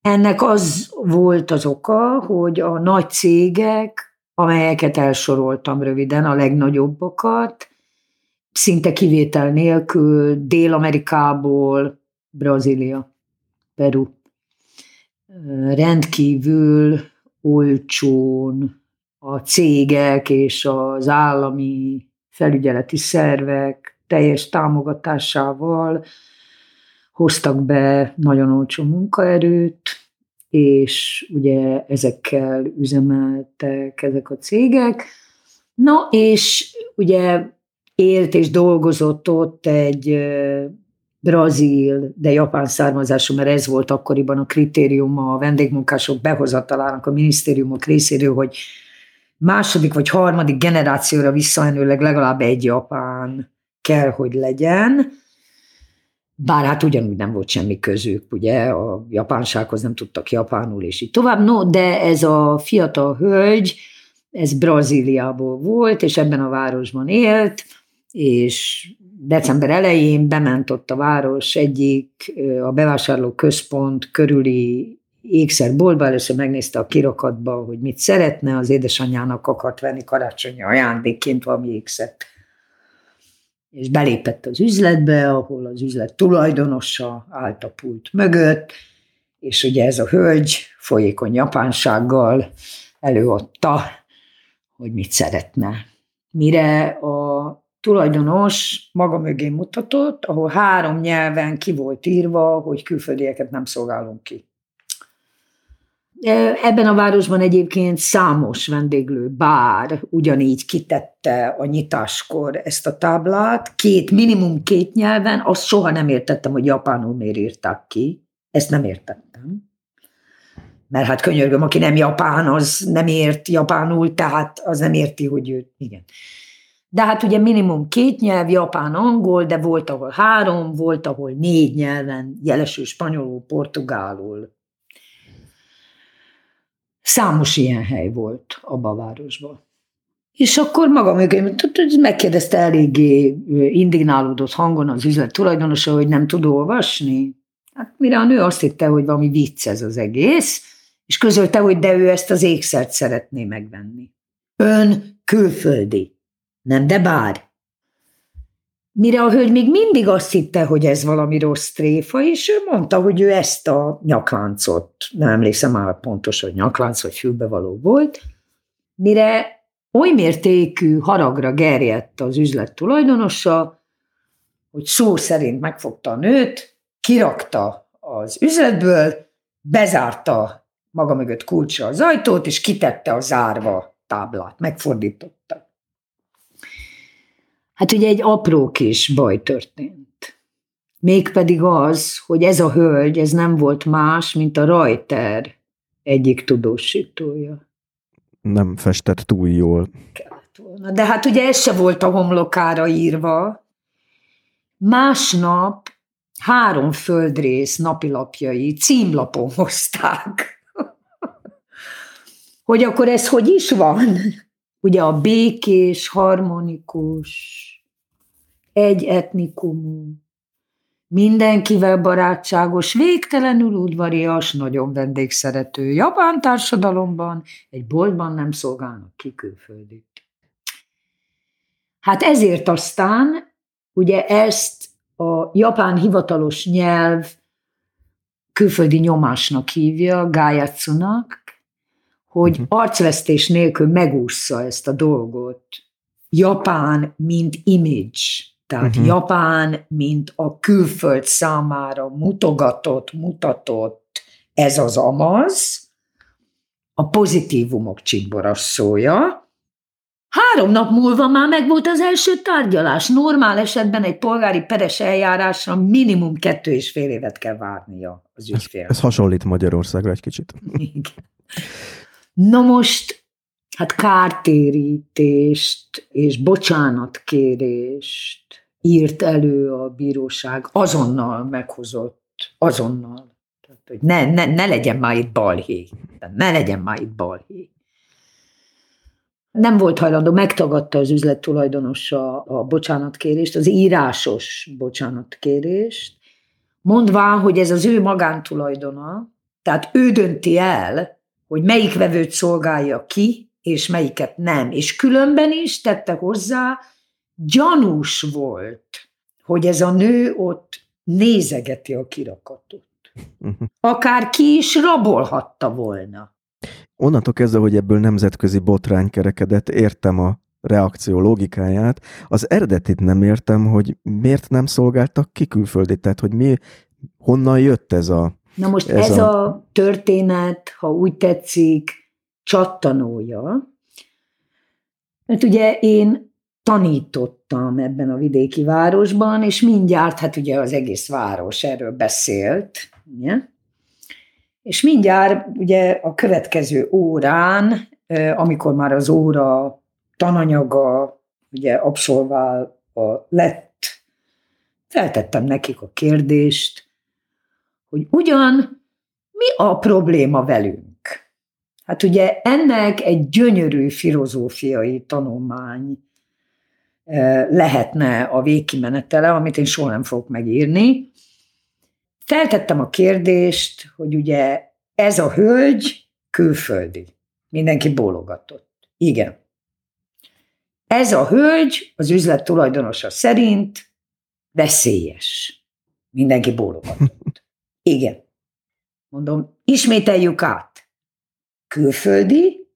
Ennek az volt az oka, hogy a nagy cégek, amelyeket elsoroltam röviden, a legnagyobbakat, szinte kivétel nélkül Dél-Amerikából, Brazília, Peru, rendkívül olcsón a cégek és az állami felügyeleti szervek teljes támogatásával hoztak be nagyon olcsó munkaerőt, és ugye ezekkel üzemeltek ezek a cégek. Na, és ugye élt és dolgozott ott egy brazil, de japán származású, mert ez volt akkoriban a kritériuma a vendégmunkások behozatalának a minisztériumok részéről, hogy második vagy harmadik generációra visszaenőleg legalább egy japán kell, hogy legyen. Bár hát ugyanúgy nem volt semmi közük, ugye, a japánsághoz nem tudtak japánul, és így tovább. No, de ez a fiatal hölgy, ez Brazíliából volt, és ebben a városban élt, és december elején bement ott a város egyik, a bevásárló központ körüli ékszerboltba, először megnézte a kirakatba, hogy mit szeretne, az édesanyjának akart venni karácsonyi ajándékként valami ékszert. És belépett az üzletbe, ahol az üzlet tulajdonosa állt a pult mögött, és ugye ez a hölgy folyékony japánsággal előadta, hogy mit szeretne. Mire a tulajdonos maga mögé mutatott, ahol három nyelven ki volt írva, hogy külföldieket nem szolgálunk ki. Ebben a városban egyébként számos vendéglő bár ugyanígy kitette a nyitáskor ezt a táblát, két, minimum két nyelven, azt soha nem értettem, hogy japánul miért írták ki. Ezt nem értettem. Mert hát könyörgöm, aki nem japán, az nem ért japánul, tehát az nem érti, hogy ő, igen. De hát ugye minimum két nyelv, japán, angol, de volt, ahol három, volt, ahol négy nyelven, jelesül spanyolul, portugálul. Számos ilyen hely volt abban a városban. És akkor maga mögé megkérdezte eléggé indignálódott hangon az üzlet tulajdonosa, hogy nem tud olvasni. Hát mire a nő azt hitte, hogy valami vicc ez az egész, és közölte, hogy de ő ezt az ékszert szeretné megvenni. Ön külföldi. Nem, de bár. Mire a hölgy még mindig azt hitte, hogy ez valami rossz tréfa, és ő mondta, hogy ő ezt a nyakláncot, nem emlékszem már pontos, hogy nyaklánc vagy fülbevaló volt, mire oly mértékű haragra gerjedt az üzlet tulajdonosa, hogy szó szerint megfogta a nőt, kirakta az üzletből, bezárta maga mögött kulcsa az ajtót, és kitette a zárva táblát, megfordította. Hát ugye egy apró kis baj történt. Mégpedig az, hogy ez a hölgy, ez nem volt más, mint a Rajter egyik tudósítója. Nem festett túl jól. volna. De hát ugye ez se volt a homlokára írva. Másnap három földrész napilapjai címlapon hozták. hogy akkor ez hogy is van? Ugye a békés, harmonikus, egy etnikumú, mindenkivel barátságos, végtelenül udvarias, nagyon vendégszerető japán társadalomban, egy boltban nem szolgálnak ki külföldit. Hát ezért aztán ugye ezt a japán hivatalos nyelv külföldi nyomásnak hívja, gájátsunak, hogy uh-huh. arcvesztés nélkül megúszza ezt a dolgot. Japán, mint image, tehát uh-huh. Japán, mint a külföld számára mutogatott, mutatott, ez az amaz, a pozitívumok csimborosszója. Három nap múlva már megvolt az első tárgyalás. Normál esetben egy polgári peres eljárásra minimum kettő és fél évet kell várnia az ügyfél. Ez, ez hasonlít Magyarországra egy kicsit. Igen. Na most, hát kártérítést és bocsánatkérést írt elő a bíróság, azonnal meghozott, azonnal. Tehát, hogy ne, ne, ne legyen már itt balhé. Ne legyen már itt balhé. Nem volt hajlandó, megtagadta az üzlet tulajdonosa a bocsánatkérést, az írásos bocsánatkérést, mondván, hogy ez az ő magántulajdona, tehát ő dönti el, hogy melyik vevőt szolgálja ki, és melyiket nem. És különben is tette hozzá, gyanús volt, hogy ez a nő ott nézegeti a kirakatot. Mhm. Akár ki is rabolhatta volna. Onnantól kezdve, hogy ebből nemzetközi botrány kerekedett, értem a reakció logikáját. Az eredetit nem értem, hogy miért nem szolgáltak ki külföldi, tehát hogy mi, honnan jött ez a Na most ez, ez a... a történet, ha úgy tetszik, csattanója, mert ugye én tanítottam ebben a vidéki városban, és mindjárt, hát ugye az egész város erről beszélt, ugye? és mindjárt ugye a következő órán, amikor már az óra tananyaga ugye abszolválva lett, feltettem nekik a kérdést, hogy ugyan mi a probléma velünk? Hát ugye ennek egy gyönyörű filozófiai tanulmány lehetne a végkimenetele, amit én soha nem fogok megírni. Feltettem a kérdést, hogy ugye ez a hölgy külföldi. Mindenki bólogatott. Igen. Ez a hölgy az üzlet tulajdonosa szerint veszélyes. Mindenki bólogatott. Igen. Mondom, ismételjük át. Külföldi,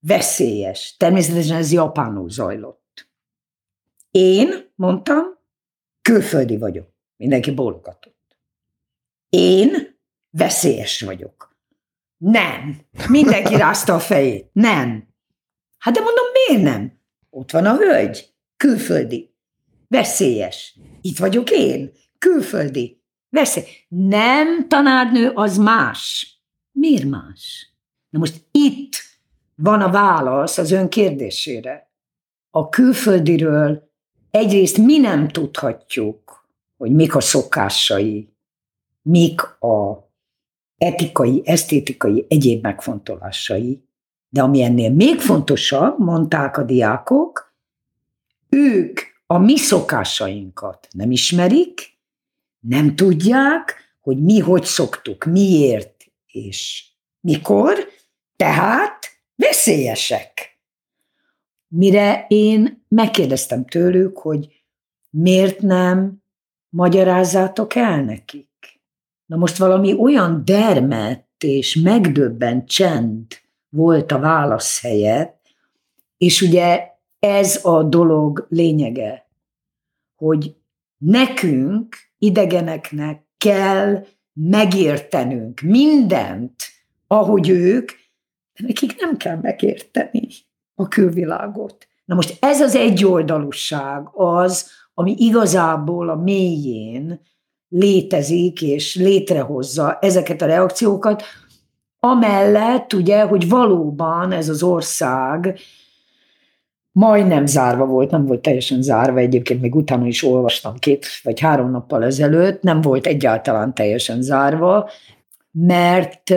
veszélyes. Természetesen ez japánul zajlott. Én, mondtam, külföldi vagyok. Mindenki bólogatott. Én veszélyes vagyok. Nem. Mindenki rázta a fejét. Nem. Hát de mondom, miért nem? Ott van a hölgy. Külföldi. Veszélyes. Itt vagyok én. Külföldi. Veszély. Nem, tanárnő, az más. Miért más? Na most itt van a válasz az ön kérdésére. A külföldiről egyrészt mi nem tudhatjuk, hogy mik a szokásai, mik a etikai, esztétikai, egyéb megfontolásai, de ami ennél még fontosabb, mondták a diákok, ők a mi szokásainkat nem ismerik, nem tudják, hogy mi hogy szoktuk, miért és mikor, tehát veszélyesek. Mire én megkérdeztem tőlük, hogy miért nem magyarázzátok el nekik? Na most valami olyan dermet és megdöbbent csend volt a válasz helyett, és ugye ez a dolog lényege, hogy nekünk, idegeneknek kell megértenünk mindent, ahogy ők, de nekik nem kell megérteni a külvilágot. Na most ez az egyoldalúság az, ami igazából a mélyén létezik és létrehozza ezeket a reakciókat, amellett ugye, hogy valóban ez az ország majdnem zárva volt, nem volt teljesen zárva, egyébként még utána is olvastam két vagy három nappal ezelőtt, nem volt egyáltalán teljesen zárva, mert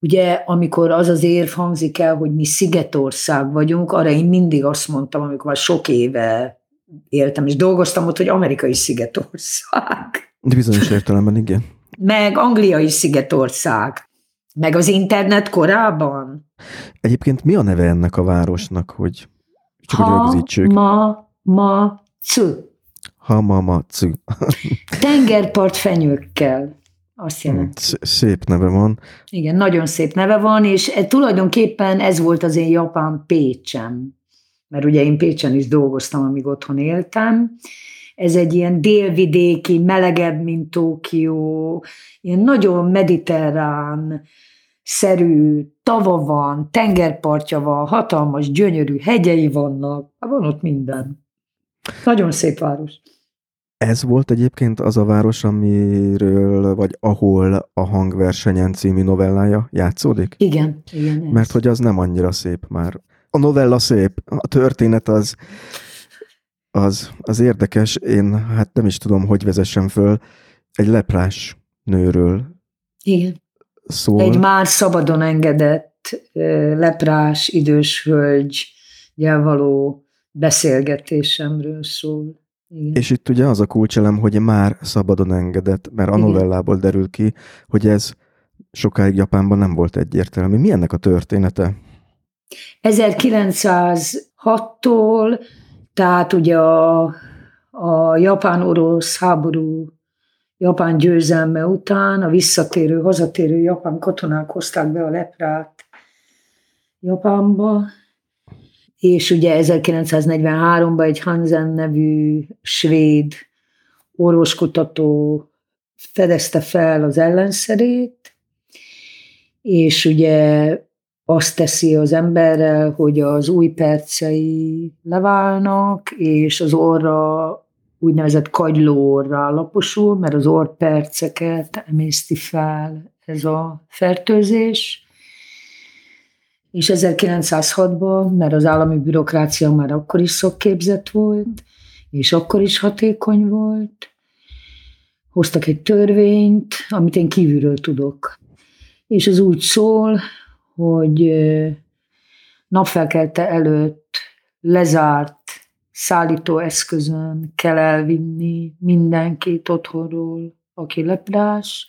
ugye amikor az az érv hangzik el, hogy mi szigetország vagyunk, arra én mindig azt mondtam, amikor már sok éve éltem és dolgoztam ott, hogy amerikai szigetország. De bizonyos értelemben igen. Meg angliai szigetország. Meg az internet korában. Egyébként mi a neve ennek a városnak, hogy csak ha, hogy rögzítsük? ma, ma, cu. Ha, ma, ma, cu. Tengerpart fenyőkkel. Azt jelenti. Szép neve van. Igen, nagyon szép neve van, és e, tulajdonképpen ez volt az én japán Pécsem mert ugye én Pécsen is dolgoztam, amíg otthon éltem. Ez egy ilyen délvidéki, melegebb, mint Tokió, ilyen nagyon mediterrán, szerű tava van, tengerpartja van, hatalmas, gyönyörű hegyei vannak, van ott minden. Nagyon szép város. Ez volt egyébként az a város, amiről, vagy ahol a hangversenyen című novellája játszódik? Igen, igen. Mert ez. hogy az nem annyira szép már a novella szép, a történet az, az, az érdekes. Én hát nem is tudom, hogy vezessem föl. Egy leprás nőről Igen. szól. Egy már szabadon engedett leprás idős hölgy való beszélgetésemről szól. Igen. És itt ugye az a kulcselem, hogy már szabadon engedett, mert a novellából derül ki, hogy ez sokáig Japánban nem volt egyértelmű. Mi ennek a története? 1906-tól, tehát ugye a, a japán-orosz háború japán győzelme után a visszatérő, hazatérő japán katonák hozták be a leprát Japánba, és ugye 1943-ban egy Hansen nevű svéd orvoskutató fedezte fel az ellenszerét, és ugye azt teszi az emberrel, hogy az új percei leválnak, és az orra úgynevezett kagylóorra laposul, mert az orrperceket emészti fel ez a fertőzés. És 1906-ban, mert az állami bürokrácia már akkor is szakképzett volt, és akkor is hatékony volt, hoztak egy törvényt, amit én kívülről tudok. És az úgy szól, hogy napfelkelte előtt lezárt szállítóeszközön kell elvinni mindenkit otthonról, aki leprás,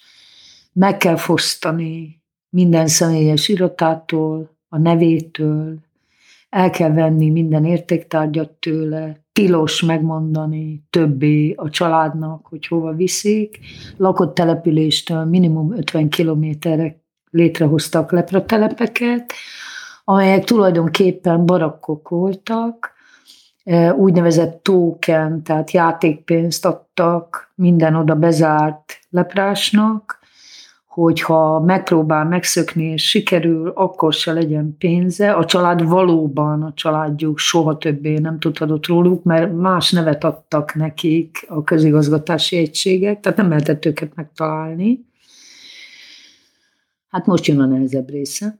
meg kell fosztani minden személyes iratától, a nevétől, el kell venni minden értéktárgyat tőle, tilos megmondani többé a családnak, hogy hova viszik. Lakott településtől minimum 50 kilométerre létrehoztak lepratelepeket, amelyek tulajdonképpen barakkok voltak, e, úgynevezett token, tehát játékpénzt adtak minden oda bezárt leprásnak, hogyha megpróbál megszökni és sikerül, akkor se legyen pénze. A család valóban, a családjuk soha többé nem tudhatott róluk, mert más nevet adtak nekik a közigazgatási egységek, tehát nem lehetett őket megtalálni. Hát most jön a nehezebb része.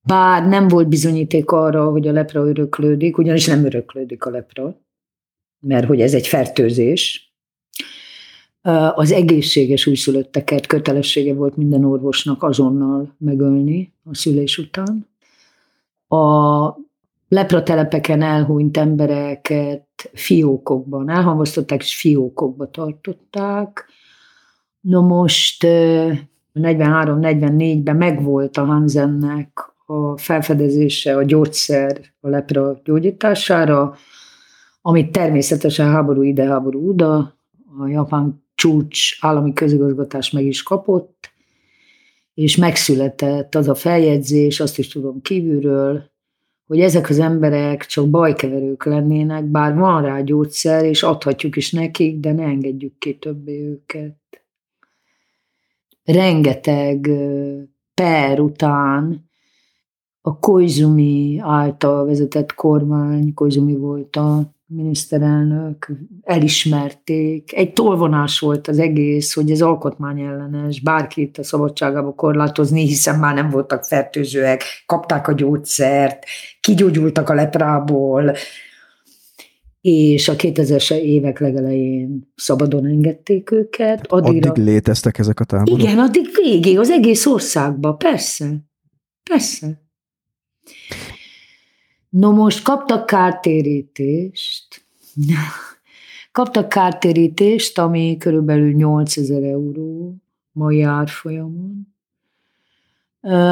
Bár nem volt bizonyíték arra, hogy a lepra öröklődik, ugyanis nem öröklődik a lepra, mert hogy ez egy fertőzés, az egészséges újszülötteket kötelessége volt minden orvosnak azonnal megölni a szülés után. A lepratelepeken elhunyt embereket fiókokban elhamvasztották, és fiókokba tartották. No most 43-44-ben megvolt a Hansennek a felfedezése, a gyógyszer a lepra gyógyítására, amit természetesen háború ide, háború oda, a japán csúcs állami közigazgatás meg is kapott, és megszületett az a feljegyzés, azt is tudom kívülről, hogy ezek az emberek csak bajkeverők lennének, bár van rá gyógyszer, és adhatjuk is nekik, de ne engedjük ki többé őket. Rengeteg per után a Koizumi által vezetett kormány, Koizumi volt a miniszterelnök, elismerték. Egy tolvonás volt az egész, hogy ez alkotmányellenes, bárkit a szabadságába korlátozni, hiszen már nem voltak fertőzőek, kapták a gyógyszert, kigyógyultak a leprából, és a 2000-es évek legelején szabadon engedték őket. Addigra... Addig léteztek ezek a táborok? Igen, addig végig, az egész országban, persze. Persze. No most kaptak kártérítést, kaptak kártérítést, ami körülbelül 8000 euró mai árfolyamon.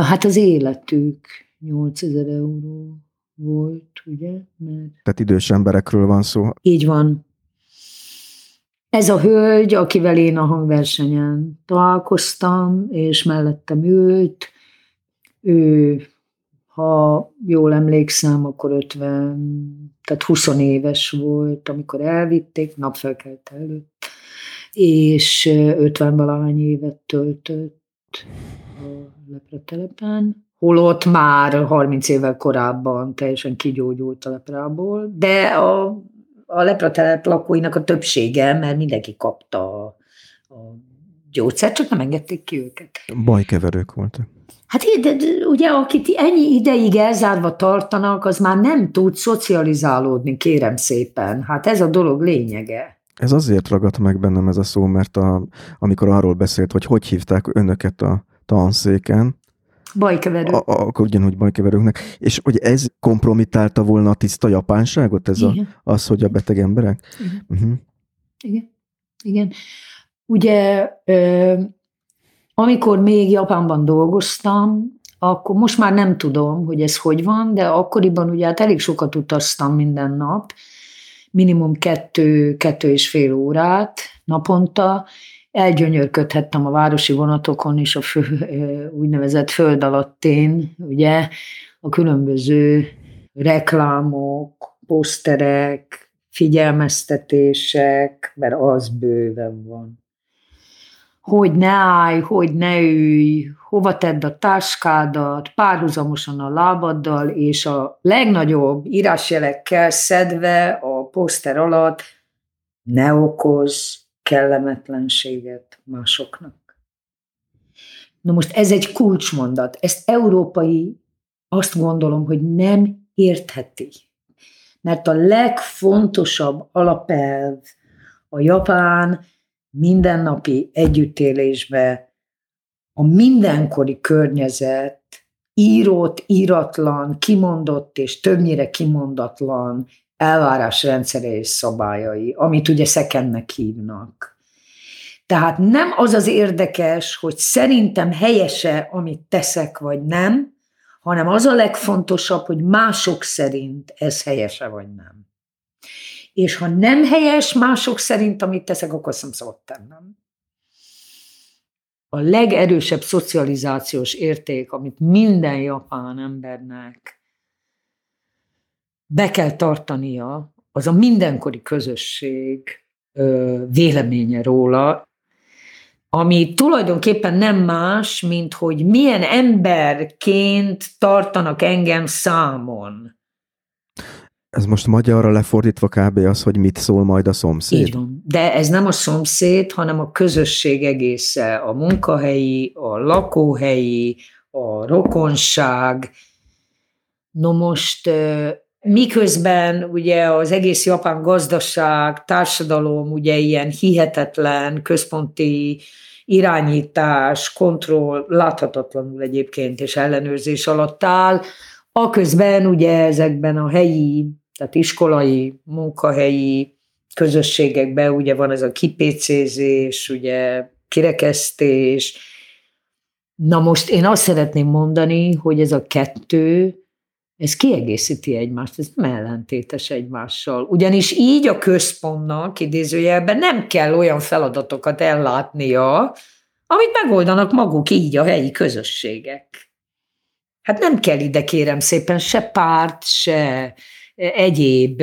Hát az életük 8000 euró volt, ugye? Mert... Tehát idős emberekről van szó. Így van. Ez a hölgy, akivel én a hangversenyen találkoztam, és mellettem ült, ő ha jól emlékszem, akkor 50, tehát 20 éves volt, amikor elvitték, napfelkelt előtt, és 50 valahány évet töltött a lepretelepen, holott már 30 évvel korábban teljesen kigyógyult a leprából, de a, a lepratelep lakóinak a többsége, mert mindenki kapta a, a gyógyszert, csak nem engedték ki őket. Bajkeverők voltak. Hát de, ugye, akit ennyi ideig elzárva tartanak, az már nem tud szocializálódni, kérem szépen. Hát ez a dolog lényege. Ez azért ragadt meg bennem ez a szó, mert a, amikor arról beszélt, hogy hogy hívták önöket a tanszéken, Bajkeverő. A, a, akkor ugyanúgy bajkeverőknek. És hogy ez kompromitálta volna a tiszta japánságot, ez a, az, hogy a beteg emberek? Igen. Uh-huh. Igen. Igen. Ugye amikor még Japánban dolgoztam, akkor most már nem tudom, hogy ez hogy van, de akkoriban ugye hát elég sokat utaztam minden nap, minimum kettő, kettő és fél órát naponta, elgyönyörködhettem a városi vonatokon is a fő, úgynevezett föld alattén, ugye, a különböző reklámok, poszterek, figyelmeztetések, mert az bőven van hogy ne állj, hogy ne ülj, hova tedd a táskádat, párhuzamosan a lábaddal, és a legnagyobb írásjelekkel szedve a poszter alatt ne okoz kellemetlenséget másoknak. Na most ez egy kulcsmondat. Ezt európai azt gondolom, hogy nem értheti. Mert a legfontosabb alapelv a japán mindennapi együttélésbe a mindenkori környezet írott, íratlan, kimondott és többnyire kimondatlan elvárásrendszere és szabályai, amit ugye szekennek hívnak. Tehát nem az az érdekes, hogy szerintem helyese, amit teszek, vagy nem, hanem az a legfontosabb, hogy mások szerint ez helyese, vagy nem. És ha nem helyes mások szerint, amit teszek, akkor nem szabad tennem. A legerősebb szocializációs érték, amit minden japán embernek be kell tartania, az a mindenkori közösség véleménye róla, ami tulajdonképpen nem más, mint hogy milyen emberként tartanak engem számon. Ez most magyarra lefordítva kb. az, hogy mit szól majd a szomszéd? Így van. De ez nem a szomszéd, hanem a közösség egésze. A munkahelyi, a lakóhelyi, a rokonság. No most miközben ugye az egész japán gazdaság, társadalom ugye ilyen hihetetlen központi irányítás, kontroll láthatatlanul egyébként és ellenőrzés alatt áll, aközben ugye ezekben a helyi, tehát iskolai, munkahelyi közösségekben ugye van ez a kipécézés, ugye kirekesztés. Na most én azt szeretném mondani, hogy ez a kettő, ez kiegészíti egymást, ez nem ellentétes egymással. Ugyanis így a központnak idézőjelben nem kell olyan feladatokat ellátnia, amit megoldanak maguk így a helyi közösségek. Hát nem kell ide kérem szépen se párt, se egyéb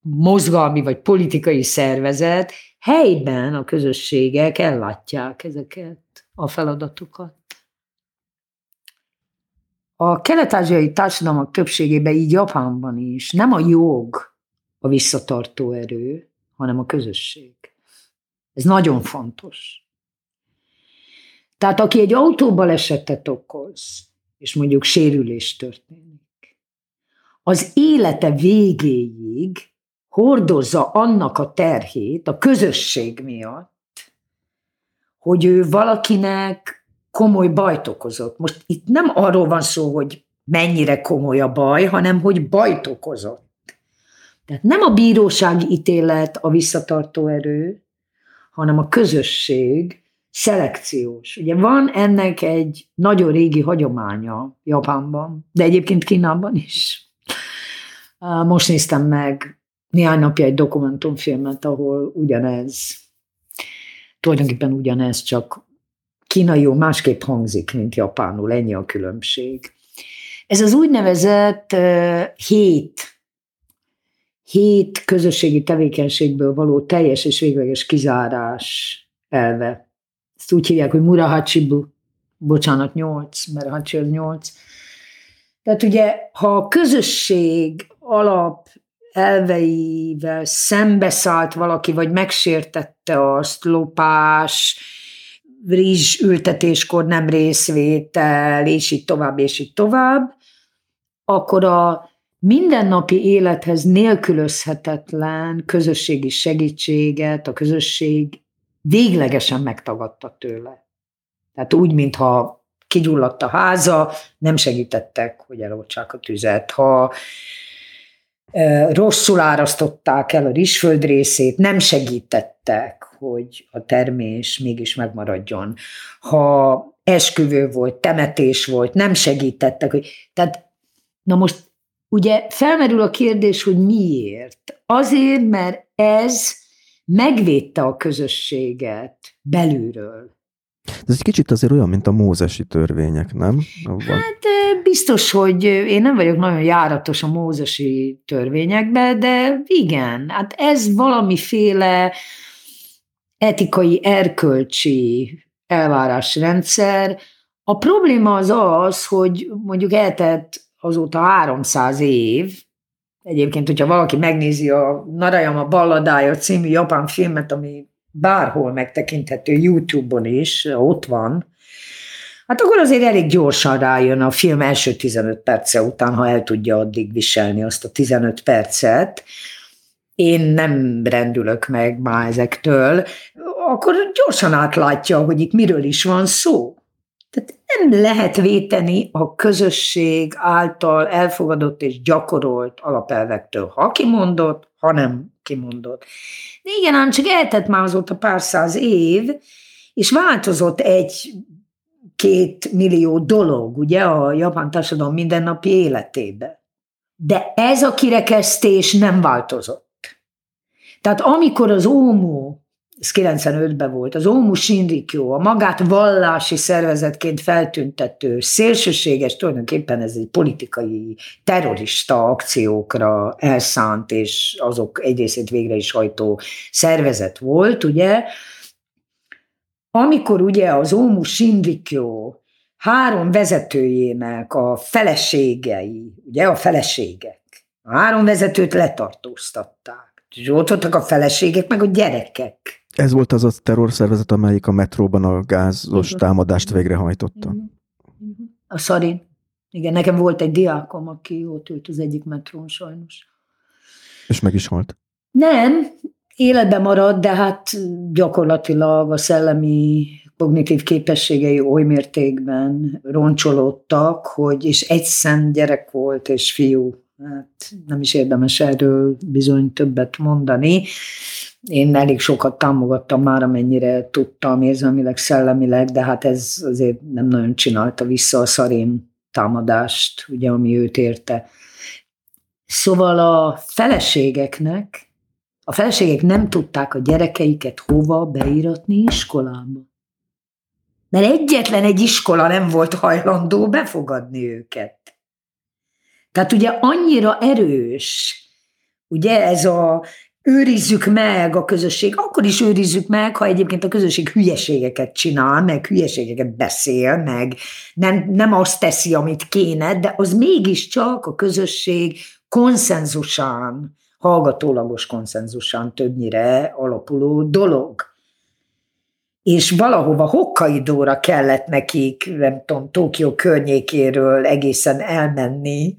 mozgalmi vagy politikai szervezet, helyben a közösségek ellátják ezeket a feladatokat. A kelet-ázsiai társadalmak többségében, így Japánban is, nem a jog a visszatartó erő, hanem a közösség. Ez nagyon fontos. Tehát aki egy autóbalesetet okoz, és mondjuk sérülés történik, az élete végéig hordozza annak a terhét a közösség miatt, hogy ő valakinek komoly bajt okozott. Most itt nem arról van szó, hogy mennyire komoly a baj, hanem hogy bajt okozott. Tehát nem a bírósági ítélet a visszatartó erő, hanem a közösség szelekciós. Ugye van ennek egy nagyon régi hagyománya Japánban, de egyébként Kínában is. Most néztem meg néhány napja egy dokumentumfilmet, ahol ugyanez, tulajdonképpen ugyanez, csak jó másképp hangzik, mint japánul, ennyi a különbség. Ez az úgynevezett uh, hét, hét közösségi tevékenységből való teljes és végleges kizárás elve. Ezt úgy hívják, hogy Murahachibu, bocsánat, nyolc, mert Hachi az nyolc. Tehát ugye, ha a közösség alap elveivel szembeszállt valaki, vagy megsértette azt, lopás, rizs ültetéskor nem részvétel, és így tovább, és így tovább, akkor a mindennapi élethez nélkülözhetetlen közösségi segítséget a közösség véglegesen megtagadta tőle. Tehát úgy, mintha kigyulladt a háza, nem segítettek, hogy eloltsák a tüzet. Ha rosszul árasztották el a rizsföld részét, nem segítettek, hogy a termés mégis megmaradjon. Ha esküvő volt, temetés volt, nem segítettek. Hogy, tehát, na most ugye felmerül a kérdés, hogy miért? Azért, mert ez megvédte a közösséget belülről. Ez egy kicsit azért olyan, mint a mózesi törvények, nem? Hát biztos, hogy én nem vagyok nagyon járatos a mózesi törvényekbe, de igen, hát ez valamiféle etikai, erkölcsi elvárásrendszer. A probléma az az, hogy mondjuk eltett azóta 300 év, Egyébként, hogyha valaki megnézi a Narayama Balladája című japán filmet, ami bárhol megtekinthető YouTube-on is, ott van, hát akkor azért elég gyorsan rájön a film első 15 perce után, ha el tudja addig viselni azt a 15 percet. Én nem rendülök meg már ezektől, akkor gyorsan átlátja, hogy itt miről is van szó. Tehát nem lehet véteni a közösség által elfogadott és gyakorolt alapelvektől, ha kimondott, ha nem kimondott. De igen, ám csak eltett már azóta pár száz év, és változott egy két millió dolog, ugye, a japán társadalom mindennapi életébe. De ez a kirekesztés nem változott. Tehát amikor az ómó ez 95-ben volt, az Omu Shinrikyo, a magát vallási szervezetként feltüntető, szélsőséges, tulajdonképpen ez egy politikai terrorista akciókra elszánt, és azok egy részét végre is hajtó szervezet volt, ugye, amikor ugye az Omu Shinrikyo három vezetőjének a feleségei, ugye a feleségek, a három vezetőt letartóztatták. És ott voltak a feleségek, meg a gyerekek. Ez volt az a terrorszervezet, amelyik a metróban a gázos Igen. támadást végrehajtotta. A Szarin. Igen, nekem volt egy diákom, aki ott ült az egyik metrón sajnos. És meg is halt? Nem, életben maradt, de hát gyakorlatilag a szellemi kognitív képességei oly mértékben roncsolódtak, hogy, és egy szent gyerek volt, és fiú. Hát nem is érdemes erről bizony többet mondani. Én elég sokat támogattam már, amennyire tudtam érzelmileg, szellemileg, de hát ez azért nem nagyon csinálta vissza a szarén támadást, ugye, ami őt érte. Szóval a feleségeknek, a feleségek nem tudták a gyerekeiket hova beíratni iskolába. Mert egyetlen egy iskola nem volt hajlandó befogadni őket. Tehát ugye annyira erős, ugye ez a őrizzük meg a közösség, akkor is őrizzük meg, ha egyébként a közösség hülyeségeket csinál, meg hülyeségeket beszél, meg nem, nem azt teszi, amit kéne, de az mégiscsak a közösség konszenzusán, hallgatólagos konszenzusán többnyire alapuló dolog. És valahova Hokkaidóra kellett nekik, nem tudom, Tokió környékéről egészen elmenni,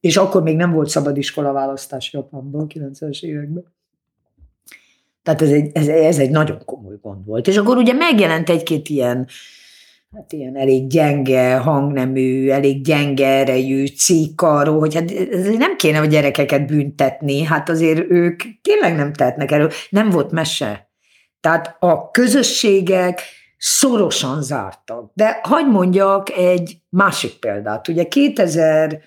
és akkor még nem volt szabad iskola választás Japánban, 90-es években. Tehát ez egy, ez, ez egy nagyon komoly gond volt. És akkor ugye megjelent egy-két ilyen, hát ilyen elég gyenge hangnemű, elég gyenge erejű cikk arról, hogy hát nem kéne a gyerekeket büntetni, hát azért ők tényleg nem tehetnek erről. Nem volt mese. Tehát a közösségek szorosan zártak. De hagyd mondjak egy másik példát. Ugye 2000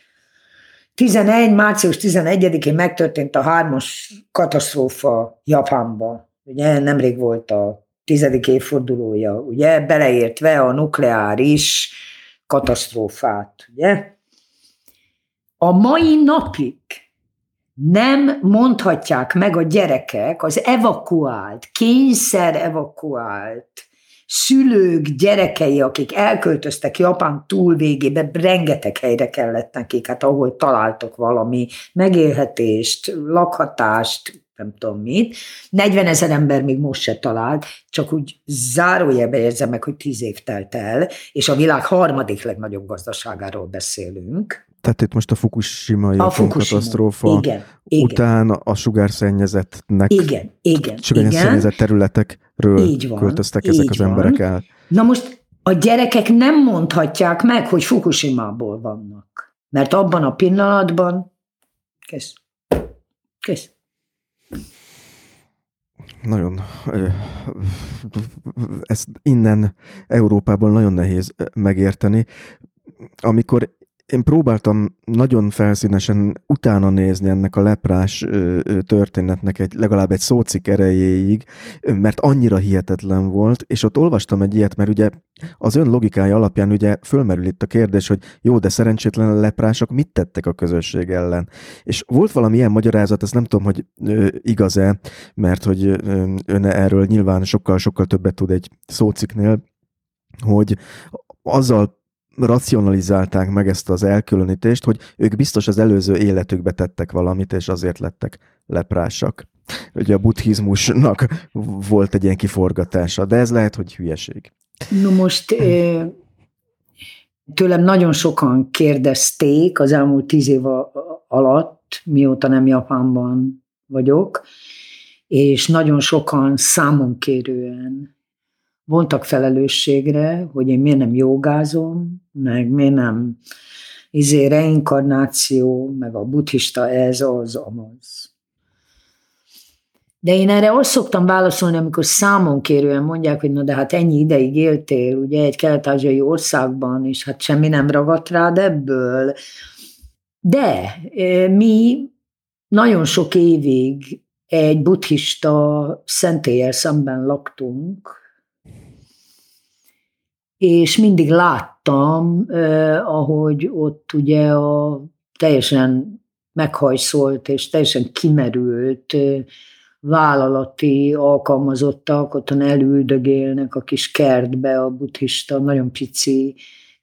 11, március 11-én megtörtént a hármas katasztrófa Japánban. Ugye nemrég volt a tizedik évfordulója, ugye, beleértve a nukleáris katasztrófát, ugye. A mai napig nem mondhatják meg a gyerekek az evakuált, kényszer evakuált szülők, gyerekei, akik elköltöztek Japán túlvégébe, rengeteg helyre kellett nekik, hát ahol találtak valami megélhetést, lakhatást, nem tudom mit. 40 ezer ember még most se talált, csak úgy zárójelbe érzem meg, hogy tíz év telt el, és a világ harmadik legnagyobb gazdaságáról beszélünk. Tehát itt most a Fukushima-i a katasztrófa igen, után igen. a sugárszennyezetnek, igen, igen, sugárszennyezetett területekről így van, költöztek ezek az van. emberek el. Na most a gyerekek nem mondhatják meg, hogy Fukushima-ból vannak. Mert abban a pillanatban kész. Kész. Nagyon, ezt innen Európában nagyon nehéz megérteni. Amikor én próbáltam nagyon felszínesen utána nézni ennek a leprás történetnek egy, legalább egy szócik erejéig, mert annyira hihetetlen volt, és ott olvastam egy ilyet, mert ugye az ön logikája alapján ugye fölmerül itt a kérdés, hogy jó, de szerencsétlen leprások mit tettek a közösség ellen? És volt valami ilyen magyarázat, ezt nem tudom, hogy igaz-e, mert hogy ön erről nyilván sokkal-sokkal többet tud egy szóciknél, hogy azzal racionalizálták meg ezt az elkülönítést, hogy ők biztos az előző életükbe tettek valamit, és azért lettek leprásak. Ugye a buddhizmusnak volt egy ilyen kiforgatása, de ez lehet, hogy hülyeség. No most tőlem nagyon sokan kérdezték az elmúlt tíz év alatt, mióta nem Japánban vagyok, és nagyon sokan számon kérően vontak felelősségre, hogy én miért nem jogázom, meg miért nem izé reinkarnáció, meg a buddhista ez, az, amaz. De én erre azt szoktam válaszolni, amikor számon kérően mondják, hogy na de hát ennyi ideig éltél, ugye egy kelet-ázsiai országban, és hát semmi nem ragadt rád ebből. De mi nagyon sok évig egy buddhista szentélyel szemben laktunk, és mindig láttam, eh, ahogy ott ugye a teljesen meghajszolt és teljesen kimerült eh, vállalati alkalmazottak ottan elüldögélnek a kis kertbe, a buddhista nagyon pici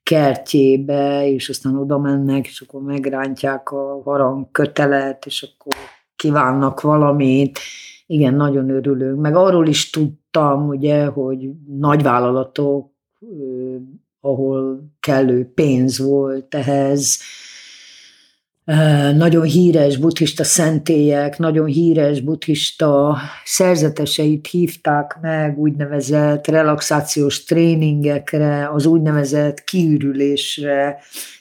kertjébe, és aztán oda mennek, és akkor megrántják a harang kötelet, és akkor kívánnak valamit. Igen, nagyon örülünk. Meg arról is tudtam, ugye, hogy nagyvállalatok ahol kellő pénz volt ehhez, nagyon híres buddhista szentélyek, nagyon híres buddhista szerzeteseit hívták meg úgynevezett relaxációs tréningekre, az úgynevezett kiürülésre,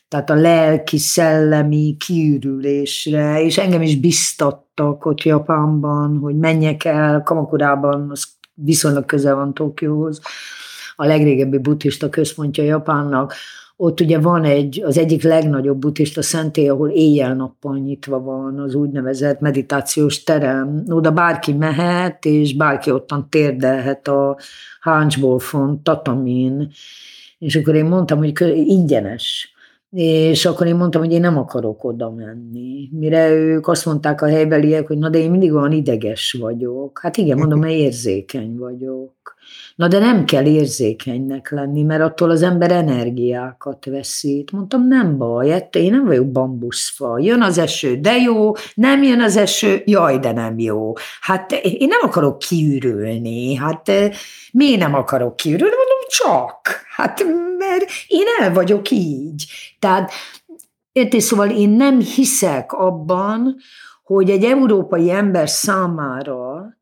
tehát a lelki, szellemi kiürülésre, és engem is biztattak ott Japánban, hogy menjek el, Kamakurában, az viszonylag közel van Tokióhoz, a legrégebbi buddhista központja Japánnak, ott ugye van egy, az egyik legnagyobb buddhista szentély, ahol éjjel-nappal nyitva van az úgynevezett meditációs terem. Oda bárki mehet, és bárki ottan térdelhet a Háncsból font tatamin. És akkor én mondtam, hogy ingyenes. És akkor én mondtam, hogy én nem akarok oda menni. Mire ők azt mondták a helybeliek, hogy na de én mindig olyan ideges vagyok. Hát igen, mondom, mert érzékeny vagyok. Na de nem kell érzékenynek lenni, mert attól az ember energiákat veszít. Mondtam, nem baj, én nem vagyok bambuszfa. Jön az eső, de jó, nem jön az eső, jaj, de nem jó. Hát én nem akarok kiürülni, hát miért nem akarok kiürülni? Mondom, csak. Hát mert én el vagyok így. Tehát értés, szóval én nem hiszek abban, hogy egy európai ember számára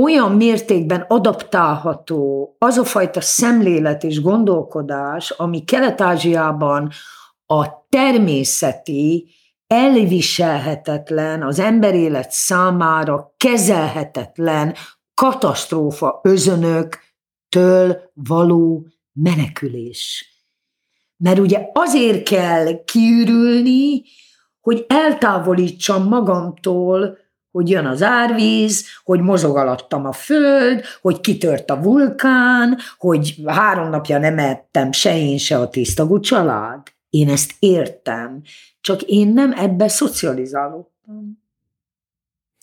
olyan mértékben adaptálható az a fajta szemlélet és gondolkodás, ami Kelet-Ázsiában a természeti, elviselhetetlen, az emberélet számára kezelhetetlen katasztrófa özönöktől való menekülés. Mert ugye azért kell kiürülni, hogy eltávolítsam magamtól hogy jön az árvíz, hogy mozog alattam a föld, hogy kitört a vulkán, hogy három napja nem ettem se én, se a tisztagú család. Én ezt értem, csak én nem ebbe szocializálódtam.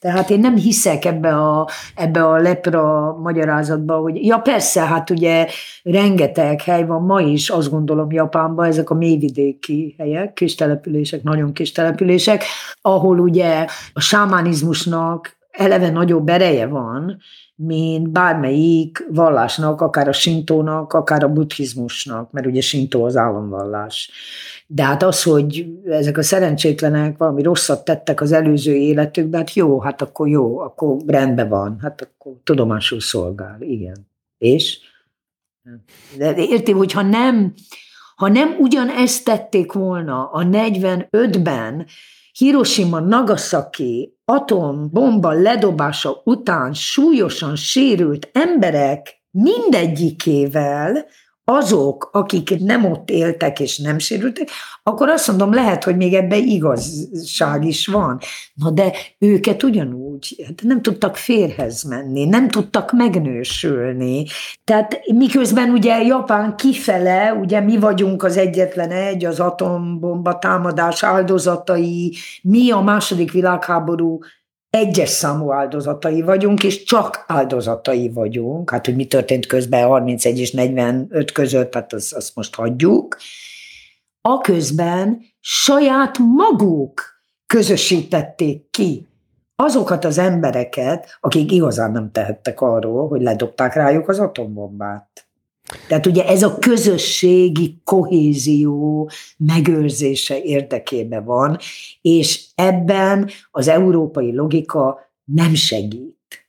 Tehát én nem hiszek ebbe a, ebbe a lepra magyarázatba, hogy ja persze, hát ugye rengeteg hely van ma is, azt gondolom Japánban, ezek a mélyvidéki helyek, kis települések, nagyon kis települések, ahol ugye a sámánizmusnak eleve nagyobb ereje van, mint bármelyik vallásnak, akár a sintónak, akár a buddhizmusnak, mert ugye sintó az államvallás. De hát az, hogy ezek a szerencsétlenek valami rosszat tettek az előző életükben, hát jó, hát akkor jó, akkor rendben van, hát akkor tudomásul szolgál, igen. És? De érti, hogyha nem, ha nem ugyanezt tették volna a 45-ben, Hiroshima, Nagasaki atombomba ledobása után súlyosan sérült emberek mindegyikével, azok, akik nem ott éltek és nem sérültek, akkor azt mondom, lehet, hogy még ebben igazság is van. Na de őket ugyanúgy hát nem tudtak férhez menni, nem tudtak megnősülni. Tehát miközben ugye Japán kifele, ugye mi vagyunk az egyetlen egy, az atombomba támadás áldozatai, mi a második világháború egyes számú áldozatai vagyunk, és csak áldozatai vagyunk. Hát, hogy mi történt közben 31 és 45 között, hát azt, azt most hagyjuk. A közben saját maguk közösítették ki azokat az embereket, akik igazán nem tehettek arról, hogy ledobták rájuk az atombombát. Tehát ugye ez a közösségi kohézió megőrzése érdekében van, és ebben az európai logika nem segít.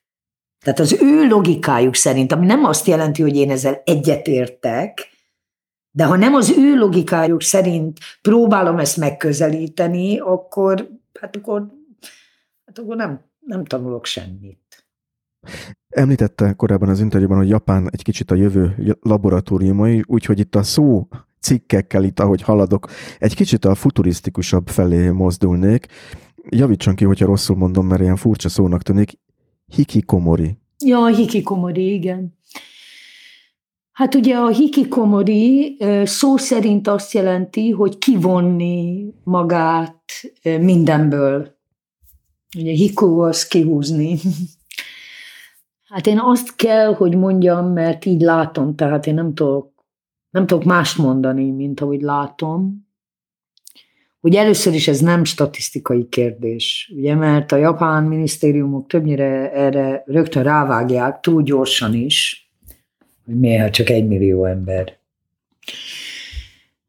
Tehát az ő logikájuk szerint, ami nem azt jelenti, hogy én ezzel egyetértek, de ha nem az ő logikájuk szerint próbálom ezt megközelíteni, akkor, hát akkor, hát akkor nem, nem tanulok semmit. Említette korábban az interjúban, hogy Japán egy kicsit a jövő laboratóriumai, úgyhogy itt a szó cikkekkel itt, ahogy haladok, egy kicsit a futurisztikusabb felé mozdulnék. Javítson ki, hogyha rosszul mondom, mert ilyen furcsa szónak tűnik. Hikikomori. Ja, hikikomori, igen. Hát ugye a hikikomori szó szerint azt jelenti, hogy kivonni magát mindenből. Ugye hiku az kihúzni. Hát én azt kell, hogy mondjam, mert így látom, tehát én nem tudok, nem tudok mást mondani, mint ahogy látom, hogy először is ez nem statisztikai kérdés, ugye, mert a japán minisztériumok többnyire erre rögtön rávágják, túl gyorsan is, hogy miért csak egy millió ember.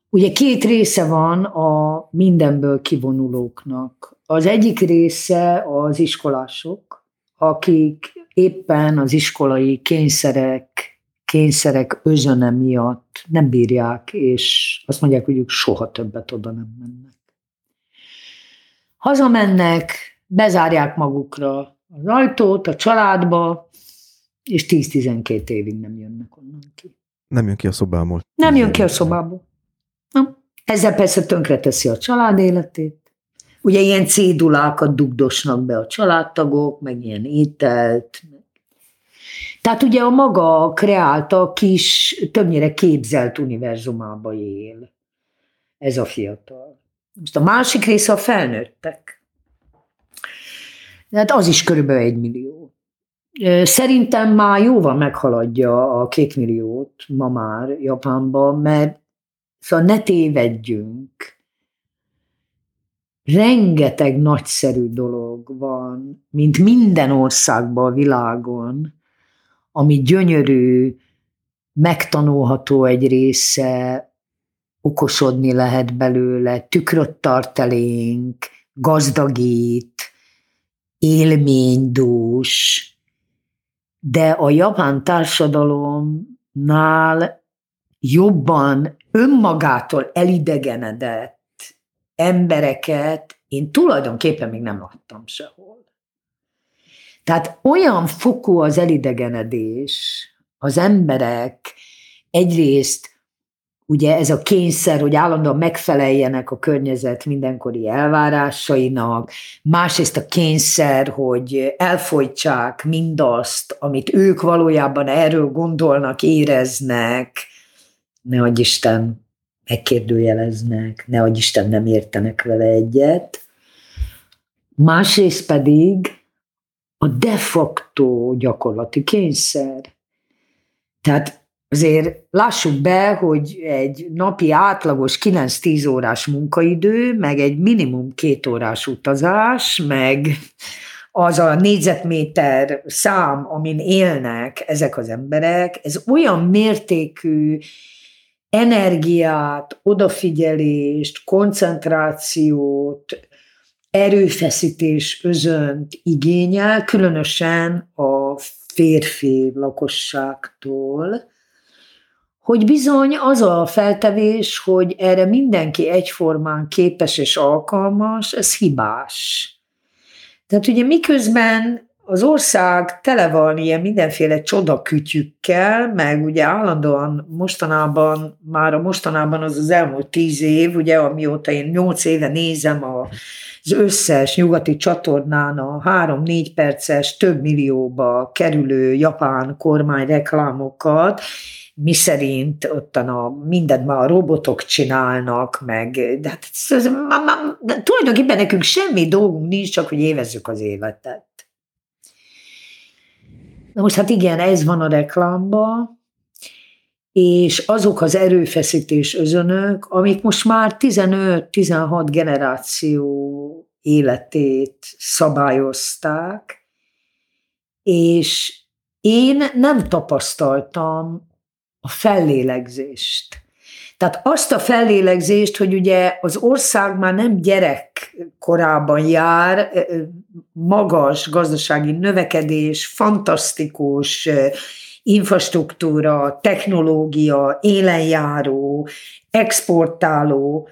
Ugye két része van a mindenből kivonulóknak. Az egyik része az iskolások, akik éppen az iskolai kényszerek, kényszerek özöne miatt nem bírják, és azt mondják, hogy ők soha többet oda nem mennek. Hazamennek, bezárják magukra az ajtót a családba, és 10-12 évig nem jönnek onnan ki. Nem jön ki a szobából. Nem jön ki a szobából. Nem. Ezzel persze tönkreteszi a család életét, Ugye ilyen cédulákat dugdosnak be a családtagok, meg ilyen ételt. Tehát ugye a maga kreálta kis, többnyire képzelt univerzumába él ez a fiatal. Most a másik része a felnőttek. Hát az is körülbelül egy millió. Szerintem már jóval meghaladja a két milliót ma már Japánban, mert szóval ne tévedjünk rengeteg nagyszerű dolog van, mint minden országban a világon, ami gyönyörű, megtanulható egy része, okosodni lehet belőle, tükröt tart elénk, gazdagít, élménydús, de a japán társadalomnál jobban önmagától elidegenedett embereket én tulajdonképpen még nem láttam sehol. Tehát olyan fokú az elidegenedés, az emberek egyrészt ugye ez a kényszer, hogy állandóan megfeleljenek a környezet mindenkori elvárásainak, másrészt a kényszer, hogy elfolytsák mindazt, amit ők valójában erről gondolnak, éreznek, ne adj Isten, megkérdőjeleznek, ne hogy Isten nem értenek vele egyet. Másrészt pedig a de facto gyakorlati kényszer. Tehát azért lássuk be, hogy egy napi átlagos 9-10 órás munkaidő, meg egy minimum két órás utazás, meg az a négyzetméter szám, amin élnek ezek az emberek, ez olyan mértékű energiát, odafigyelést, koncentrációt, erőfeszítés özönt igényel, különösen a férfi lakosságtól, hogy bizony az a feltevés, hogy erre mindenki egyformán képes és alkalmas, ez hibás. Tehát ugye miközben az ország tele van ilyen mindenféle csodakütyükkel, meg ugye állandóan mostanában, már a mostanában az az elmúlt tíz év, ugye amióta én nyolc éve nézem a, az összes nyugati csatornán a három-négy perces, több millióba kerülő japán kormány reklámokat, mi szerint ott a, mindent már a robotok csinálnak, meg de, hát ez, ez, de tulajdonképpen nekünk semmi dolgunk nincs, csak hogy évezzük az életet. Na most hát igen, ez van a reklámban, és azok az erőfeszítés özönök, amik most már 15-16 generáció életét szabályozták, és én nem tapasztaltam a fellélegzést. Tehát azt a fellélegzést, hogy ugye az ország már nem gyerek korában jár, magas gazdasági növekedés, fantasztikus infrastruktúra, technológia, élenjáró, exportáló,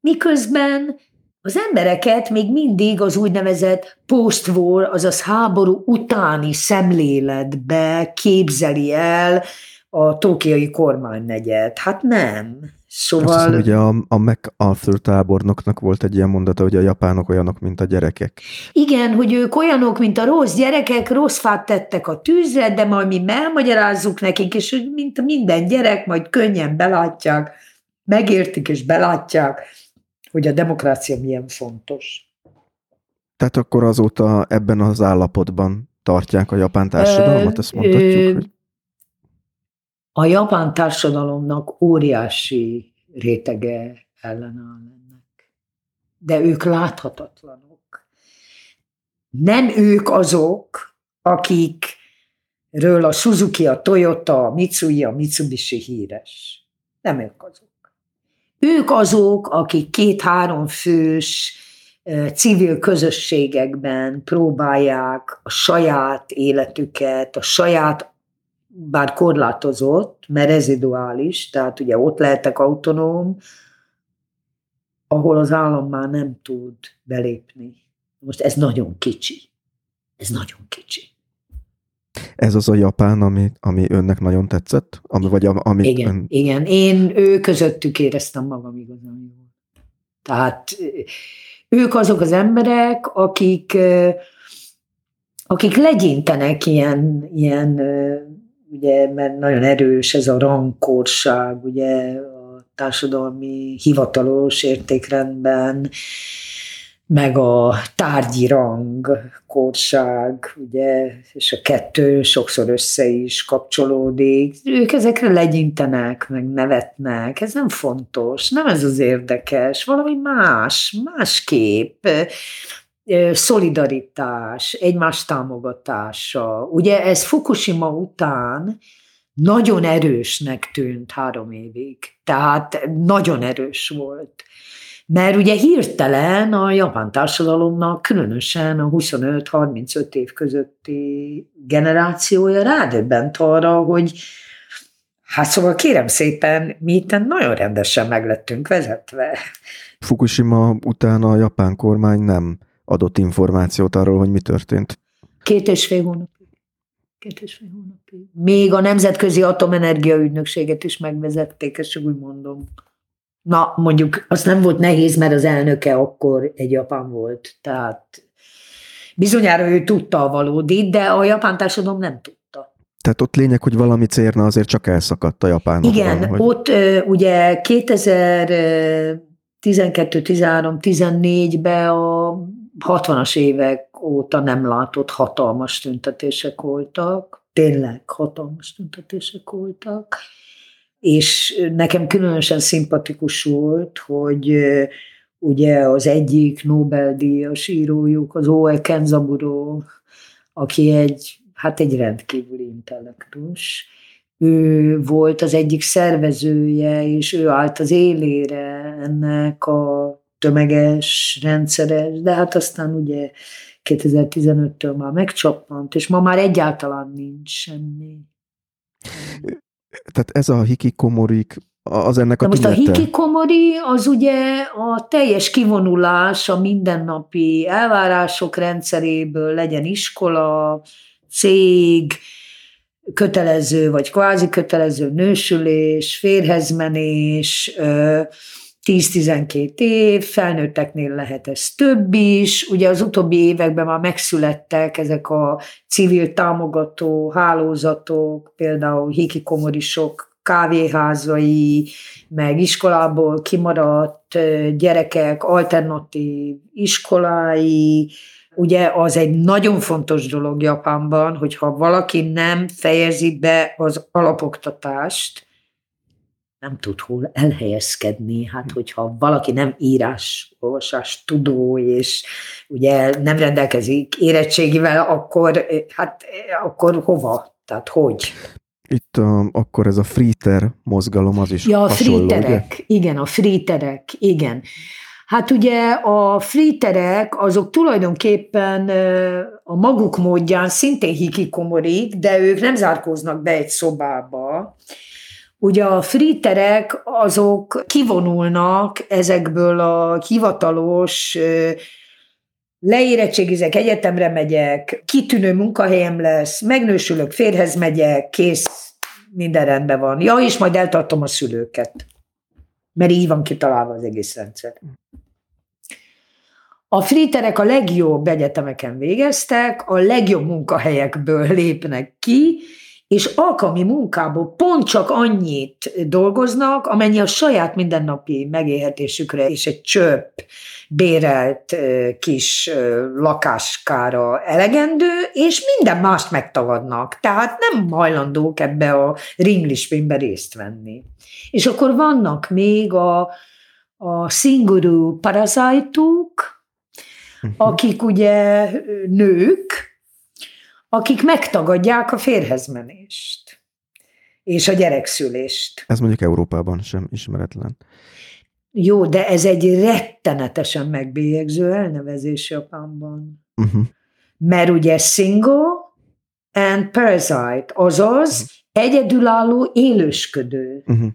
miközben az embereket még mindig az úgynevezett post-war, azaz háború utáni szemléletbe képzeli el, a tókiai kormánynegyed. Hát nem. Szóval... Azt hiszem, ugye a, a MacArthur tábornoknak volt egy ilyen mondata, hogy a japánok olyanok, mint a gyerekek. Igen, hogy ők olyanok, mint a rossz gyerekek, rossz fát tettek a tűzre, de majd mi elmagyarázzuk nekik, és hogy mint minden gyerek, majd könnyen belátják, megértik és belátják, hogy a demokrácia milyen fontos. Tehát akkor azóta ebben az állapotban tartják a japán társadalmat, ezt mondhatjuk? Hogy... A japán társadalomnak óriási rétege ellenáll ennek. De ők láthatatlanok. Nem ők azok, akikről a Suzuki, a Toyota, a Mitsui, a Mitsubishi híres. Nem ők azok. Ők azok, akik két-három fős civil közösségekben próbálják a saját életüket, a saját bár korlátozott, mert reziduális, tehát ugye ott lehetek autonóm, ahol az állam már nem tud belépni. Most ez nagyon kicsi. Ez nagyon kicsi. Ez az a japán, ami, ami önnek nagyon tetszett? Ami, vagy ami igen, ön... igen, én ő közöttük éreztem magam igazán jól. Tehát ők azok az emberek, akik, akik legyintenek ilyen, ilyen ugye, mert nagyon erős ez a rangkorság, ugye a társadalmi hivatalos értékrendben, meg a tárgyi rang, korság, ugye, és a kettő sokszor össze is kapcsolódik. Ők ezekre legyintenek, meg nevetnek, ez nem fontos, nem ez az érdekes, valami más, másképp szolidaritás, egymás támogatása. Ugye ez Fukushima után nagyon erősnek tűnt három évig. Tehát nagyon erős volt. Mert ugye hirtelen a japán társadalomnak, különösen a 25-35 év közötti generációja rádöbbent arra, hogy hát szóval kérem szépen, mi itt nagyon rendesen meglettünk vezetve. Fukushima után a japán kormány nem adott információt arról, hogy mi történt? Két és fél hónapig. Két és fél hónapig. Még a Nemzetközi Atomenergia Ügynökséget is megvezették, ezt csak úgy mondom. Na, mondjuk az nem volt nehéz, mert az elnöke akkor egy japán volt. Tehát bizonyára ő tudta a valódit, de a japán társadalom nem tudta. Tehát ott lényeg, hogy valami cérna azért csak elszakadt a japán. Igen, hogy... ott ugye 2012, 13, 14-ben a 60-as évek óta nem látott hatalmas tüntetések voltak, tényleg hatalmas tüntetések voltak, és nekem különösen szimpatikus volt, hogy ugye az egyik Nobel-díjas írójuk, az Oe Kenzaburo, aki egy, hát egy rendkívüli intellektus, ő volt az egyik szervezője, és ő állt az élére ennek a tömeges, rendszeres, de hát aztán ugye 2015-től már megcsappant, és ma már egyáltalán nincs semmi. Tehát ez a hikikomorik az ennek a Na most a tünete? hikikomori az ugye a teljes kivonulás a mindennapi elvárások rendszeréből, legyen iskola, cég, kötelező vagy kvázi kötelező nősülés, férhezmenés, 10-12 év, felnőtteknél lehet ez több is. Ugye az utóbbi években már megszülettek ezek a civil támogató hálózatok, például hikikomorisok kávéházai, meg iskolából kimaradt gyerekek alternatív iskolái, ugye az egy nagyon fontos dolog Japánban, hogyha valaki nem fejezi be az alapoktatást, nem tud hol elhelyezkedni, hát hogyha valaki nem írás, olvasás tudó, és ugye nem rendelkezik érettségivel, akkor, hát akkor hova? Tehát hogy? Itt a, akkor ez a friter mozgalom, az is Ja, a friterek, igen, a friterek, igen. Hát ugye a friterek azok tulajdonképpen a maguk módján szintén hikikomorik, de ők nem zárkóznak be egy szobába. Ugye a friterek azok kivonulnak ezekből a hivatalos leérettségizek, egyetemre megyek, kitűnő munkahelyem lesz, megnősülök, férhez megyek, kész, minden rendben van. Ja, és majd eltartom a szülőket. Mert így van kitalálva az egész rendszer. A friterek a legjobb egyetemeken végeztek, a legjobb munkahelyekből lépnek ki, és alkalmi munkából pont csak annyit dolgoznak, amennyi a saját mindennapi megélhetésükre és egy csöpp bérelt kis lakáskára elegendő, és minden mást megtagadnak. Tehát nem hajlandók ebbe a ringlispinbe részt venni. És akkor vannak még a, a szingurú parazajtuk, akik ugye nők, akik megtagadják a férhezmenést és a gyerekszülést. Ez mondjuk Európában sem ismeretlen. Jó, de ez egy rettenetesen megbélyegző elnevezés Japánban. Uh-huh. Mert ugye single and parasite, azaz egyedülálló élősködő. Uh-huh.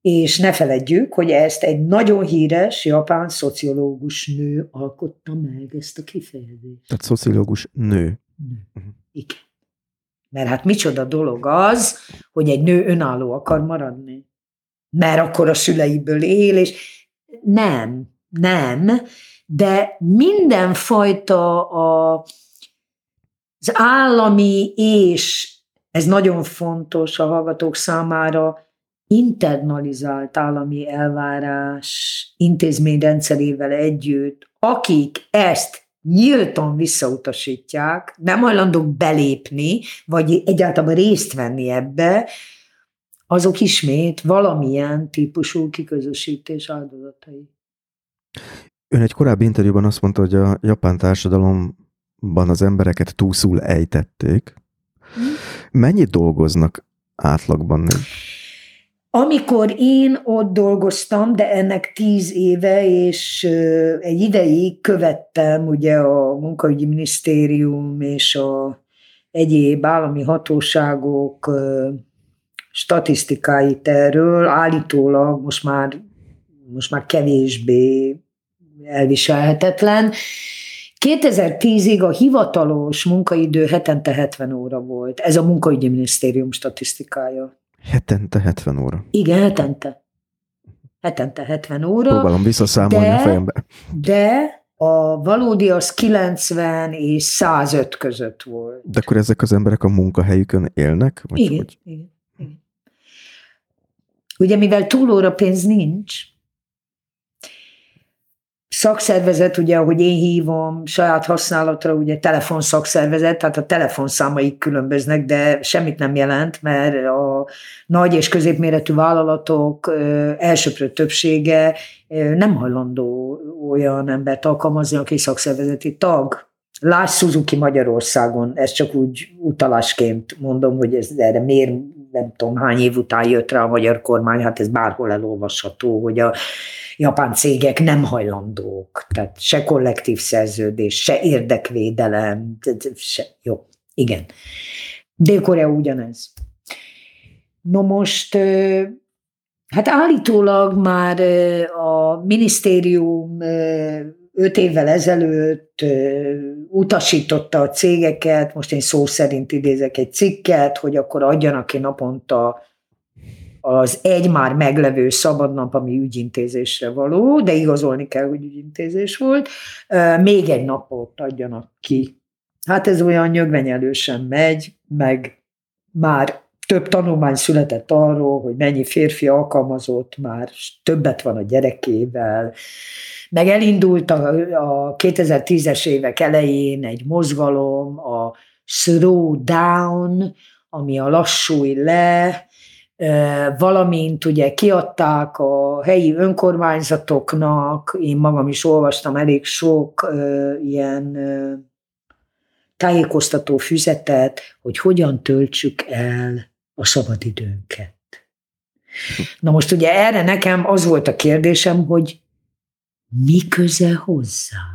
És ne feledjük, hogy ezt egy nagyon híres japán szociológus nő alkotta meg, ezt a kifejezést. Tehát szociológus nő. Igen. Mert hát micsoda dolog az, hogy egy nő önálló akar maradni. Mert akkor a szüleiből él, és nem, nem, de mindenfajta a, az állami és, ez nagyon fontos a hallgatók számára, internalizált állami elvárás intézményrendszerével együtt, akik ezt nyíltan visszautasítják, nem hajlandók belépni, vagy egyáltalán részt venni ebbe, azok ismét valamilyen típusú kiközösítés áldozatai. Ön egy korábbi interjúban azt mondta, hogy a japán társadalomban az embereket túlszul ejtették. Mennyit dolgoznak átlagban? még? Amikor én ott dolgoztam, de ennek tíz éve, és egy ideig követtem ugye a munkaügyi minisztérium és a egyéb állami hatóságok statisztikáit erről, állítólag most már, most már kevésbé elviselhetetlen. 2010-ig a hivatalos munkaidő hetente 70 óra volt. Ez a munkaügyi minisztérium statisztikája. Hetente 70 óra. Igen, hetente. Hetente 70 óra. Próbálom visszaszámolni de- a fejembe. De a valódi az 90 és 105 között volt. De akkor ezek az emberek a munkahelyükön élnek? Vagy Igen, Hogy? igen, igen. Ugye mivel túlóra pénz nincs, szakszervezet, ugye, ahogy én hívom, saját használatra, ugye telefonszakszervezet, tehát a telefonszámaik különböznek, de semmit nem jelent, mert a nagy és középméretű vállalatok elsőprő többsége nem hajlandó olyan embert alkalmazni, aki szakszervezeti tag. Láss Suzuki Magyarországon, ezt csak úgy utalásként mondom, hogy ez erre miért nem tudom hány év után jött rá a magyar kormány, hát ez bárhol elolvasható, hogy a japán cégek nem hajlandók, tehát se kollektív szerződés, se érdekvédelem, se, jó, igen. Dél-Korea ugyanez. No most, Hát állítólag már a minisztérium öt évvel ezelőtt utasította a cégeket, most én szó szerint idézek egy cikket, hogy akkor adjanak ki naponta az egy már meglevő szabadnap, ami ügyintézésre való, de igazolni kell, hogy ügyintézés volt, még egy napot adjanak ki. Hát ez olyan nyögvenyelősen megy, meg már több tanulmány született arról, hogy mennyi férfi alkalmazott már, többet van a gyerekével, meg elindult a, a 2010-es évek elején egy mozgalom, a slow down, ami a lassulj le, valamint ugye kiadták a helyi önkormányzatoknak, én magam is olvastam elég sok ilyen tájékoztató füzetet, hogy hogyan töltsük el a szabadidőnket. Na most ugye erre nekem az volt a kérdésem, hogy mi köze hozzá?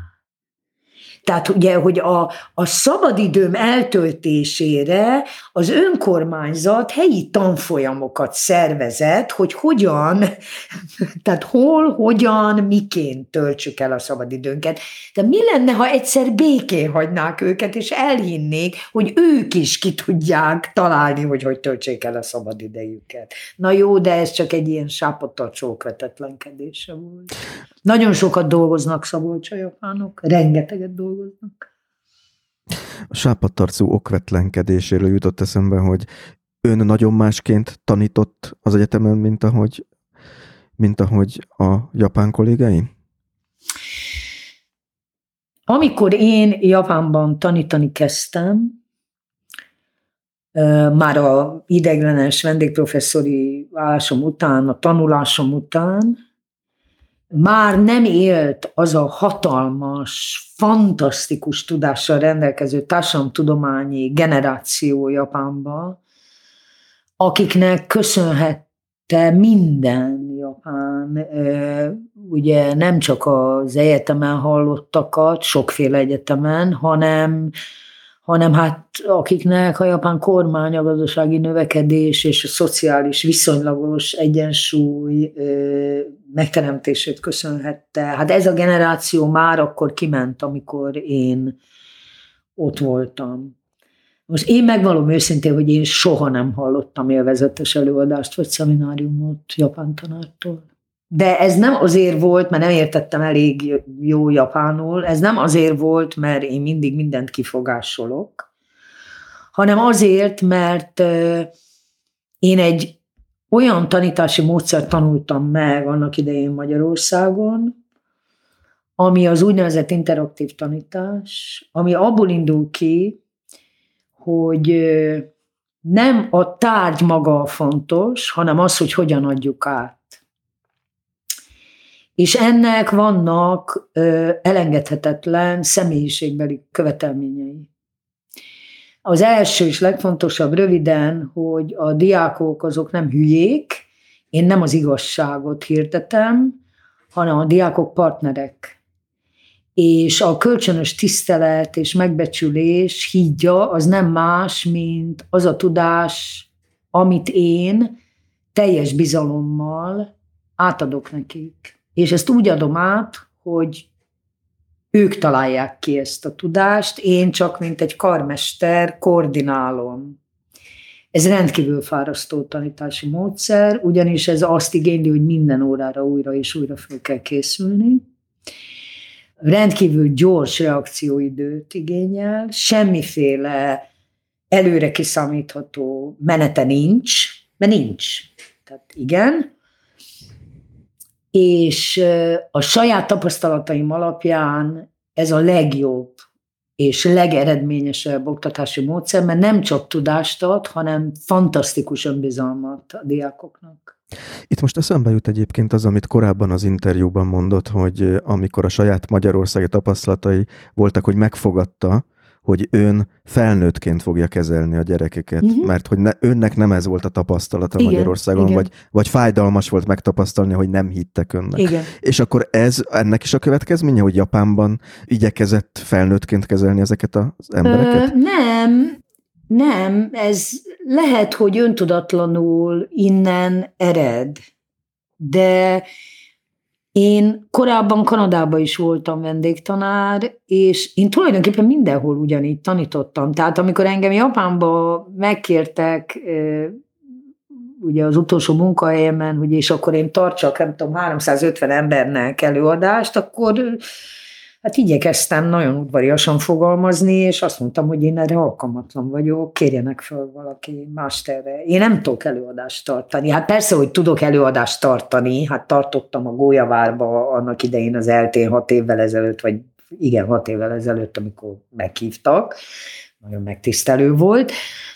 Tehát ugye, hogy a, a szabadidőm eltöltésére az önkormányzat helyi tanfolyamokat szervezett, hogy hogyan, tehát hol, hogyan, miként töltsük el a szabadidőnket. De mi lenne, ha egyszer békén hagynák őket, és elhinnék, hogy ők is ki tudják találni, hogy hogy töltsék el a szabadidejüket. Na jó, de ez csak egy ilyen sápottal csókvetetlenkedése volt. Nagyon sokat dolgoznak szabolcsa rengeteget dolgoznak. A sápadtarcú okvetlenkedéséről jutott eszembe, hogy ön nagyon másként tanított az egyetemen, mint ahogy, mint ahogy a japán kollégái? Amikor én Japánban tanítani kezdtem, már a ideglenes vendégprofesszori állásom után, a tanulásom után, már nem élt az a hatalmas, fantasztikus tudással rendelkező társadalomtudományi generáció Japánban, akiknek köszönhette minden Japán, ugye nem csak az egyetemen hallottakat, sokféle egyetemen, hanem hanem hát akiknek a japán kormány, a gazdasági növekedés és a szociális viszonylagos egyensúly megteremtését köszönhette. Hát ez a generáció már akkor kiment, amikor én ott voltam. Most én megvalom őszintén, hogy én soha nem hallottam élvezetes előadást vagy szemináriumot japán tanártól. De ez nem azért volt, mert nem értettem elég jó japánul, ez nem azért volt, mert én mindig mindent kifogásolok, hanem azért, mert én egy olyan tanítási módszert tanultam meg annak idején Magyarországon, ami az úgynevezett interaktív tanítás, ami abból indul ki, hogy nem a tárgy maga a fontos, hanem az, hogy hogyan adjuk át. És ennek vannak ö, elengedhetetlen személyiségbeli követelményei. Az első és legfontosabb röviden, hogy a diákok azok nem hülyék, én nem az igazságot hirdetem, hanem a diákok partnerek. És a kölcsönös tisztelet és megbecsülés hídja az nem más, mint az a tudás, amit én teljes bizalommal átadok nekik és ezt úgy adom át, hogy ők találják ki ezt a tudást, én csak, mint egy karmester, koordinálom. Ez rendkívül fárasztó tanítási módszer, ugyanis ez azt igényli, hogy minden órára újra és újra fel kell készülni. Rendkívül gyors reakcióidőt igényel, semmiféle előre kiszámítható menete nincs, mert nincs. Tehát igen, és a saját tapasztalataim alapján ez a legjobb és legeredményesebb oktatási módszer, mert nem csak tudást ad, hanem fantasztikus önbizalmat a diákoknak. Itt most eszembe jut egyébként az, amit korábban az interjúban mondott, hogy amikor a saját magyarországi tapasztalatai voltak, hogy megfogadta, hogy ön felnőttként fogja kezelni a gyerekeket, uh-huh. mert hogy ne, önnek nem ez volt a tapasztalata igen, Magyarországon, igen. Vagy, vagy fájdalmas volt megtapasztalni, hogy nem hittek önnek. Igen. És akkor ez ennek is a következménye, hogy Japánban igyekezett felnőttként kezelni ezeket az embereket? Ö, nem, nem, ez lehet, hogy öntudatlanul innen ered. de én korábban Kanadában is voltam vendégtanár, és én tulajdonképpen mindenhol ugyanígy tanítottam. Tehát amikor engem Japánba megkértek, ugye az utolsó munkahelyemen, hogy és akkor én tartsak, nem tudom, 350 embernek előadást, akkor Hát igyekeztem nagyon udvariasan fogalmazni, és azt mondtam, hogy én erre alkalmatlan vagyok, kérjenek fel valaki másterre. Én nem tudok előadást tartani. Hát persze, hogy tudok előadást tartani, hát tartottam a Gólyavárba annak idején az eltén hat évvel ezelőtt, vagy igen, hat évvel ezelőtt, amikor meghívtak. Nagyon megtisztelő volt,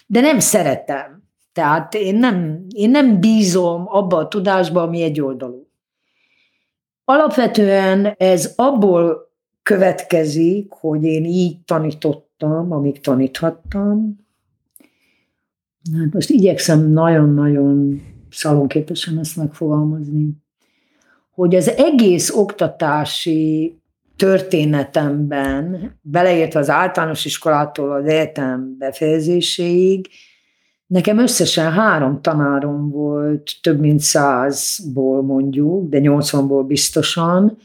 de nem szeretem. Tehát én nem, én nem bízom abba a tudásba, ami egy oldalú. Alapvetően ez abból következik, hogy én így tanítottam, amíg taníthattam. Hát most igyekszem nagyon-nagyon szalonképesen ezt megfogalmazni, hogy az egész oktatási történetemben, beleértve az általános iskolától az egyetem befejezéséig, nekem összesen három tanárom volt, több mint százból mondjuk, de 80-ból biztosan,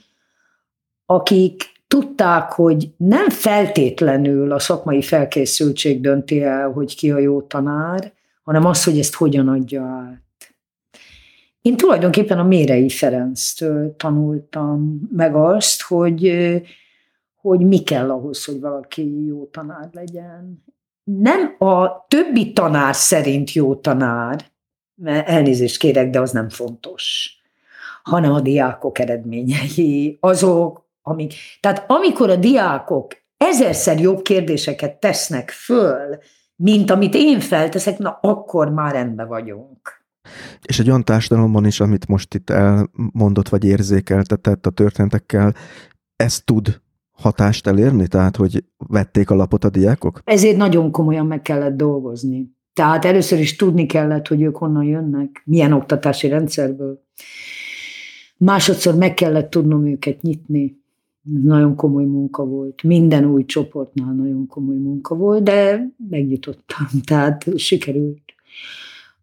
akik tudták, hogy nem feltétlenül a szakmai felkészültség dönti el, hogy ki a jó tanár, hanem az, hogy ezt hogyan adja át. Én tulajdonképpen a Mérei Ferenctől tanultam meg azt, hogy, hogy mi kell ahhoz, hogy valaki jó tanár legyen. Nem a többi tanár szerint jó tanár, mert elnézést kérek, de az nem fontos, hanem a diákok eredményei, azok, amik, tehát amikor a diákok ezerszer jobb kérdéseket tesznek föl, mint amit én felteszek, na akkor már rendben vagyunk. És egy olyan társadalomban is, amit most itt elmondott vagy érzékeltetett a történetekkel, ez tud hatást elérni? Tehát, hogy vették a lapot a diákok? Ezért nagyon komolyan meg kellett dolgozni. Tehát először is tudni kellett, hogy ők honnan jönnek, milyen oktatási rendszerből. Másodszor meg kellett tudnom őket nyitni. Nagyon komoly munka volt. Minden új csoportnál nagyon komoly munka volt, de megnyitottam, tehát sikerült.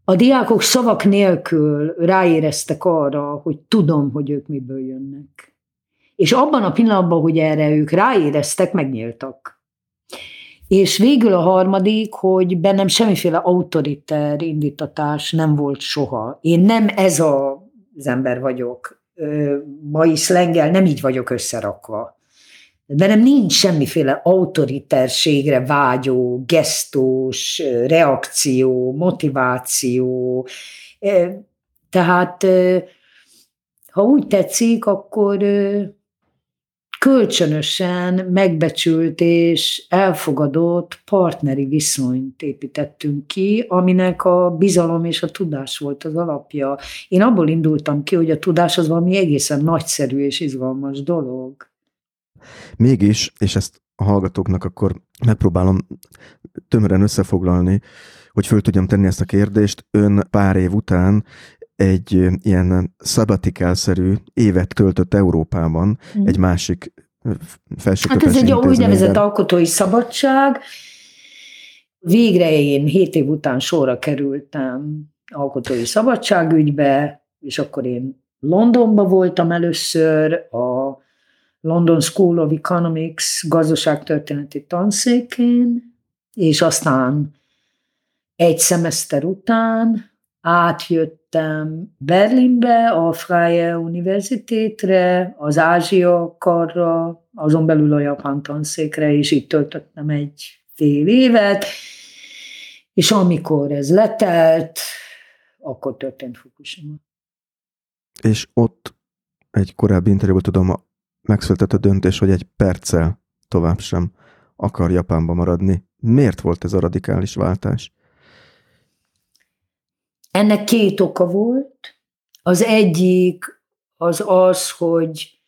A diákok szavak nélkül ráéreztek arra, hogy tudom, hogy ők miből jönnek. És abban a pillanatban, hogy erre ők ráéreztek, megnyíltak. És végül a harmadik, hogy bennem semmiféle autoriter indítatás nem volt soha. Én nem ez a, az ember vagyok, mai szlengel nem így vagyok összerakva. Bennem nincs semmiféle autoriterségre vágyó, gesztus, reakció, motiváció. Tehát, ha úgy tetszik, akkor kölcsönösen megbecsült és elfogadott partneri viszonyt építettünk ki, aminek a bizalom és a tudás volt az alapja. Én abból indultam ki, hogy a tudás az valami egészen nagyszerű és izgalmas dolog. Mégis, és ezt a hallgatóknak akkor megpróbálom tömören összefoglalni, hogy föl tudjam tenni ezt a kérdést. Ön pár év után egy ilyen szabatikálszerű évet töltött Európában, mm. egy másik felsőoktatási Hát ez egy úgynevezett alkotói szabadság. Végre én hét év után sorra kerültem alkotói szabadságügybe, és akkor én Londonba voltam először, a London School of Economics gazdaságtörténeti tanszékén, és aztán egy szemeszter után átjöttem Berlinbe, a Freie Universitétre, az Ázsia karra, azon belül a japán tanszékre, és itt töltöttem egy fél évet, és amikor ez letelt, akkor történt Fukushima. És ott egy korábbi interjúban tudom, megszületett a döntés, hogy egy perccel tovább sem akar Japánba maradni. Miért volt ez a radikális váltás? Ennek két oka volt. Az egyik az az, hogy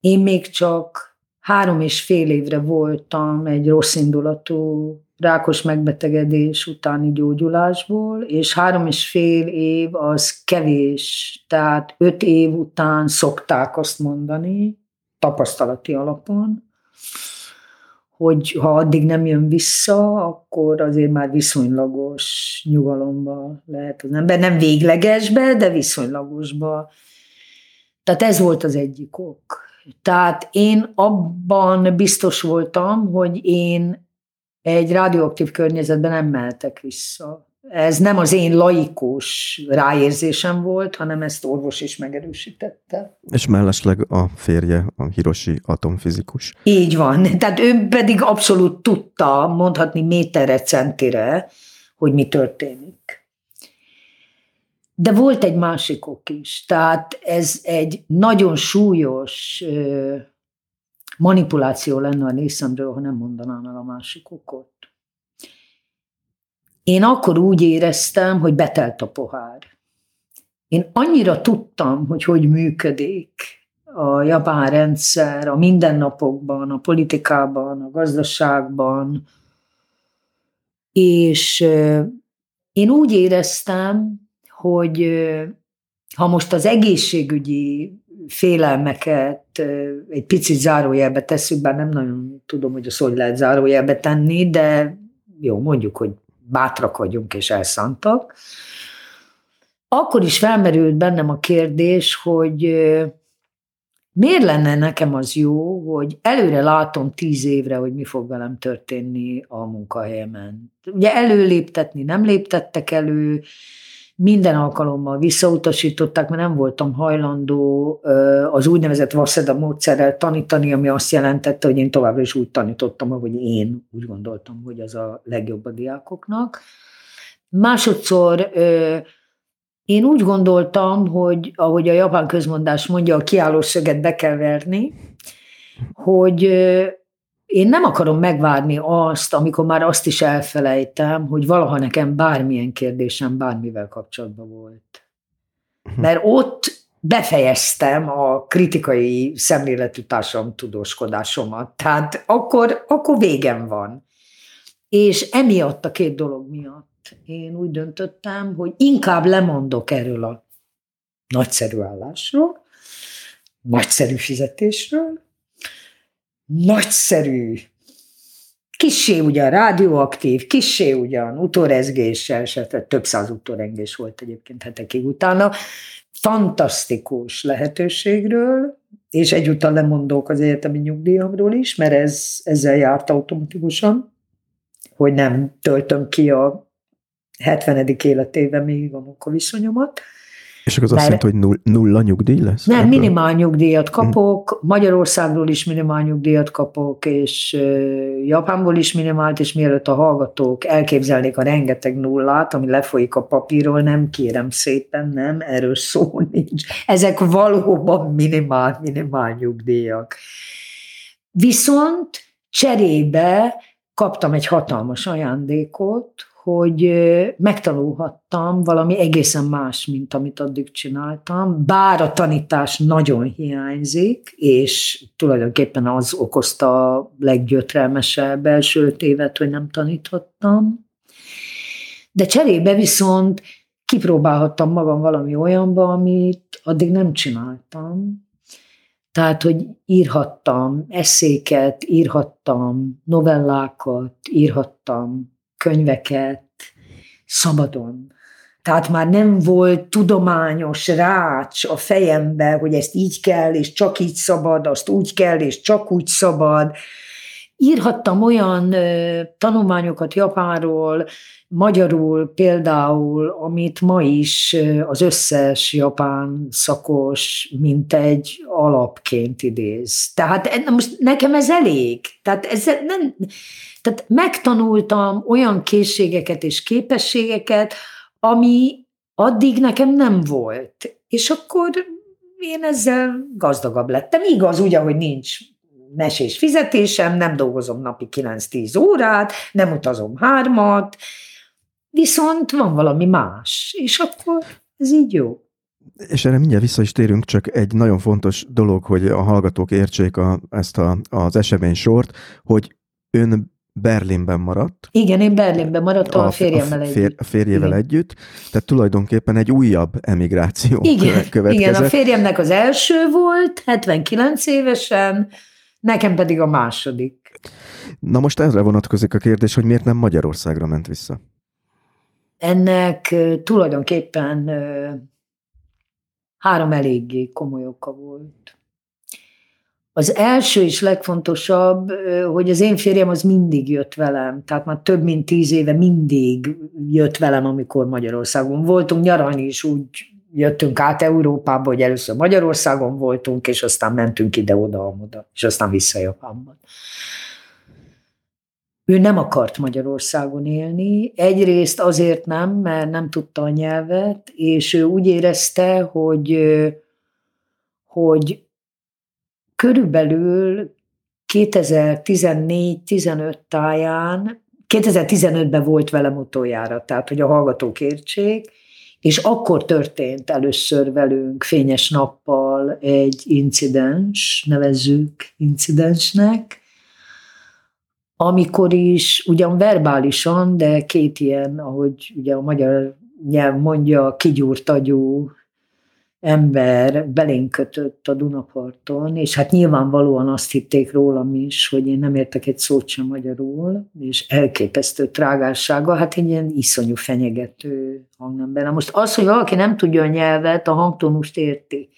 én még csak három és fél évre voltam egy rossz indulatú rákos megbetegedés utáni gyógyulásból, és három és fél év az kevés, tehát öt év után szokták azt mondani, tapasztalati alapon, hogy ha addig nem jön vissza, akkor azért már viszonylagos nyugalomba lehet az ember. Nem véglegesbe, de viszonylagosba. Tehát ez volt az egyik ok. Tehát én abban biztos voltam, hogy én egy radioaktív környezetben nem mehetek vissza. Ez nem az én laikus ráérzésem volt, hanem ezt orvos is megerősítette. És mellesleg a férje, a Hiroshi atomfizikus. Így van. Tehát ő pedig abszolút tudta, mondhatni méterre, centire, hogy mi történik. De volt egy másik ok is. Tehát ez egy nagyon súlyos manipuláció lenne a részemről, ha nem mondanám el a másik okot. Én akkor úgy éreztem, hogy betelt a pohár. Én annyira tudtam, hogy hogy működik a japán rendszer a mindennapokban, a politikában, a gazdaságban, és én úgy éreztem, hogy ha most az egészségügyi félelmeket egy picit zárójelbe tesszük, bár nem nagyon tudom, hogy azt hogy lehet zárójelbe tenni, de jó, mondjuk, hogy bátrak vagyunk és elszántak, akkor is felmerült bennem a kérdés, hogy miért lenne nekem az jó, hogy előre látom tíz évre, hogy mi fog velem történni a munkahelyemen. Ugye előléptetni nem léptettek elő, minden alkalommal visszautasították, mert nem voltam hajlandó az úgynevezett Vaszeda módszerrel tanítani, ami azt jelentette, hogy én továbbra is úgy tanítottam, ahogy én úgy gondoltam, hogy az a legjobb a diákoknak. Másodszor én úgy gondoltam, hogy ahogy a japán közmondás mondja, a kiálló szöget be kell verni, hogy én nem akarom megvárni azt, amikor már azt is elfelejtem, hogy valaha nekem bármilyen kérdésem bármivel kapcsolatban volt. Mhm. Mert ott befejeztem a kritikai szemléletű társadalom tudóskodásomat. Tehát akkor, akkor végem van. És emiatt a két dolog miatt én úgy döntöttem, hogy inkább lemondok erről a nagyszerű állásról, nagyszerű fizetésről, nagyszerű, kissé ugyan rádióaktív, kissé ugyan utórezgéssel, se, több száz utórengés volt egyébként hetekig utána, fantasztikus lehetőségről, és egyúttal lemondok az egyetemi nyugdíjamról is, mert ez, ezzel járt automatikusan, hogy nem töltöm ki a 70. életéve még a munkaviszonyomat, és akkor az azt jelenti, hogy null, nulla nyugdíj lesz? Nem, minimál nyugdíjat hm. kapok, Magyarországról is minimál nyugdíjat kapok, és Japánból is minimált, és mielőtt a hallgatók elképzelnék a rengeteg nullát, ami lefolyik a papírról, nem kérem szépen, nem, erről szó nincs. Ezek valóban minimál, minimál nyugdíjak. Viszont cserébe kaptam egy hatalmas ajándékot, hogy megtanulhattam valami egészen más, mint amit addig csináltam, bár a tanítás nagyon hiányzik, és tulajdonképpen az okozta a leggyötrelmesebb első évet, hogy nem taníthattam. De cserébe viszont kipróbálhattam magam valami olyanba, amit addig nem csináltam. Tehát, hogy írhattam eszéket, írhattam novellákat, írhattam könyveket szabadon. Tehát már nem volt tudományos rács a fejembe, hogy ezt így kell, és csak így szabad, azt úgy kell, és csak úgy szabad. Írhattam olyan tanulmányokat Japánról, magyarul például, amit ma is az összes japán szakos, mint egy alapként idéz. Tehát most nekem ez elég. Tehát ez nem, tehát megtanultam olyan készségeket és képességeket, ami addig nekem nem volt. És akkor én ezzel gazdagabb lettem. Igaz, ugye, hogy nincs mesés fizetésem, nem dolgozom napi 9-10 órát, nem utazom hármat, viszont van valami más, és akkor ez így jó. És erre mindjárt vissza is térünk, csak egy nagyon fontos dolog, hogy a hallgatók értsék a, ezt a, az esemény sort, hogy ön Berlinben maradt. Igen, én Berlinben maradtam a, a férjemmel a fér, együtt. A férjével igen. együtt, tehát tulajdonképpen egy újabb emigráció igen, következett. Igen, a férjemnek az első volt, 79 évesen, nekem pedig a második. Na most erre vonatkozik a kérdés, hogy miért nem Magyarországra ment vissza? Ennek tulajdonképpen három eléggé komoly oka volt. Az első és legfontosabb, hogy az én férjem az mindig jött velem, tehát már több mint tíz éve mindig jött velem, amikor Magyarországon voltunk, nyaralni is úgy jöttünk át Európába, hogy először Magyarországon voltunk, és aztán mentünk ide-oda-oda, és aztán vissza Japánban. Ő nem akart Magyarországon élni, egyrészt azért nem, mert nem tudta a nyelvet, és ő úgy érezte, hogy, hogy körülbelül 2014-15 táján, 2015-ben volt velem utoljára, tehát hogy a hallgatók értsék, és akkor történt először velünk fényes nappal egy incidens, nevezzük incidensnek, amikor is ugyan verbálisan, de két ilyen, ahogy ugye a magyar nyelv mondja, kigyúrt agyú ember belénk kötött a Dunaparton, és hát nyilvánvalóan azt hitték rólam is, hogy én nem értek egy szót sem magyarul, és elképesztő trágássága, hát egy ilyen iszonyú fenyegető hangnemben. Na most az, hogy valaki nem tudja a nyelvet, a hangtonust érti.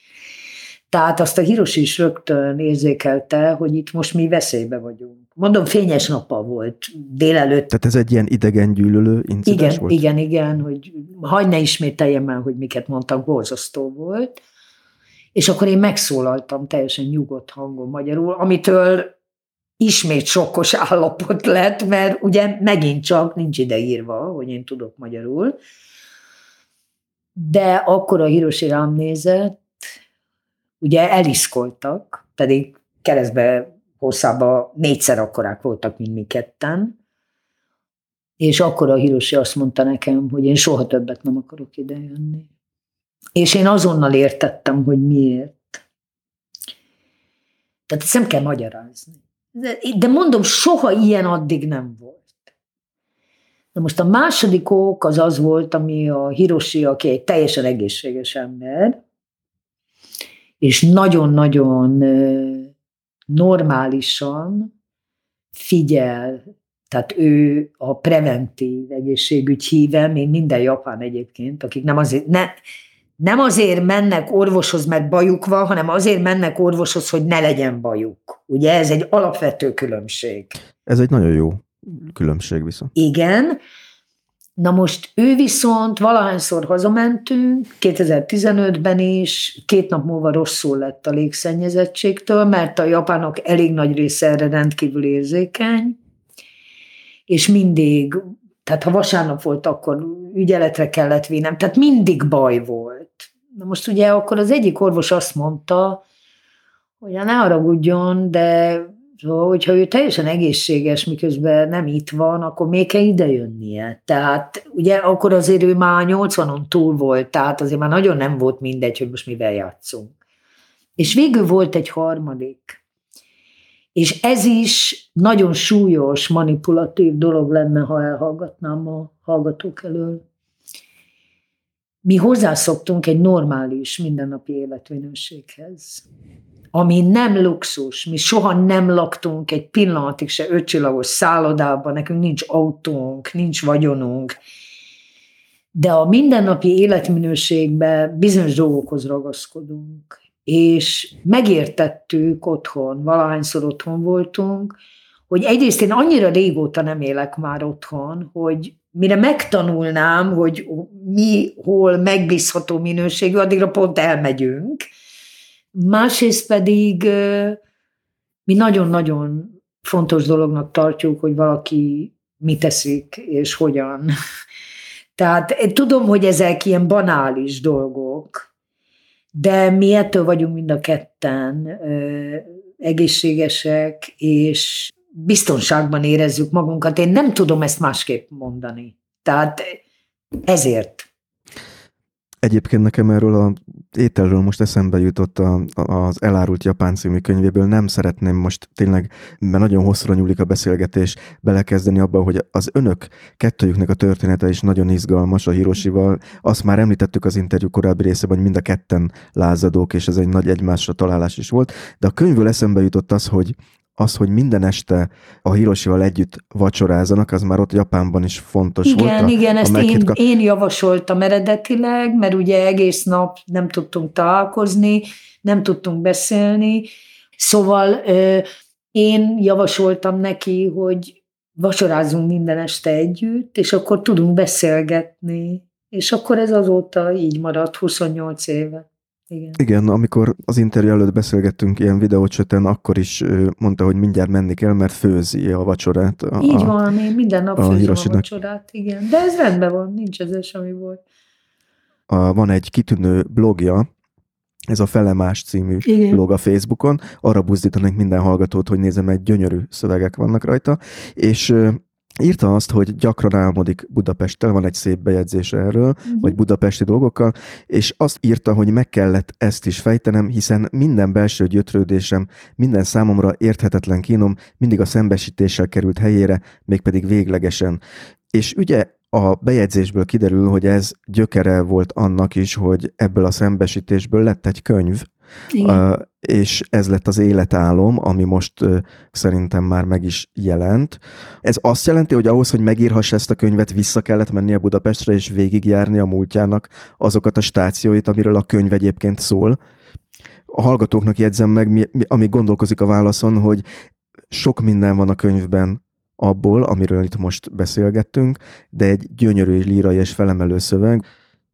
Tehát azt a Hiroshi is rögtön érzékelte, hogy itt most mi veszélybe vagyunk. Mondom, fényes nappal volt délelőtt. Tehát ez egy ilyen idegen gyűlölő incidens igen, volt? Igen, igen, hogy hagyd ne ismételjem el, hogy miket mondtak, borzasztó volt. És akkor én megszólaltam teljesen nyugodt hangon magyarul, amitől ismét sokkos állapot lett, mert ugye megint csak nincs ide írva, hogy én tudok magyarul. De akkor a Hiroshi rám nézett, ugye eliszkoltak, pedig keresztbe hosszában négyszer akkorák voltak, mint mi ketten, és akkor a Hiroshi azt mondta nekem, hogy én soha többet nem akarok ide jönni. És én azonnal értettem, hogy miért. Tehát ezt nem kell magyarázni. De mondom, soha ilyen addig nem volt. Na most a második ok az az volt, ami a Hiroshi, aki egy teljesen egészséges ember, és nagyon-nagyon normálisan figyel, tehát ő a preventív egészségügy híve, még minden japán egyébként, akik nem azért, ne, nem azért mennek orvoshoz, mert bajuk van, hanem azért mennek orvoshoz, hogy ne legyen bajuk. Ugye ez egy alapvető különbség. Ez egy nagyon jó különbség viszont. Igen, Na most ő viszont valahányszor hazamentünk, 2015-ben is, két nap múlva rosszul lett a légszennyezettségtől, mert a japánok elég nagy része erre rendkívül érzékeny, és mindig, tehát ha vasárnap volt, akkor ügyeletre kellett vinnem, tehát mindig baj volt. Na most ugye akkor az egyik orvos azt mondta, hogy ne haragudjon, de Szóval, hogyha ő teljesen egészséges, miközben nem itt van, akkor még kell ide jönnie. Tehát ugye akkor azért ő már 80-on túl volt, tehát azért már nagyon nem volt mindegy, hogy most mivel játszunk. És végül volt egy harmadik. És ez is nagyon súlyos, manipulatív dolog lenne, ha elhallgatnám a hallgatók elől. Mi hozzászoktunk egy normális mindennapi életminőséghez ami nem luxus. Mi soha nem laktunk egy pillanatig se ötcsillagos szállodában, nekünk nincs autónk, nincs vagyonunk, de a mindennapi életminőségben bizonyos dolgokhoz ragaszkodunk. És megértettük otthon, valahányszor otthon voltunk, hogy egyrészt én annyira régóta nem élek már otthon, hogy mire megtanulnám, hogy mi hol megbízható minőségű, addigra pont elmegyünk, Másrészt pedig mi nagyon-nagyon fontos dolognak tartjuk, hogy valaki mit teszik és hogyan. Tehát tudom, hogy ezek ilyen banális dolgok, de mi ettől vagyunk mind a ketten egészségesek, és biztonságban érezzük magunkat. Én nem tudom ezt másképp mondani. Tehát ezért Egyébként nekem erről a ételről most eszembe jutott a, az Elárult Japán című könyvéből. Nem szeretném most tényleg, mert nagyon hosszúra nyúlik a beszélgetés, belekezdeni abba, hogy az önök kettőjüknek a története is nagyon izgalmas a Hirosival. Azt már említettük az interjú korábbi részében, hogy mind a ketten lázadók, és ez egy nagy egymásra találás is volt. De a könyvből eszembe jutott az, hogy az, hogy minden este a Hirosival együtt vacsorázanak, az már ott Japánban is fontos igen, volt. Igen, igen, ezt én, én javasoltam eredetileg, mert ugye egész nap nem tudtunk találkozni, nem tudtunk beszélni, szóval ö, én javasoltam neki, hogy vacsorázunk minden este együtt, és akkor tudunk beszélgetni. És akkor ez azóta így maradt 28 éve. Igen. Igen, amikor az interjú előtt beszélgettünk ilyen videócsöten, akkor is mondta, hogy mindjárt menni kell, mert főzi a vacsorát. A, Így van, én minden nap a főzöm a vacsorát, igen. De ez rendben van, nincs ez semmi volt. A, van egy kitűnő blogja, ez a Felemás című Igen. blog a Facebookon. Arra buzdítanék minden hallgatót, hogy nézem, egy gyönyörű szövegek vannak rajta, és Írta azt, hogy gyakran álmodik Budapesttel, van egy szép bejegyzése erről, uh-huh. vagy budapesti dolgokkal, és azt írta, hogy meg kellett ezt is fejtenem, hiszen minden belső gyötrődésem, minden számomra érthetetlen kínom mindig a szembesítéssel került helyére, mégpedig véglegesen. És ugye a bejegyzésből kiderül, hogy ez gyökere volt annak is, hogy ebből a szembesítésből lett egy könyv, Uh, és ez lett az életálom, ami most szerintem már meg is jelent. Ez azt jelenti, hogy ahhoz, hogy megírhass ezt a könyvet, vissza kellett menni a Budapestre, és végigjárni a múltjának azokat a stációit, amiről a könyv egyébként szól. A hallgatóknak jegyzem meg, mi, mi, amíg gondolkozik a válaszon, hogy sok minden van a könyvben abból, amiről itt most beszélgettünk, de egy gyönyörű lírai és felemelő szöveg,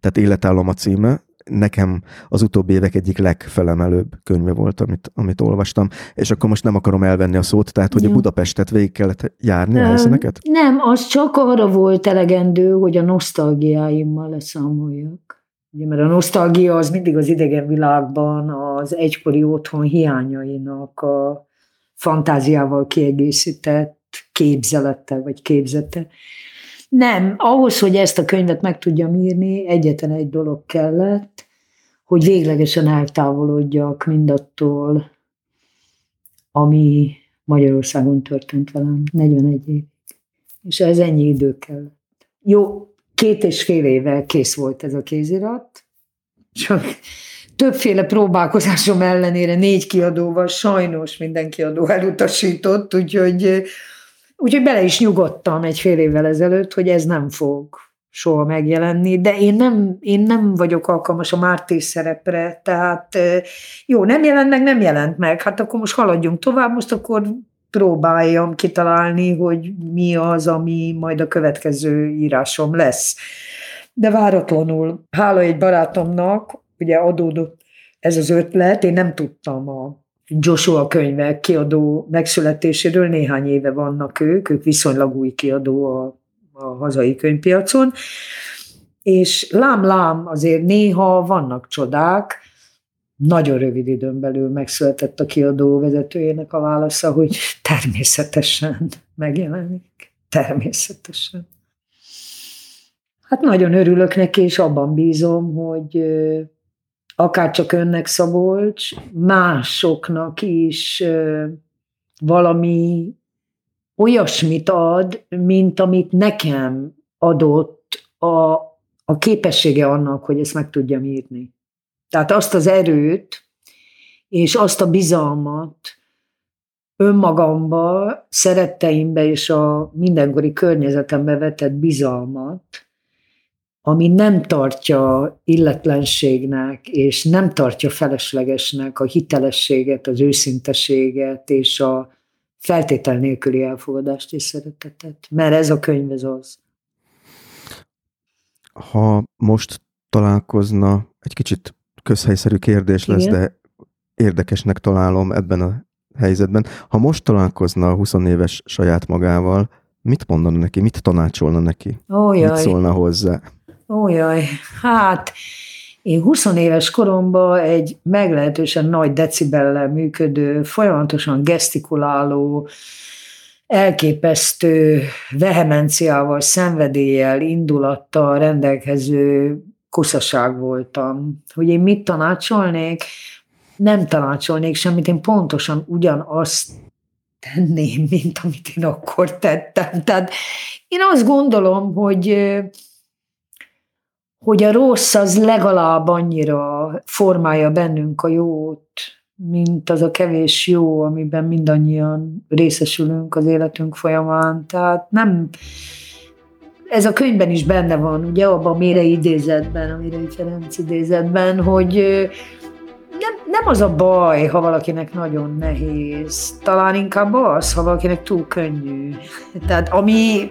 tehát életállom a címe, nekem az utóbbi évek egyik legfelemelőbb könyve volt, amit, amit olvastam, és akkor most nem akarom elvenni a szót, tehát hogy a Budapestet végig kellett járni a helyszíneket? Nem, az csak arra volt elegendő, hogy a nosztalgiáimmal leszámoljak. Ugye, mert a nosztalgia az mindig az idegen világban az egykori otthon hiányainak a fantáziával kiegészített képzelete vagy képzete. Nem, ahhoz, hogy ezt a könyvet meg tudjam írni, egyetlen egy dolog kellett, hogy véglegesen eltávolodjak mindattól, ami Magyarországon történt velem 41 év. És ez ennyi idő kellett. Jó, két és fél éve kész volt ez a kézirat, csak többféle próbálkozásom ellenére négy kiadóval sajnos minden kiadó elutasított, úgyhogy Úgyhogy bele is nyugodtam egy fél évvel ezelőtt, hogy ez nem fog soha megjelenni, de én nem, én nem vagyok alkalmas a Márti szerepre, tehát jó, nem jelent meg, nem jelent meg, hát akkor most haladjunk tovább, most akkor próbáljam kitalálni, hogy mi az, ami majd a következő írásom lesz. De váratlanul, hála egy barátomnak, ugye adódott ez az ötlet, én nem tudtam a Joshua könyvek kiadó megszületéséről, néhány éve vannak ők, ők viszonylag új kiadó a, a hazai könyvpiacon, és lám-lám azért néha vannak csodák, nagyon rövid időn belül megszületett a kiadó vezetőjének a válasza, hogy természetesen megjelenik. Természetesen. Hát nagyon örülök neki, és abban bízom, hogy akár csak önnek Szabolcs, másoknak is valami olyasmit ad, mint amit nekem adott a, a képessége annak, hogy ezt meg tudjam írni. Tehát azt az erőt, és azt a bizalmat önmagamba, szeretteimbe és a mindenkori környezetembe vetett bizalmat, ami nem tartja illetlenségnek, és nem tartja feleslegesnek a hitelességet, az őszinteséget, és a feltétel nélküli elfogadást és szeretetet. Mert ez a könyv ez az. Ha most találkozna, egy kicsit közhelyszerű kérdés lesz, Igen? de érdekesnek találom ebben a helyzetben. Ha most találkozna a 20 éves saját magával, mit mondana neki, mit tanácsolna neki? Ó, mit szólna hozzá? Ó, jaj, hát én 20 éves koromban egy meglehetősen nagy decibellel működő, folyamatosan gesztikuláló, elképesztő vehemenciával, szenvedéllyel, indulattal rendelkező koszaság voltam. Hogy én mit tanácsolnék? Nem tanácsolnék semmit, én pontosan ugyanazt tenném, mint amit én akkor tettem. Tehát én azt gondolom, hogy hogy a rossz az legalább annyira formálja bennünk a jót, mint az a kevés jó, amiben mindannyian részesülünk az életünk folyamán. Tehát nem, ez a könyvben is benne van, ugye abban a Mére idézetben, a Mérei Ferenc idézetben, hogy nem, nem az a baj, ha valakinek nagyon nehéz, talán inkább az, ha valakinek túl könnyű. Tehát ami,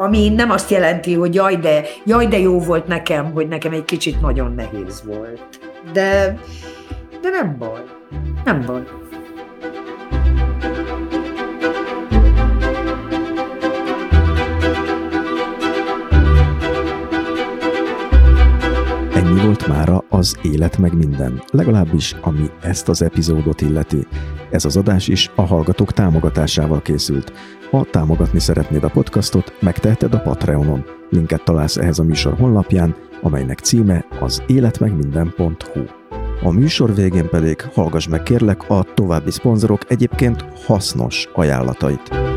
ami nem azt jelenti, hogy jaj de, jaj, de jó volt nekem, hogy nekem egy kicsit nagyon nehéz volt. De, de nem baj. Nem baj. Ennyi volt mára az Élet meg minden, legalábbis ami ezt az epizódot illeti. Ez az adás is a hallgatók támogatásával készült. Ha támogatni szeretnéd a podcastot, megteheted a Patreonon. Linket találsz ehhez a műsor honlapján, amelynek címe az életmegminden.hu. A műsor végén pedig hallgass meg kérlek a további szponzorok egyébként hasznos ajánlatait.